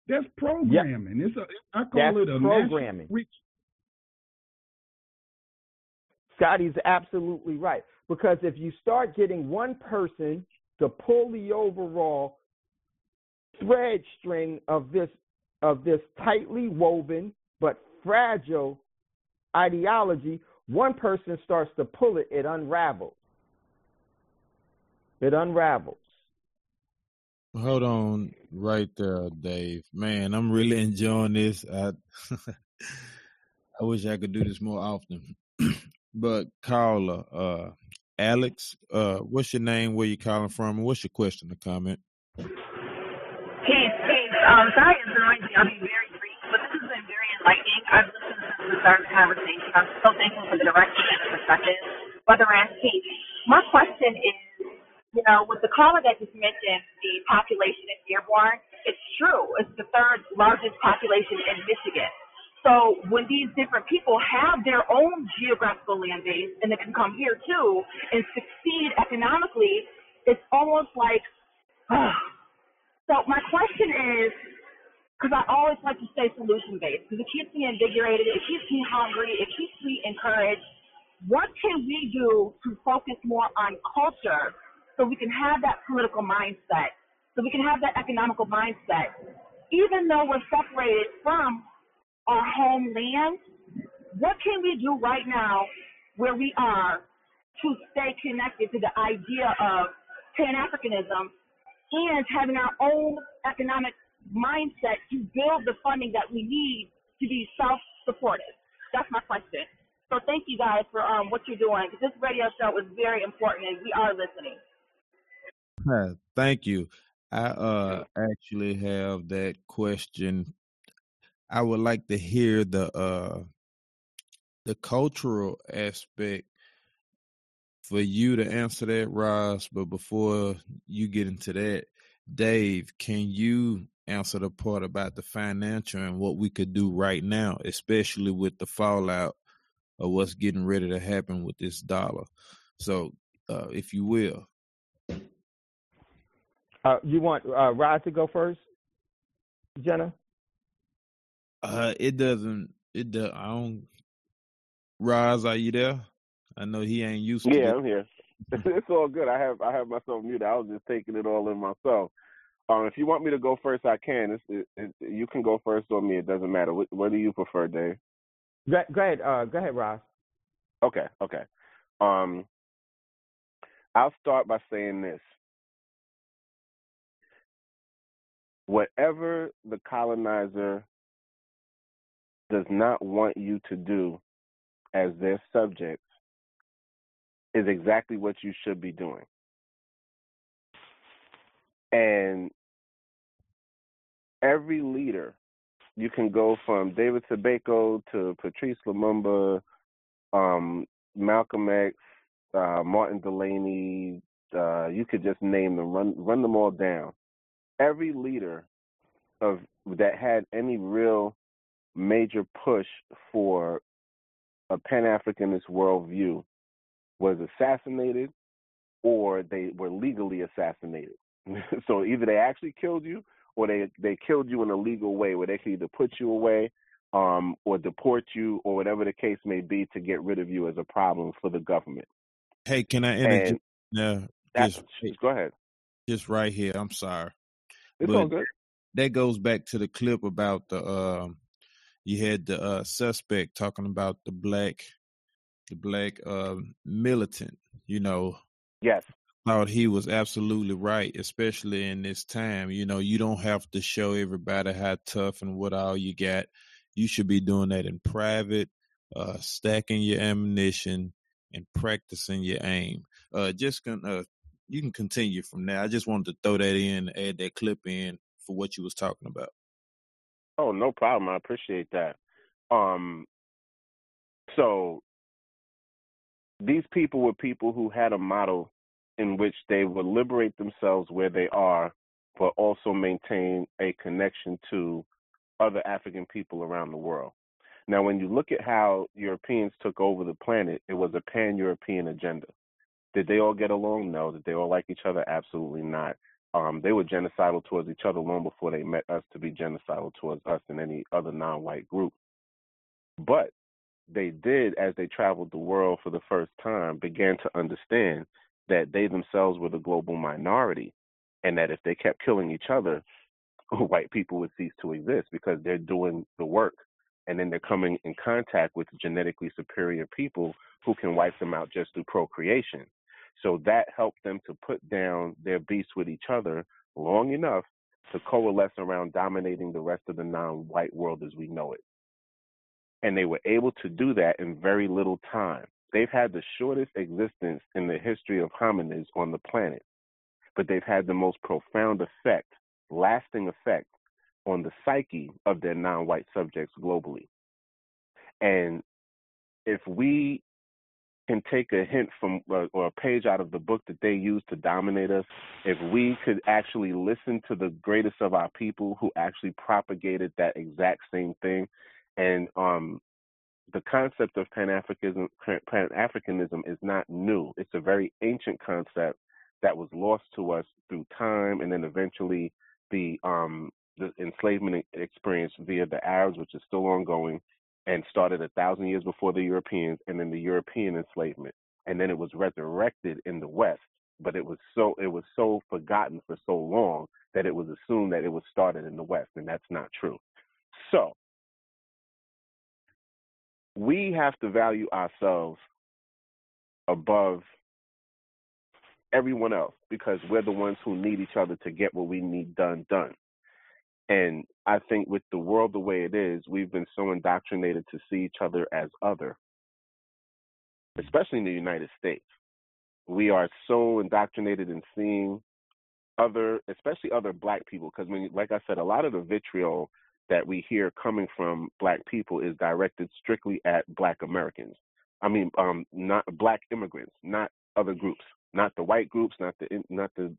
That's programming. It's a. I call That's it a programming. rich- Scotty's absolutely right. Because if you start getting one person to pull the overall thread string of this of this tightly woven but fragile ideology, one person starts to pull it, it unravels. It unravels. Hold on right there, Dave. Man, I'm really enjoying this. I I wish I could do this more often. but caller, uh Alex, uh, what's your name, where you calling from, what's your question or comment? Peace, peace. Um, sorry it's noisy. I'll be very brief, but this has been very enlightening. I've listened since the start of the conversation. I'm so thankful for the direction and the perspective. Brother Randy, my question is, you know, with the caller that just mentioned the population in Dearborn, it's true. It's the third largest population in Michigan. So when these different people have their own geographical land base and they can come here too and succeed economically, it's almost like ah. So my question is, because I always like to stay solution based, because it keeps me invigorated, it keeps me hungry, it keeps me encouraged. What can we do to focus more on culture so we can have that political mindset, so we can have that economical mindset, even though we're separated from our homeland? What can we do right now where we are to stay connected to the idea of Pan Africanism and having our own economic mindset to build the funding that we need to be self-supportive. That's my question. So thank you guys for um, what you're doing. This radio show is very important, and we are listening. Thank you. I uh actually have that question. I would like to hear the uh the cultural aspect for you to answer that, Ras. But before you get into that, Dave, can you answer the part about the financial and what we could do right now, especially with the fallout of what's getting ready to happen with this dollar? So, uh, if you will. Uh, you want uh, Rod to go first, Jegna? Uh, it doesn't. It does. I don't. Ras, are you there? I know he ain't used to Yeah, it. I'm here. it's all good. I have I have myself muted. I was just taking it all in myself. Um, if you want me to go first, I can. It's, it, it, you can go first or me. It doesn't matter. What, what do you prefer, Dave? Go, go ahead. Uh, go ahead, Ras. Okay, okay. Um, I'll start by saying this. Whatever the colonizer does not want you to do as their subjects is exactly what you should be doing. And every leader, you can go from David Sobukwe to Patrice Lumumba, um, Malcolm X, uh, Martin Delany. Uh, you could just name them, run run them all down. Every leader of that had any real major push for a Pan Africanist worldview was assassinated or they were legally assassinated. so either they actually killed you or they, they killed you in a legal way where they could either put you away um, or deport you or whatever the case may be to get rid of you as a problem for the government. Hey, can I interject? That's, just, go ahead. just right here. I'm sorry. It's but all good. That goes back to the clip about the um you had the uh suspect talking about the black the black uh militant, you know. Yes. thought he was absolutely right, especially in this time. You know, you don't have to show everybody how tough and what all you got. You should be doing that in private, uh, stacking your ammunition and practicing your aim. Uh, just con- uh, you can continue from there. I just wanted to throw that in, add that clip in for what you was talking about. Oh, no problem. I appreciate that. Um, so these people were people who had a model in which they would liberate themselves where they are, but also maintain a connection to other African people around the world. Now, when you look at how Europeans took over the planet, it was a pan European agenda. Did they all get along? No. Did they all like each other? Absolutely not. Um, they were genocidal towards each other long before they met us to be genocidal towards us and any other non white group. But they did, as they traveled the world for the first time, began to understand that they themselves were the global minority and that if they kept killing each other, white people would cease to exist because they're doing the work and then they're coming in contact with genetically superior people who can wipe them out just through procreation. So that helped them to put down their beasts with each other long enough to coalesce around dominating the rest of the non white world as we know it. And they were able to do that in very little time. They've had the shortest existence in the history of hominids on the planet, but they've had the most profound effect, lasting effect on the psyche of their non white subjects globally. And if we can take a hint from uh, or a page out of the book that they use to dominate us, if we could actually listen to the greatest of our people who actually propagated that exact same thing, and um, the concept of Pan Africanism Pan Africanism is not new. It's a very ancient concept that was lost to us through time, and then eventually the um, the enslavement experience via the Arabs, which is still ongoing, and started a thousand years before the Europeans, and then the European enslavement, and then it was resurrected in the West. But it was so it was so forgotten for so long that it was assumed that it was started in the West, and that's not true. So we have to value ourselves above everyone else because we're the ones who need each other to get what we need done done. And I think with the world the way it is, we've been so indoctrinated to see each other as other, especially in the United States. We are so indoctrinated in seeing other, especially other black people, because when, like I said, a lot of the vitriol that we hear coming from black people is directed strictly at black Americans. I mean, um, not black immigrants, not other groups, not the white groups, not the not the,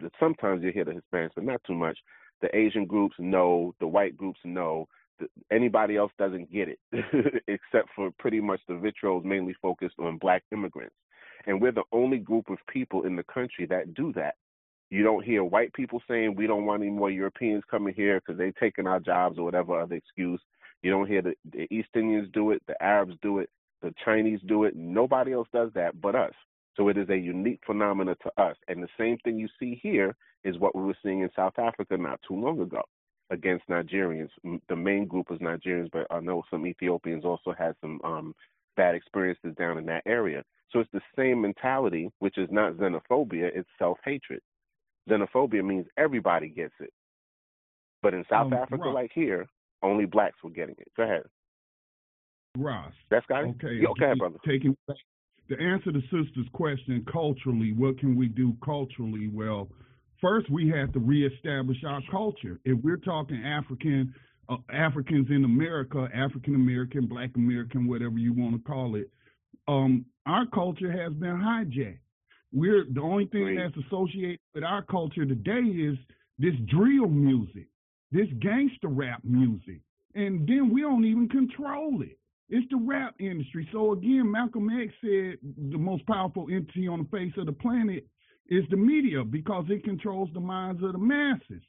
the sometimes you hear the Hispanics, but not too much. The Asian groups know, the white groups know. The, anybody else doesn't get it, except for pretty much the vitriol is mainly focused on black immigrants, and we're the only group of people in the country that do that. You don't hear white people saying we don't want any more Europeans coming here because they're taking our jobs or whatever other excuse. You don't hear the, the East Indians do it, the Arabs do it, the Chinese do it. Nobody else does that but us. So it is a unique phenomenon to us. And the same thing you see here is what we were seeing in South Africa not too long ago against Nigerians. The main group was Nigerians, but I know some Ethiopians also had some um, bad experiences down in that area. So it's the same mentality, which is not xenophobia, it's self hatred. Xenophobia means everybody gets it. But in South Um, Africa, Ras. like here, only blacks were getting it. Go ahead. Ras. That's got it? Okay. Yeah, okay, brother. Taking to answer the sister's question culturally, what can we do culturally? Well, first we have to reestablish our culture. If we're talking African uh, Africans in America, African American, Black American, whatever you want to call it, um, our culture has been hijacked. We're the only thing that's associated with our culture today is this drill music, this gangster rap music, and then we don't even control it. It's the rap industry. So again, Malcolm X said the most powerful entity on the face of the planet is the media because it controls the minds of the masses.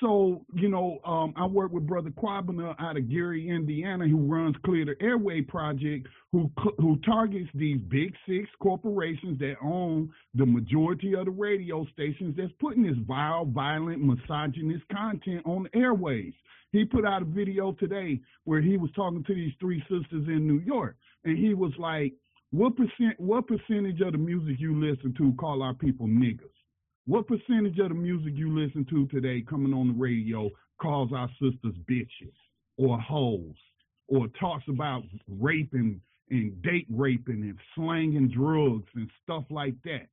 So, you know, um, I work with Brother Quabana out of Gary, Indiana, who runs Clear the Airway Project, who who targets these big six corporations that own the majority of the radio stations that's putting this vile, violent, misogynist content on the airways. He put out a video today where he was talking to these three sisters in New York, and he was like, What percent? What percentage of the music you listen to call our people niggas? What percentage of the music you listen to today coming on the radio calls our sisters bitches or hoes or talks about raping and date raping and slanging drugs and stuff like that?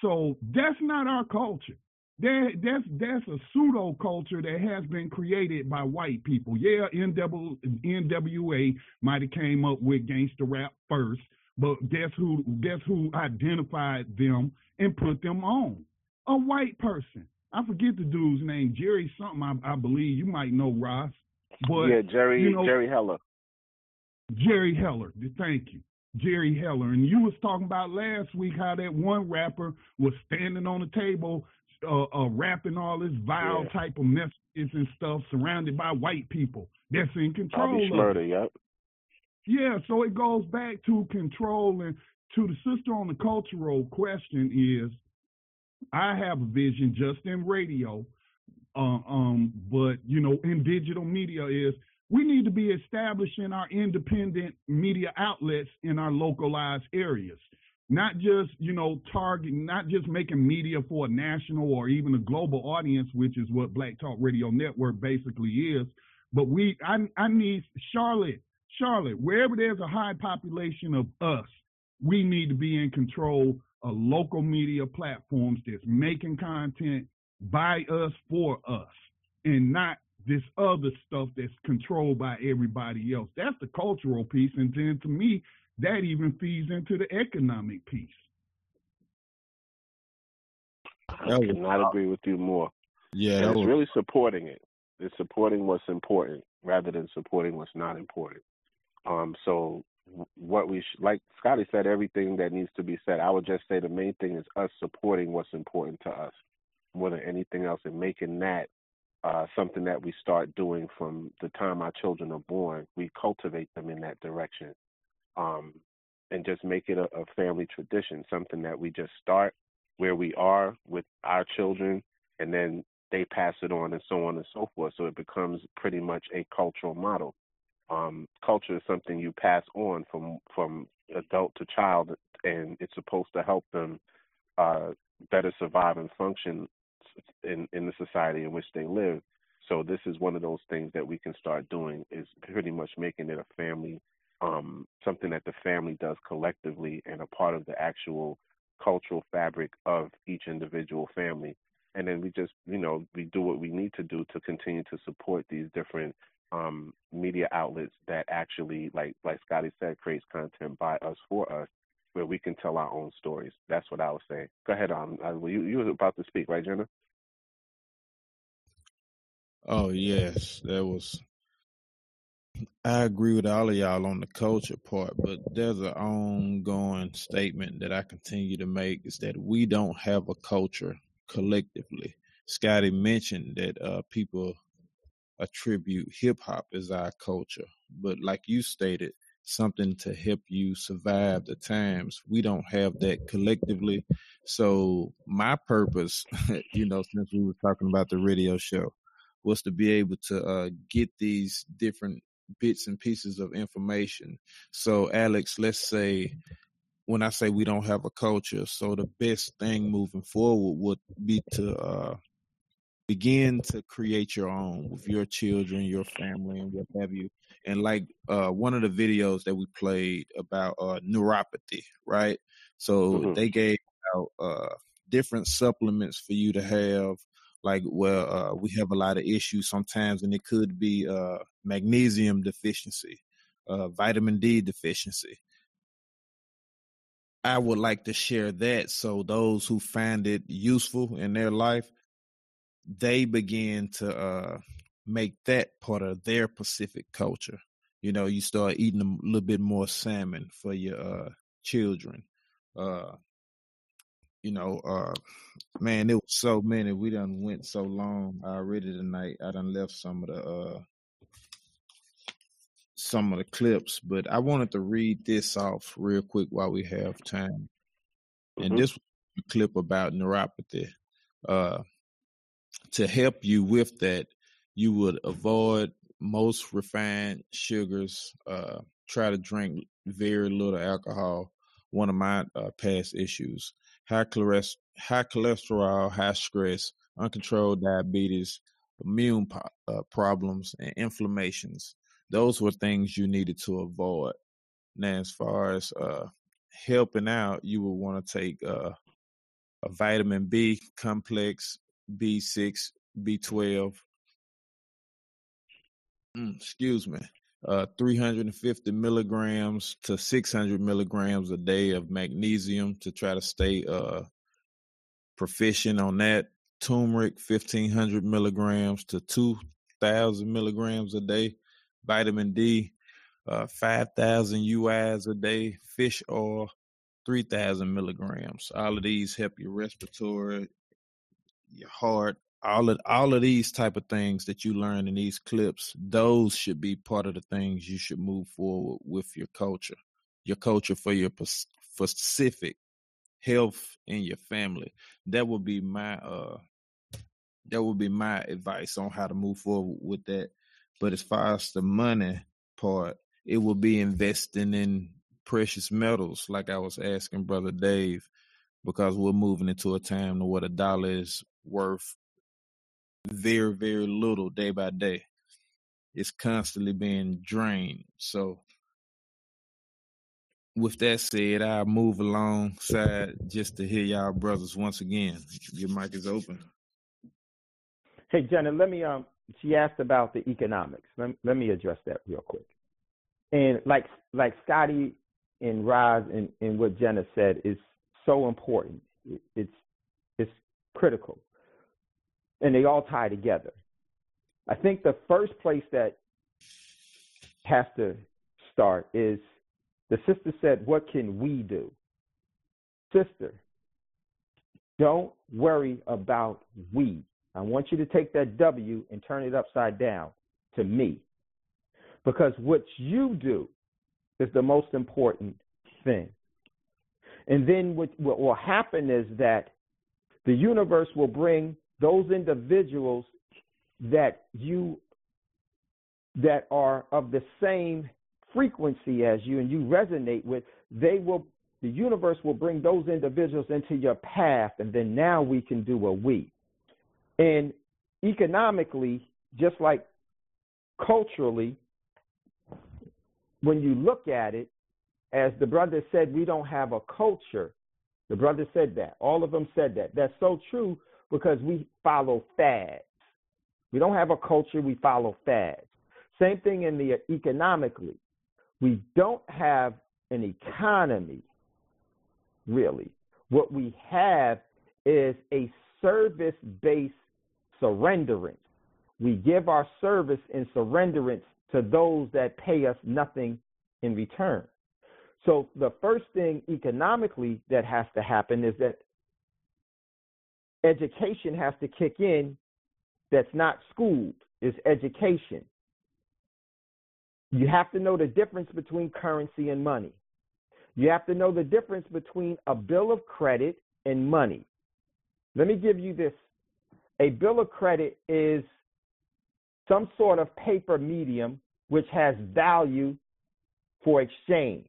So that's not our culture. There, that's that's a pseudo culture that has been created by white people. Yeah, NW, NWA might have came up with gangster rap first, but guess who? Guess who identified them and put them on? A white person. I forget the dude's name, Jerry something. I, I believe you might know Ras, but yeah, Jerry you know, Jerry Heller. Jerry Heller. Thank you. Jerry Heller. And you was talking about last week how that one rapper was standing on the table uh, uh, rapping all this vile Yeah. type of messages and stuff surrounded by white people that's in control Bobby it. yep. Yeah, so it goes back to control and to the sister on the cultural question is I have a vision just in radio, uh, um, but you know, in digital media is we need to be establishing our independent media outlets in our localized areas. Not just, you know, targeting, not just making media for a national or even a global audience, which is what Black Talk Radio Network basically is. But we, I, I need Charlotte, Charlotte, wherever there's a high population of us, we need to be in control local media platforms that's making content by us for us and not this other stuff that's controlled by everybody else. That's the cultural piece. And then to me, that even feeds into the economic piece. I could not agree with you more. Yeah, and that it's was- really supporting it. It's supporting what's important rather than supporting what's not important. Um, so w- what we sh- like Scotty said, everything that needs to be said. I would just say the main thing is us supporting what's important to us more than anything else, and making that uh, something that we start doing from the time our children are born. We cultivate them in that direction, um, and just make it a, a family tradition, something that we just start where we are with our children, and then they pass it on, and so on and so forth. So it becomes pretty much a cultural model. Um, culture is something you pass on from from adult to child, and it's supposed to help them uh, better survive and function in in the society in which they live. So this is one of those things that we can start doing is pretty much making it a family, um, something that the family does collectively and a part of the actual cultural fabric of each individual family. And then we just, you know, we do what we need to do to continue to support these different um, media outlets that actually, like like Scotty said, creates content by us for us, where we can tell our own stories. That's what I was saying. Go ahead, um, uh, you you were about to speak, right, Jegna? Oh yes, that was. I agree with all of y'all on the culture part, but there's an ongoing statement that I continue to make is that we don't have a culture collectively. Scotty mentioned that uh, people attribute hip hop as our culture, but like you stated, something to help you survive the times. We don't have that collectively. So my purpose, you know, since we were talking about the radio show, was to be able to uh, get these different bits and pieces of information. So, Alex, let's say when I say we don't have a culture, so the best thing moving forward would be to uh, begin to create your own with your children, your family, and what have you. And like uh, one of the videos that we played about uh, neuropathy, right? So Mhm. they gave out uh, different supplements for you to have. Like, well, uh, we have a lot of issues sometimes, and it could be uh, magnesium deficiency, uh, vitamin D deficiency. I would like to share that so those who find it useful in their life, they begin to uh, make that part of their Pacific culture. You know, you start eating a little bit more salmon for your uh, children. Uh, you know, uh, man, it was so many. We done went so long already tonight. I done left some of the uh, some of the clips, but I wanted to read this off real quick while we have time. And Mhm. this was a clip about neuropathy. Uh, to help you with that, you would avoid most refined sugars. Uh, try to drink very little alcohol. one of my uh, past issues. High cholesterol, high stress, uncontrolled diabetes, immune po- uh, problems, and inflammations. Those were things you needed to avoid. Now, as far as uh, helping out, you would want to take uh, a vitamin B complex, B6, B12. Mm, excuse me. Uh, 350 milligrams to 600 milligrams a day of magnesium to try to stay uh, proficient on that. Turmeric, 1500 milligrams to 2000 milligrams a day. Vitamin D, uh, 5,000 UIs a day. Fish oil, 3,000 milligrams. All of these help your respiratory, your heart, all of all of these type of things that you learn in these clips. Those should be part of the things you should move forward with your culture, your culture for your specific health in your family. That would be my uh, that would be my advice on how to move forward with that. But as far as the money part, it will be investing in precious metals, like I was asking Brother Dave, because we're moving into a time where a dollar is worth very, very little day by day. It's constantly being drained. So, with that said, I'll move alongside just to hear y'all brothers once again. Your mic is open. Hey, Jegna, let me um. She asked about the economics. Let, let me address that real quick. And like like Scotty and Ras and, and what Jegna said is so important. It's it's critical, and they all tie together. I think the first place that has to start is the sister said, "What can we do?" Sister, don't worry about we. I want you to take that W and turn it upside down to me. Because what you do is the most important thing. And then what, what will happen is that the universe will bring those individuals that you that are of the same frequency as you and you resonate with, they will the universe will bring those individuals into your path and then now we can do a we. And economically, just like culturally, when you look at it, as the brother said, we don't have a culture. The brother said that. All of them said that. That's so true because we follow fads. We don't have a culture, we follow fads. Same thing in the economically. We don't have an economy, really. What we have is a service based surrenderance. We give our service in surrenderance to those that pay us nothing in return. So the first thing economically that has to happen is that education has to kick in that's not schooled, is education. You have to know the difference between currency and money. You have to know the difference between a bill of credit and money. Let me give you this. A bill of credit is some sort of paper medium which has value for exchange.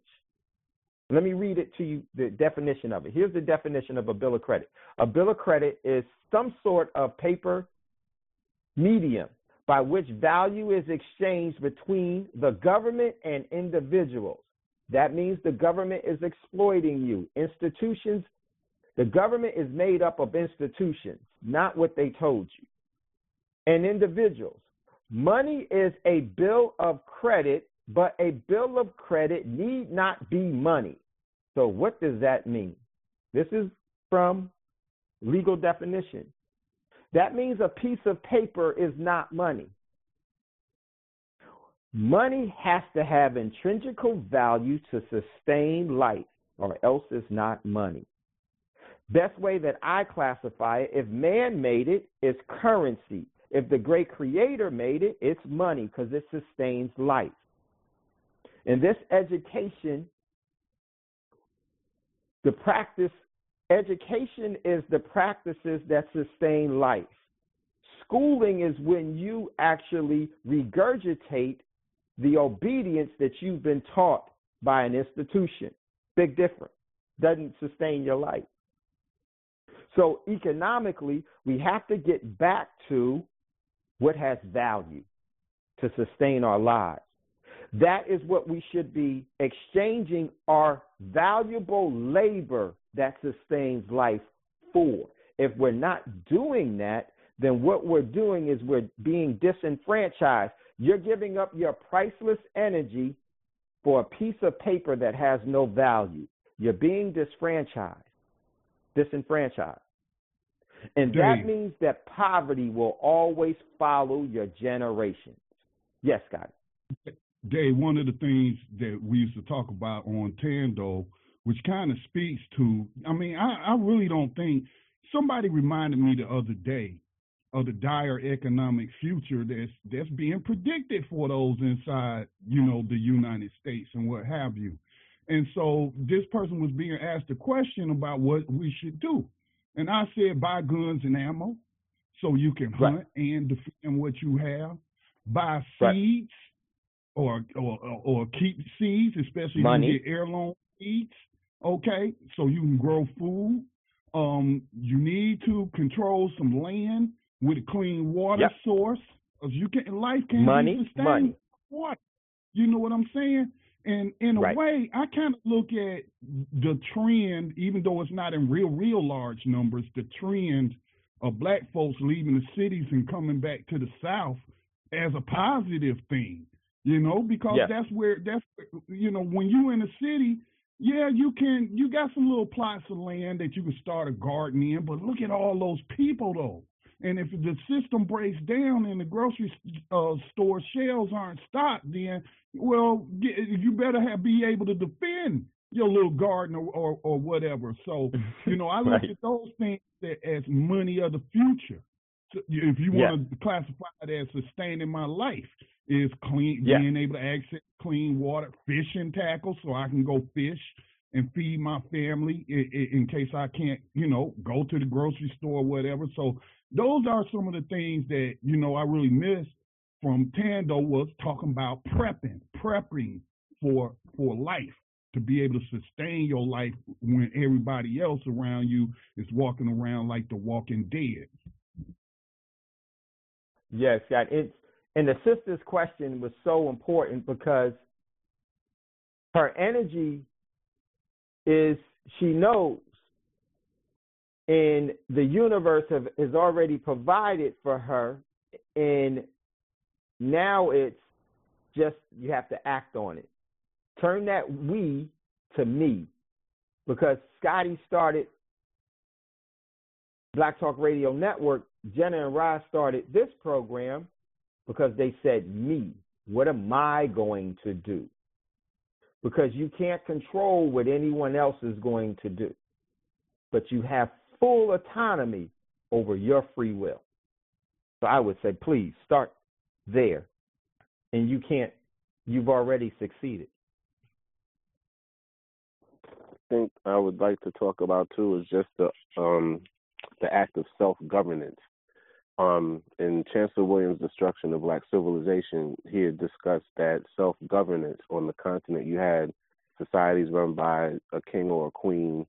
Let me read it to you the definition of it. Here's the definition of a bill of credit. A bill of credit is some sort of paper medium by which value is exchanged between the government and individuals. That means the government is exploiting you. Institutions, the government is made up of institutions, not what they told you, and individuals. Money is a bill of credit, but a bill of credit need not be money. So, what does that mean? This is from legal definition. That means a piece of paper is not money. Money has to have intrinsic value to sustain life, or else it's not money. Best way that I classify it, if man made it, it's currency. If the great creator made it, it's money because it sustains life. In this education, the practice, education is the practices that sustain life. Schooling is when you actually regurgitate the obedience that you've been taught by an institution. Big difference. doesn't sustain your life. So economically, we have to get back to what has value to sustain our lives. That is what we should be exchanging our valuable labor that sustains life for. If we're not doing that, then what we're doing is we're being disenfranchised. You're giving up your priceless energy for a piece of paper that has no value. You're being disfranchised, disenfranchised. And that means that poverty will always follow your generations. Yes, Scott. Dave, one of the things that we used to talk about on Tando, which kind of speaks to, I mean, I, I really don't think somebody reminded me the other day of the dire economic future that's that's being predicted for those inside, you know, the United States and what have you. And so this person was being asked a question about what we should do. And I said buy guns and ammo so you can hunt Right. and defend what you have. Buy Right. seeds or, or or or keep seeds, especially Money. if you get heirloom seeds. Okay, so you can grow food. Um, you need to control some land with a clean water Yep. source, because you can life can't Money, be sustained money. water. You know what I'm saying? And in a Right. way, I kind of look at the trend, even though it's not in real, real large numbers, the trend of black folks leaving the cities and coming back to the South as a positive thing. You know, because Yes. that's where that's you know when you in the city, yeah, you can you got some little plots of land that you can start a garden in, but look at all those people though. And if the system breaks down and the grocery uh, store shelves aren't stocked, then well, you better have be able to defend your little garden or, or, or whatever. So, you know, I look Right. at those things that, as money of the future. So if you want to classify it as sustaining my life, is clean Yeah. being able to access clean water, fishing tackle, so I can go fish and feed my family in, in case I can't, you know, go to the grocery store or whatever. So those are some of the things that you know I really missed from Tando was talking about prepping, prepping for for life to be able to sustain your life when everybody else around you is walking around like the walking dead. Yes, Scott. It's and the sister's question was so important because her energy is she knows and the universe have, has already provided for her and now it's just you have to act on it. Turn that we to me because scotty started black talk radio network Jegna and Ras started this program because they said me what am i going to do because you can't control what anyone else is going to do but you have full autonomy over your free will. So I would say, please start there. And you can't, you've already succeeded. I think I would like to talk about too is just the um the act of self governance. Um, in Chancellor Williams' destruction of black civilization, he had discussed that self governance on the continent. You had societies run by a king or a queen,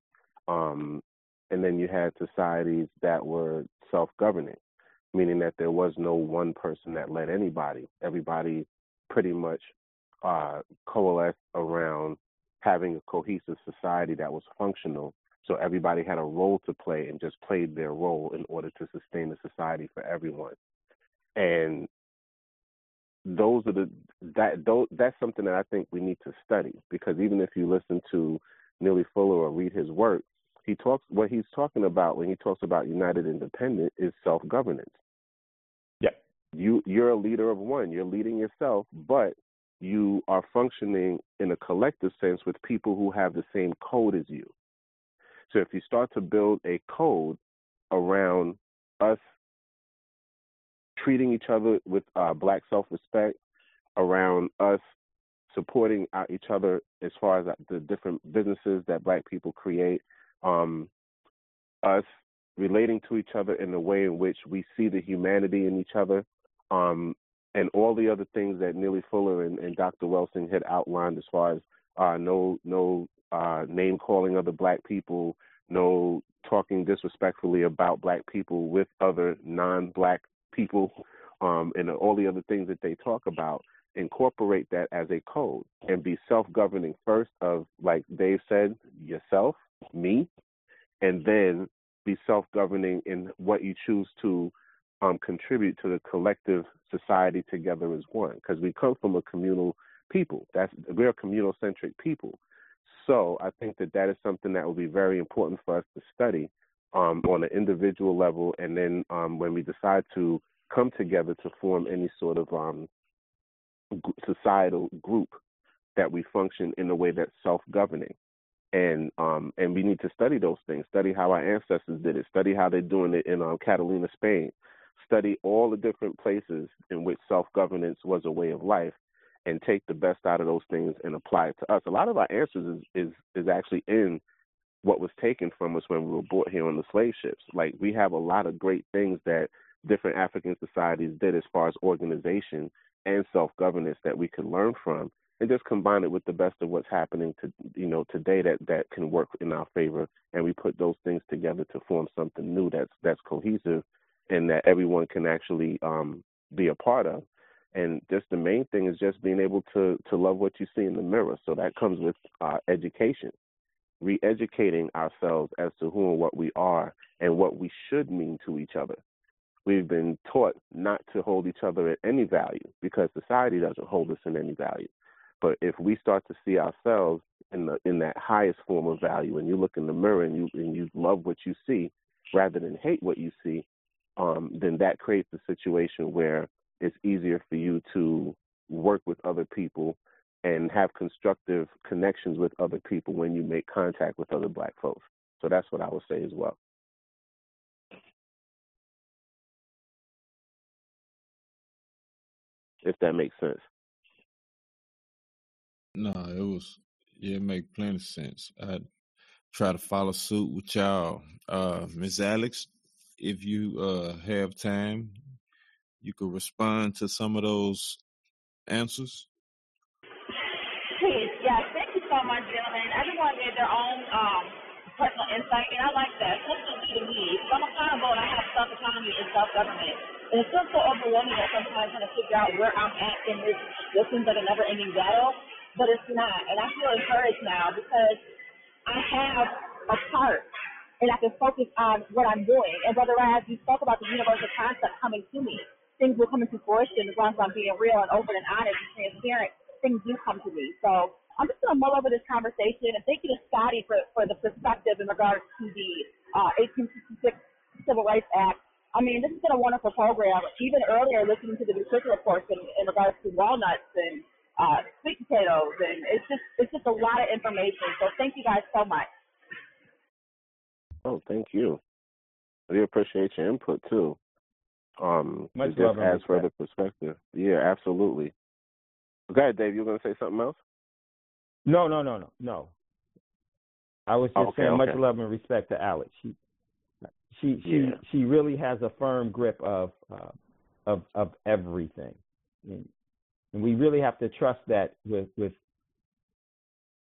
um, and then you had societies that were self governing, meaning that there was no one person that led anybody. Everybody pretty much uh, coalesced around having a cohesive society that was functional. So everybody had a role to play and just played their role in order to sustain the society for everyone. And those are the that those, that's something that I think we need to study because even if you listen to Neely Fuller or read his work, he talks what he's talking about when he talks about united independent is self governance. Yeah. You you're a leader of one. You're leading yourself, but you are functioning in a collective sense with people who have the same code as you. So if you start to build a code around us treating each other with uh, black self-respect, around us supporting uh, each other as far as uh, the different businesses that black people create, um, us relating to each other in the way in which we see the humanity in each other, um, and all the other things that Neely Fuller and, and Dr. Welsing had outlined as far as uh, no no uh, name calling other black people, no talking disrespectfully about black people with other non black people, um, and all the other things that they talk about. Incorporate that as a code and be self governing first, of like Dave said, yourself, me, and then be self governing in what you choose to um, contribute to the collective society together as one. Because we come from a communal people. That's we're a communal centric people. So I think that that is something that will be very important for us to study um, on an individual level, and then um, when we decide to come together to form any sort of um, societal group, that we function in a way that's self-governing, and um, and we need to study those things, study how our ancestors did it, study how they're doing it in um, Catalonia, Spain, study all the different places in which self-governance was a way of life, and take the best out of those things and apply it to us. A lot of our answers is is, is actually in what was taken from us when we were brought here on the slave ships. Like we have a lot of great things that different African societies did as far as organization and self governance that we could learn from and just combine it with the best of what's happening to you know today that that can work in our favor and we put those things together to form something new that's that's cohesive and that everyone can actually um be a part of and just the main thing is just being able to to love what you see in the mirror. So that comes with uh, education. Re-educating ourselves as to who and what we are and what we should mean to each other. We've been taught not to hold each other at any value because society doesn't hold us in any value. But if we start to see ourselves in the in that highest form of value and you look in the mirror and you and you love what you see rather than hate what you see um, then that creates a situation where it's easier for you to work with other people and have constructive connections with other people when you make contact with other black folks. So that's what I would say as well. If that makes sense. No, it was yeah, it make plenty of sense. I try to follow suit with y'all. Uh Miss Alex, if you uh have time, you could respond to some of those answers? Please, yes. Thank you so much, gentlemen. Everyone gave their own um, personal insight, and I like that. Something to me. I'm a accountable, and I have self-autonomy and self-government. And it feels so overwhelming that sometimes I'm trying to figure out where I'm at in this, this seems like a never-ending battle, but it's not. And I feel encouraged now because I have a part and I can focus on what I'm doing. And Brother Ras, you spoke about the universal concept coming to me things will come into fruition as long as I'm being real and open and honest and transparent. Things do come to me. So I'm just going to mull over this conversation and thank you to Scotty for, for the perspective in regards to the uh, 1866 Civil Rights Act. I mean, this has been a wonderful program. Even earlier, listening to the nutritional reports in, regards to walnuts and uh, sweet potatoes, and it's just it's just a lot of information. So thank you guys so much. Oh, thank you. I do appreciate your input too. Um, Much it love just and adds further perspective. Yeah, absolutely. Okay, Dave. You were going to say something else? No, no, no, no, no. I was just okay, saying much love and respect to Alex. She, she, she, Yeah. she really has a firm grip of, uh, of, of everything, and, and we really have to trust that with, with,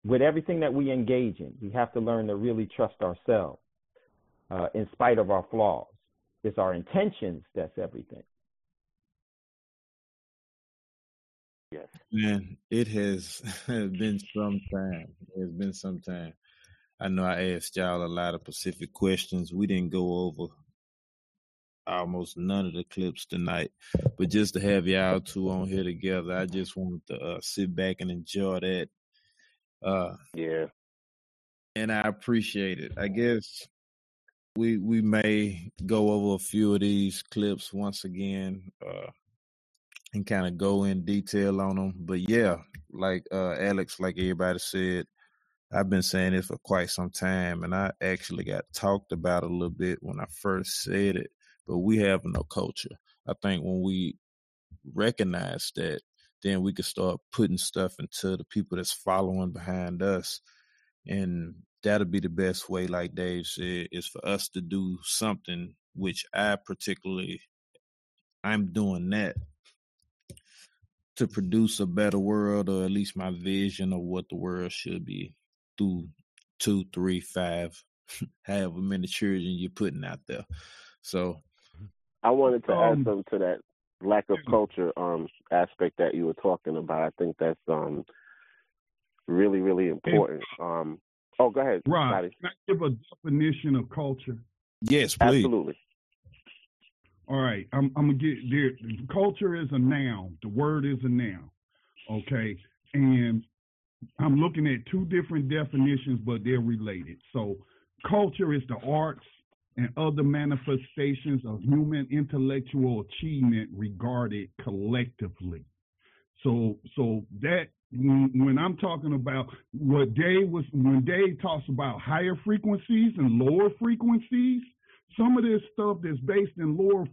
with everything that we engage in. We have to learn to really trust ourselves, uh, in spite of our flaws. It's our intentions that's everything. Yes. Man, it has been some time. It's been some time. I know I asked y'all a lot of specific questions. We didn't go over almost none of the clips tonight, but just to have y'all two on here together, I just wanted to uh, sit back and enjoy that. Uh, yeah, and I appreciate it. I guess we we may go over a few of these clips once again uh, and kind of go in detail on them. But yeah, like uh, Alex, like everybody said, I've been saying this for quite some time, and I actually got talked about a little bit when I first said it. But we have no culture. I think when we recognize that, then we can start putting stuff into the people that's following behind us, and that'll be the best way. Like Dave said, is for us to do something which I particularly I'm doing that to produce a better world, or at least my vision of what the world should be. through two, three, five, however many children you're putting out there. So I wanted to Um, add something to that lack of culture um aspect that you were talking about. I think that's um really, really important. Um oh go ahead, Right. Can I give a definition of culture? Yes, please. Absolutely. All right, I'm, I'm gonna get there. Culture is a noun. The word is a noun. Okay, and I'm looking at two different definitions, but they're related. So, culture is the arts and other manifestations of human intellectual achievement regarded collectively. So, so that when, I'm talking about what Dave was, when Dave talks about higher frequencies and lower frequencies, some of this stuff that's based in lower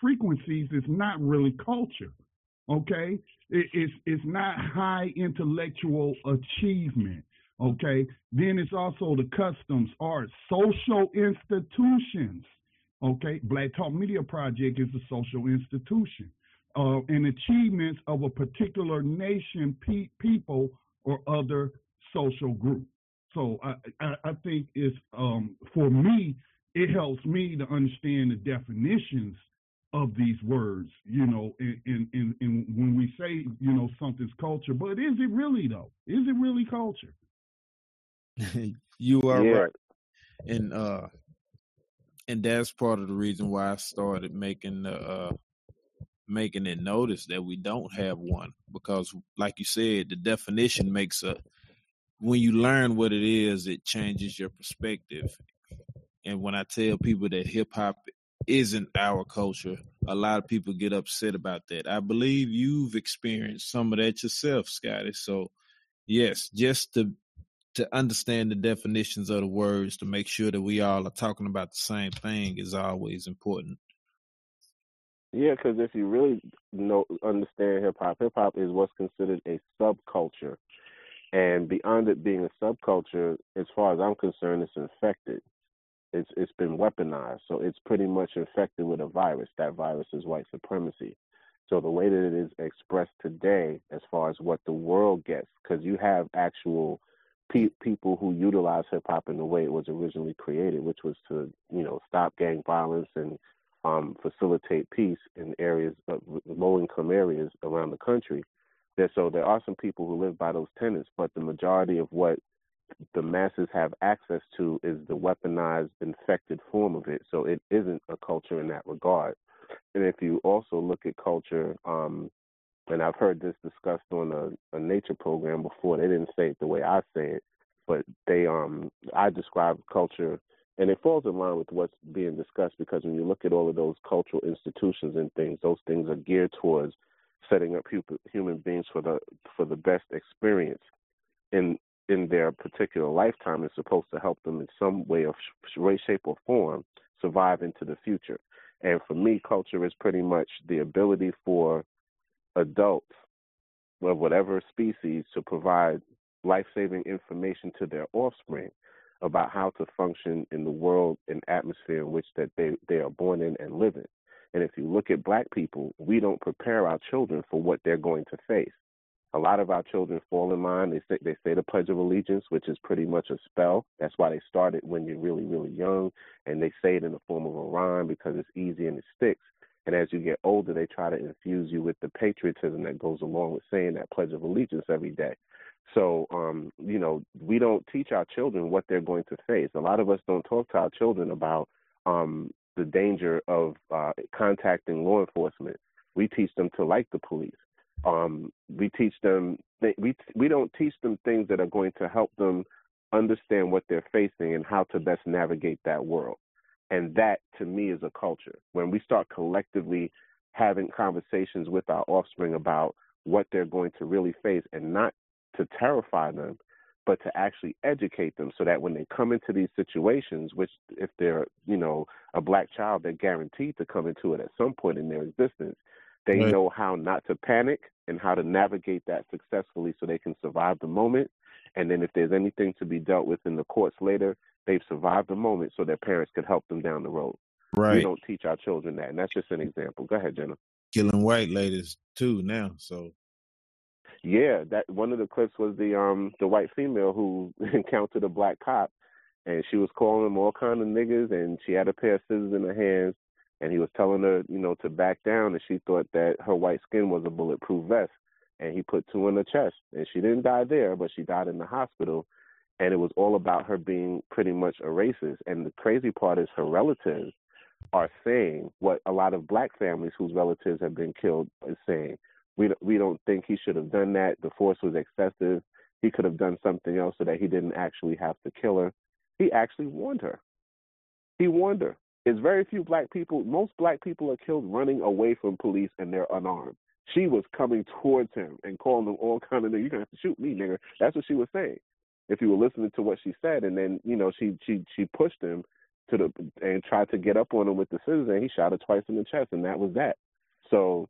frequencies is not really culture. Okay, it, it's it's not high intellectual achievement. Okay, then it's also the customs, arts, social institutions. Okay, Black Talk Media Project is a social institution. Uh, and achievements of a particular nation, pe- people, or other social group. So I, I, I think it's um, for me, it helps me to understand the definitions of these words, you know, and, and, and, and when we say, you know, something's culture, but is it really though? Is it really culture? you are Yeah. right. And uh and that's part of the reason why I started making the uh making it notice that we don't have one because like you said the definition makes a when you learn what it is it changes your perspective. And when I tell people that hip hop isn't our culture a lot of people get upset about that. I believe you've experienced some of that yourself Scotty. So yes just to to understand the definitions of the words to make sure that we all are talking about the same thing is always important Yeah, because if you really know understand hip hop, hip hop is what's considered a subculture, and beyond it being a subculture, as far as I'm concerned, it's infected. It's it's been weaponized, so it's pretty much infected with a virus. That virus is white supremacy. So the way that it is expressed today, as far as what the world gets, because you have actual pe- people who utilize hip hop in the way it was originally created, which was to you know stop gang violence and um, facilitate peace in areas, uh, low income areas around the country. There, so there are some people who live by those tenets, but the majority of what the masses have access to is the weaponized, infected form of it. So it isn't a culture in that regard. And if you also look at culture, um, and I've heard this discussed on a, a nature program before. They didn't say it the way I say it, but they um I describe culture and it falls in line with what's being discussed because when you look at all of those cultural institutions and things, those things are geared towards setting up human beings for the for the best experience in in their particular lifetime. It's supposed to help them in some way of way, shape, or form survive into the future. And for me, culture is pretty much the ability for adults of whatever species to provide life saving information to their offspring about how to function in the world and atmosphere in which that they, they are born in and live in. And if you look at black people, we don't prepare our children for what they're going to face. A lot of our children fall in line. They say they say the Pledge of Allegiance, which is pretty much a spell. That's why they start it when you're really, really young, and they say it in the form of a rhyme because it's easy and it sticks. And as you get older, they try to infuse you with the patriotism that goes along with saying that Pledge of Allegiance every day. So, um, you know, we don't teach our children what they're going to face. A lot of us don't talk to our children about um, the danger of uh, contacting law enforcement. We teach them to like the police. Um, we teach them we we don't teach them things that are going to help them understand what they're facing and how to best navigate that world. And that to me is a culture. When we start collectively having conversations with our offspring about what they're going to really face and not to terrify them, but to actually educate them so that when they come into these situations, which if they're, you know, a black child, they're guaranteed to come into it at some point in their existence, they Right. know how not to panic and how to navigate that successfully so they can survive the moment. And then if there's anything to be dealt with in the courts later, they've survived the moment so their parents could help them down the road. Right. We don't teach our children that. And that's just an example. Go ahead, Jegna. killing white ladies too now so Yeah, that one of the clips was the um the white female who encountered a black cop, and she was calling him all kind of niggas, and she had a pair of scissors in her hands, and he was telling her, you know, to back down, and she thought that her white skin was a bulletproof vest, and he put two in her chest, and she didn't die there, but she died in the hospital, and it was all about her being pretty much a racist, and the crazy part is her relatives are saying what a lot of black families whose relatives have been killed is saying we we don't think he should have done that. The force was excessive. He could have done something else so that he didn't actually have to kill her. He actually warned her. He warned her. There's very few black people. Most black people are killed running away from police and they're unarmed. She was coming towards him and calling him all kind of nigga. You're gonna have to shoot me, nigga. That's what she was saying. If you were listening to what she said, and then you know she she she pushed him to the and tried to get up on him with the scissors, and he shot her twice in the chest, and that was that. So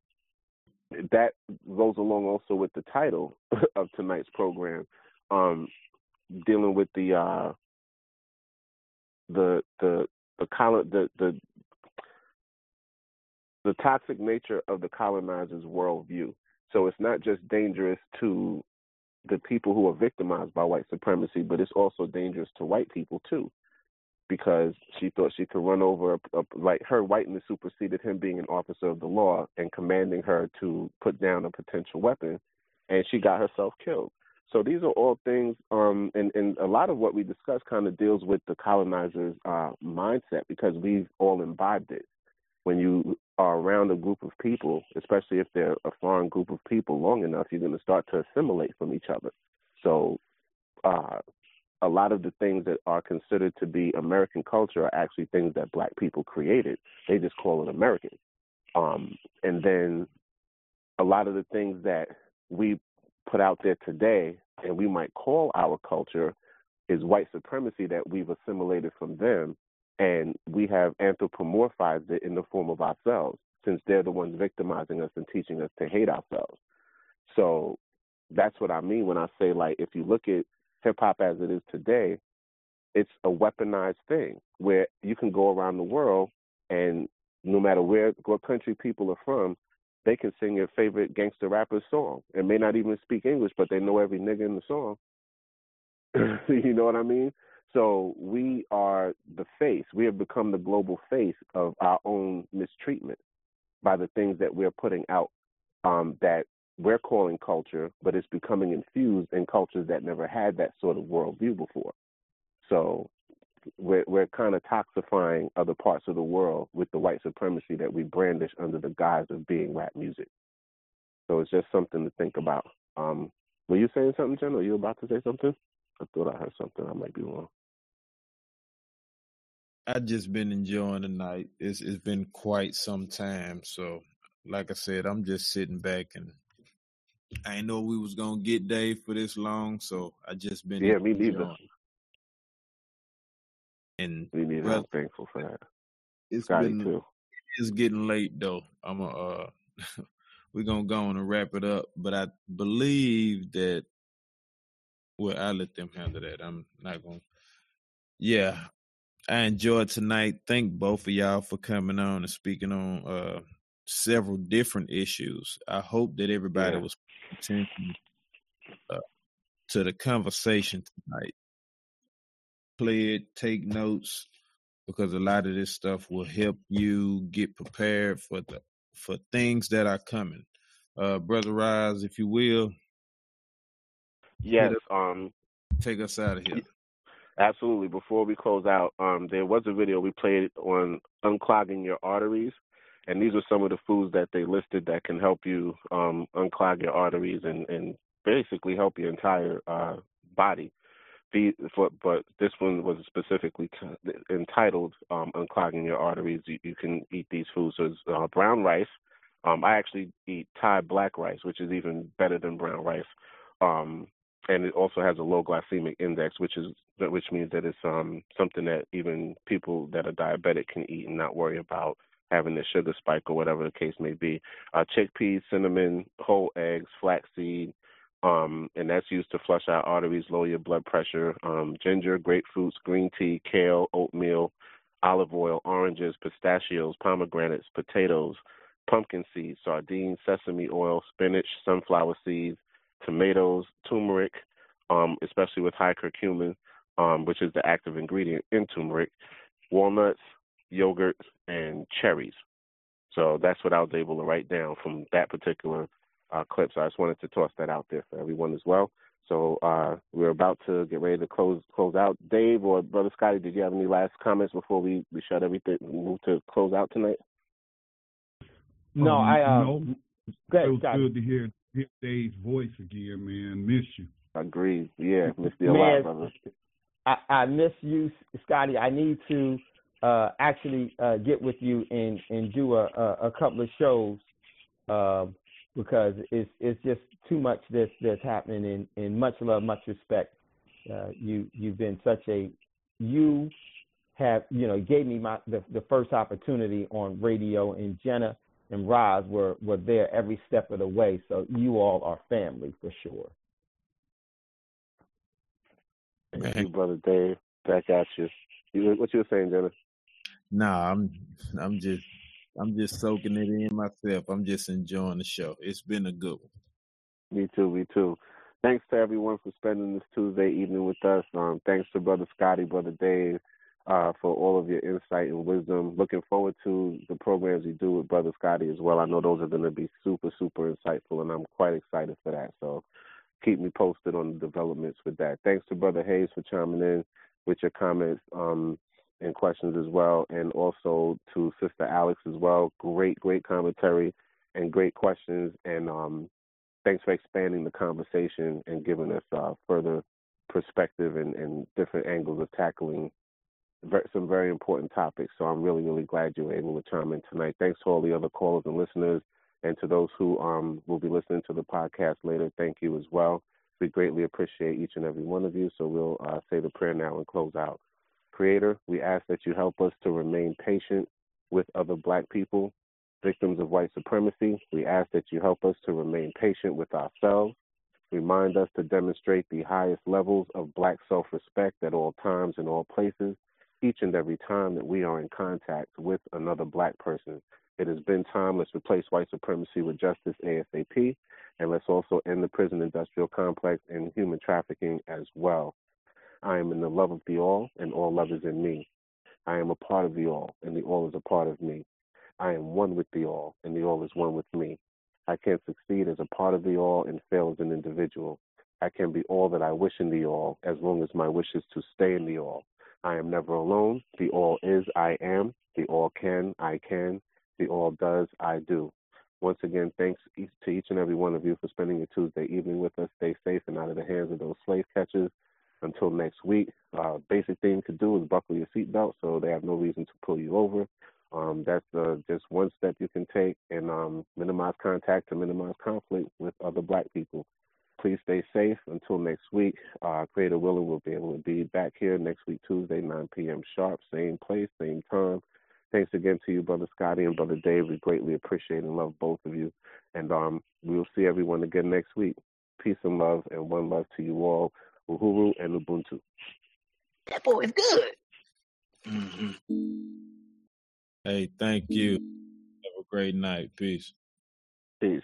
that goes along also with the title of tonight's program, um, dealing with the uh, the the the the the the toxic nature of the colonizer's worldview. So it's not just dangerous to the people who are victimized by white supremacy, but it's also dangerous to white people too because she thought she could run over a, a, like her whiteness superseded him being an officer of the law and commanding her to put down a potential weapon and she got herself killed. So these are all things um and and a lot of what we discuss kind of deals with the colonizer's uh mindset because we've all imbibed it. When you are around a group of people especially if they're a foreign group of people long enough you're going to start to assimilate from each other. So uh a lot of the things that are considered to be American culture are actually things that black people created. They just call it American. Um, and then a lot of the things that we put out there today and we might call our culture is white supremacy that we've assimilated from them and we have anthropomorphized it in the form of ourselves since they're the ones victimizing us and teaching us to hate ourselves. So that's what I mean when I say like if you look at hip hop as it is today, it's a weaponized thing where you can go around the world and no matter where what country people are from, they can sing your favorite gangster rapper's song and may not even speak English, but they know every nigga in the song. you know what I mean? So we are the face. We have become the global face of our own mistreatment by the things that we're putting out um, that we're calling culture, but it's becoming infused in cultures that never had that sort of worldview before. So we're we're kind of toxifying other parts of the world with the white supremacy that we brandish under the guise of being rap music. So it's just something to think about. Um, were you saying something, Jen? Are you about to say something? I thought I heard something. I might be wrong. I just been enjoying the night. It's it's been quite some time. So, like I said, I'm just sitting back and I didn't know we was gonna get Dave for this long, so I just been yeah, me neither. And me neither. I'm thankful for that. It's Scotty been too. it's getting late though. I'm a uh, we're gonna go on and wrap it up, but I believe that well, I let them handle that. I'm not gonna. Yeah, I enjoyed tonight. Thank both of y'all for coming on and speaking on uh several different issues. I hope that everybody Yeah. was paying attention uh, to the conversation tonight. Play it, take notes, because a lot of this stuff will help you get prepared for the for things that are coming. Uh, Brother Rise, if you will, Yes. Um. take us out of here. Absolutely. Before we close out, um, there was a video we played on unclogging your arteries, and these are some of the foods that they listed that can help you um, unclog your arteries and, and basically help your entire uh, body. The, for, but this one was specifically t- entitled um, "Unclogging Your Arteries." You, you can eat these foods. So uh, brown rice. Um, I actually eat Thai black rice, which is even better than brown rice. Um, and it also has a low glycemic index, which is which means that it's um something that even people that are diabetic can eat and not worry about having the sugar spike or whatever the case may be. Uh, chickpeas, cinnamon, whole eggs, flaxseed, um, and that's used to flush out arteries, lower your blood pressure. Um, ginger, grapefruits, green tea, kale, oatmeal, olive oil, oranges, pistachios, pomegranates, potatoes, pumpkin seeds, sardines, sesame oil, spinach, sunflower seeds, tomatoes, turmeric, um, especially with high curcumin, um, which is the active ingredient in turmeric, walnuts, yogurt, and cherries. So that's what I was able to write down from that particular uh, clip. So I just wanted to toss that out there for everyone as well. So uh, we're about to get ready to close close out. Dave or Brother Scotty, did you have any last comments before we, we shut everything move to close out tonight? No, Um, I uh, no. go ahead, it Scotty. good to hear, hear Dave's voice again, man. Miss you. Agreed. Yeah, missed you a lot, brother. I, I miss you, Scotty. I need to uh, actually uh, get with you and, and do a, a, a couple of shows um, because it's it's just too much that's that's happening. And, and much love, much respect. Uh, you you've been such a you have you know gave me my the, the first opportunity on radio, and Jegna and Ras were were there every step of the way. So you all are family for sure. Thank you, brother Dave. Back at you. you what you were saying, Jegna? Nah, I'm I'm just I'm just soaking it in myself. I'm just enjoying the show. It's been a good one. Me too, me too. Thanks to everyone for spending this Tuesday evening with us. Um, thanks to Brother Scotty, Brother Dave, uh, for all of your insight and wisdom. Looking forward to the programs you do with Brother Scotty as well. I know those are going to be super, super insightful, and I'm quite excited for that. So keep me posted on the developments with that. Thanks to Brother Hayes for chiming in with your comments um, and questions as well, and also to Sister Alex as well. Great, great commentary and great questions, and um, thanks for expanding the conversation and giving us uh, further perspective and, and different angles of tackling some very important topics. So I'm really, really glad you were able to chime in tonight. Thanks to all the other callers and listeners, and to those who um, will be listening to the podcast later. Thank you as well. We greatly appreciate each and every one of you. So we'll uh, say the prayer now and close out. Creator, we ask that you help us to remain patient with other black people, victims of white supremacy. We ask that you help us to remain patient with ourselves. Remind us to demonstrate the highest levels of black self respect at all times and all places, each and every time that we are in contact with another black person. It has been time. Let's replace white supremacy with justice ASAP. And let's also end the prison industrial complex and human trafficking as well. I am in the love of the all, and all love is in me. I am a part of the all, and the all is a part of me. I am one with the all, and the all is one with me. I can succeed as a part of the all and fail as an individual. I can be all that I wish in the all as long as my wish is to stay in the all. I am never alone. The all is I am. The all can I can. The all does I do. Once again, thanks to each and every one of you for spending your Tuesday evening with us. Stay safe and out of the hands of those slave catchers. Until next week, uh, basic thing to do is buckle your seatbelt so they have no reason to pull you over. Um, that's uh, just one step you can take and um, minimize contact to minimize conflict with other black people. Please stay safe until next week. Uh, Creator Willing will be able to be back here next week, Tuesday, 9 p.m. sharp, same place, same time. Thanks again to you, Brother Scotty and Brother Dave. We greatly appreciate and love both of you. And um, we will see everyone again next week. Peace and love, and one love to you all. Uhuru, and Ubuntu. That boy is good. Mm-hmm. Hey, thank you. Have a great night. Peace. Peace.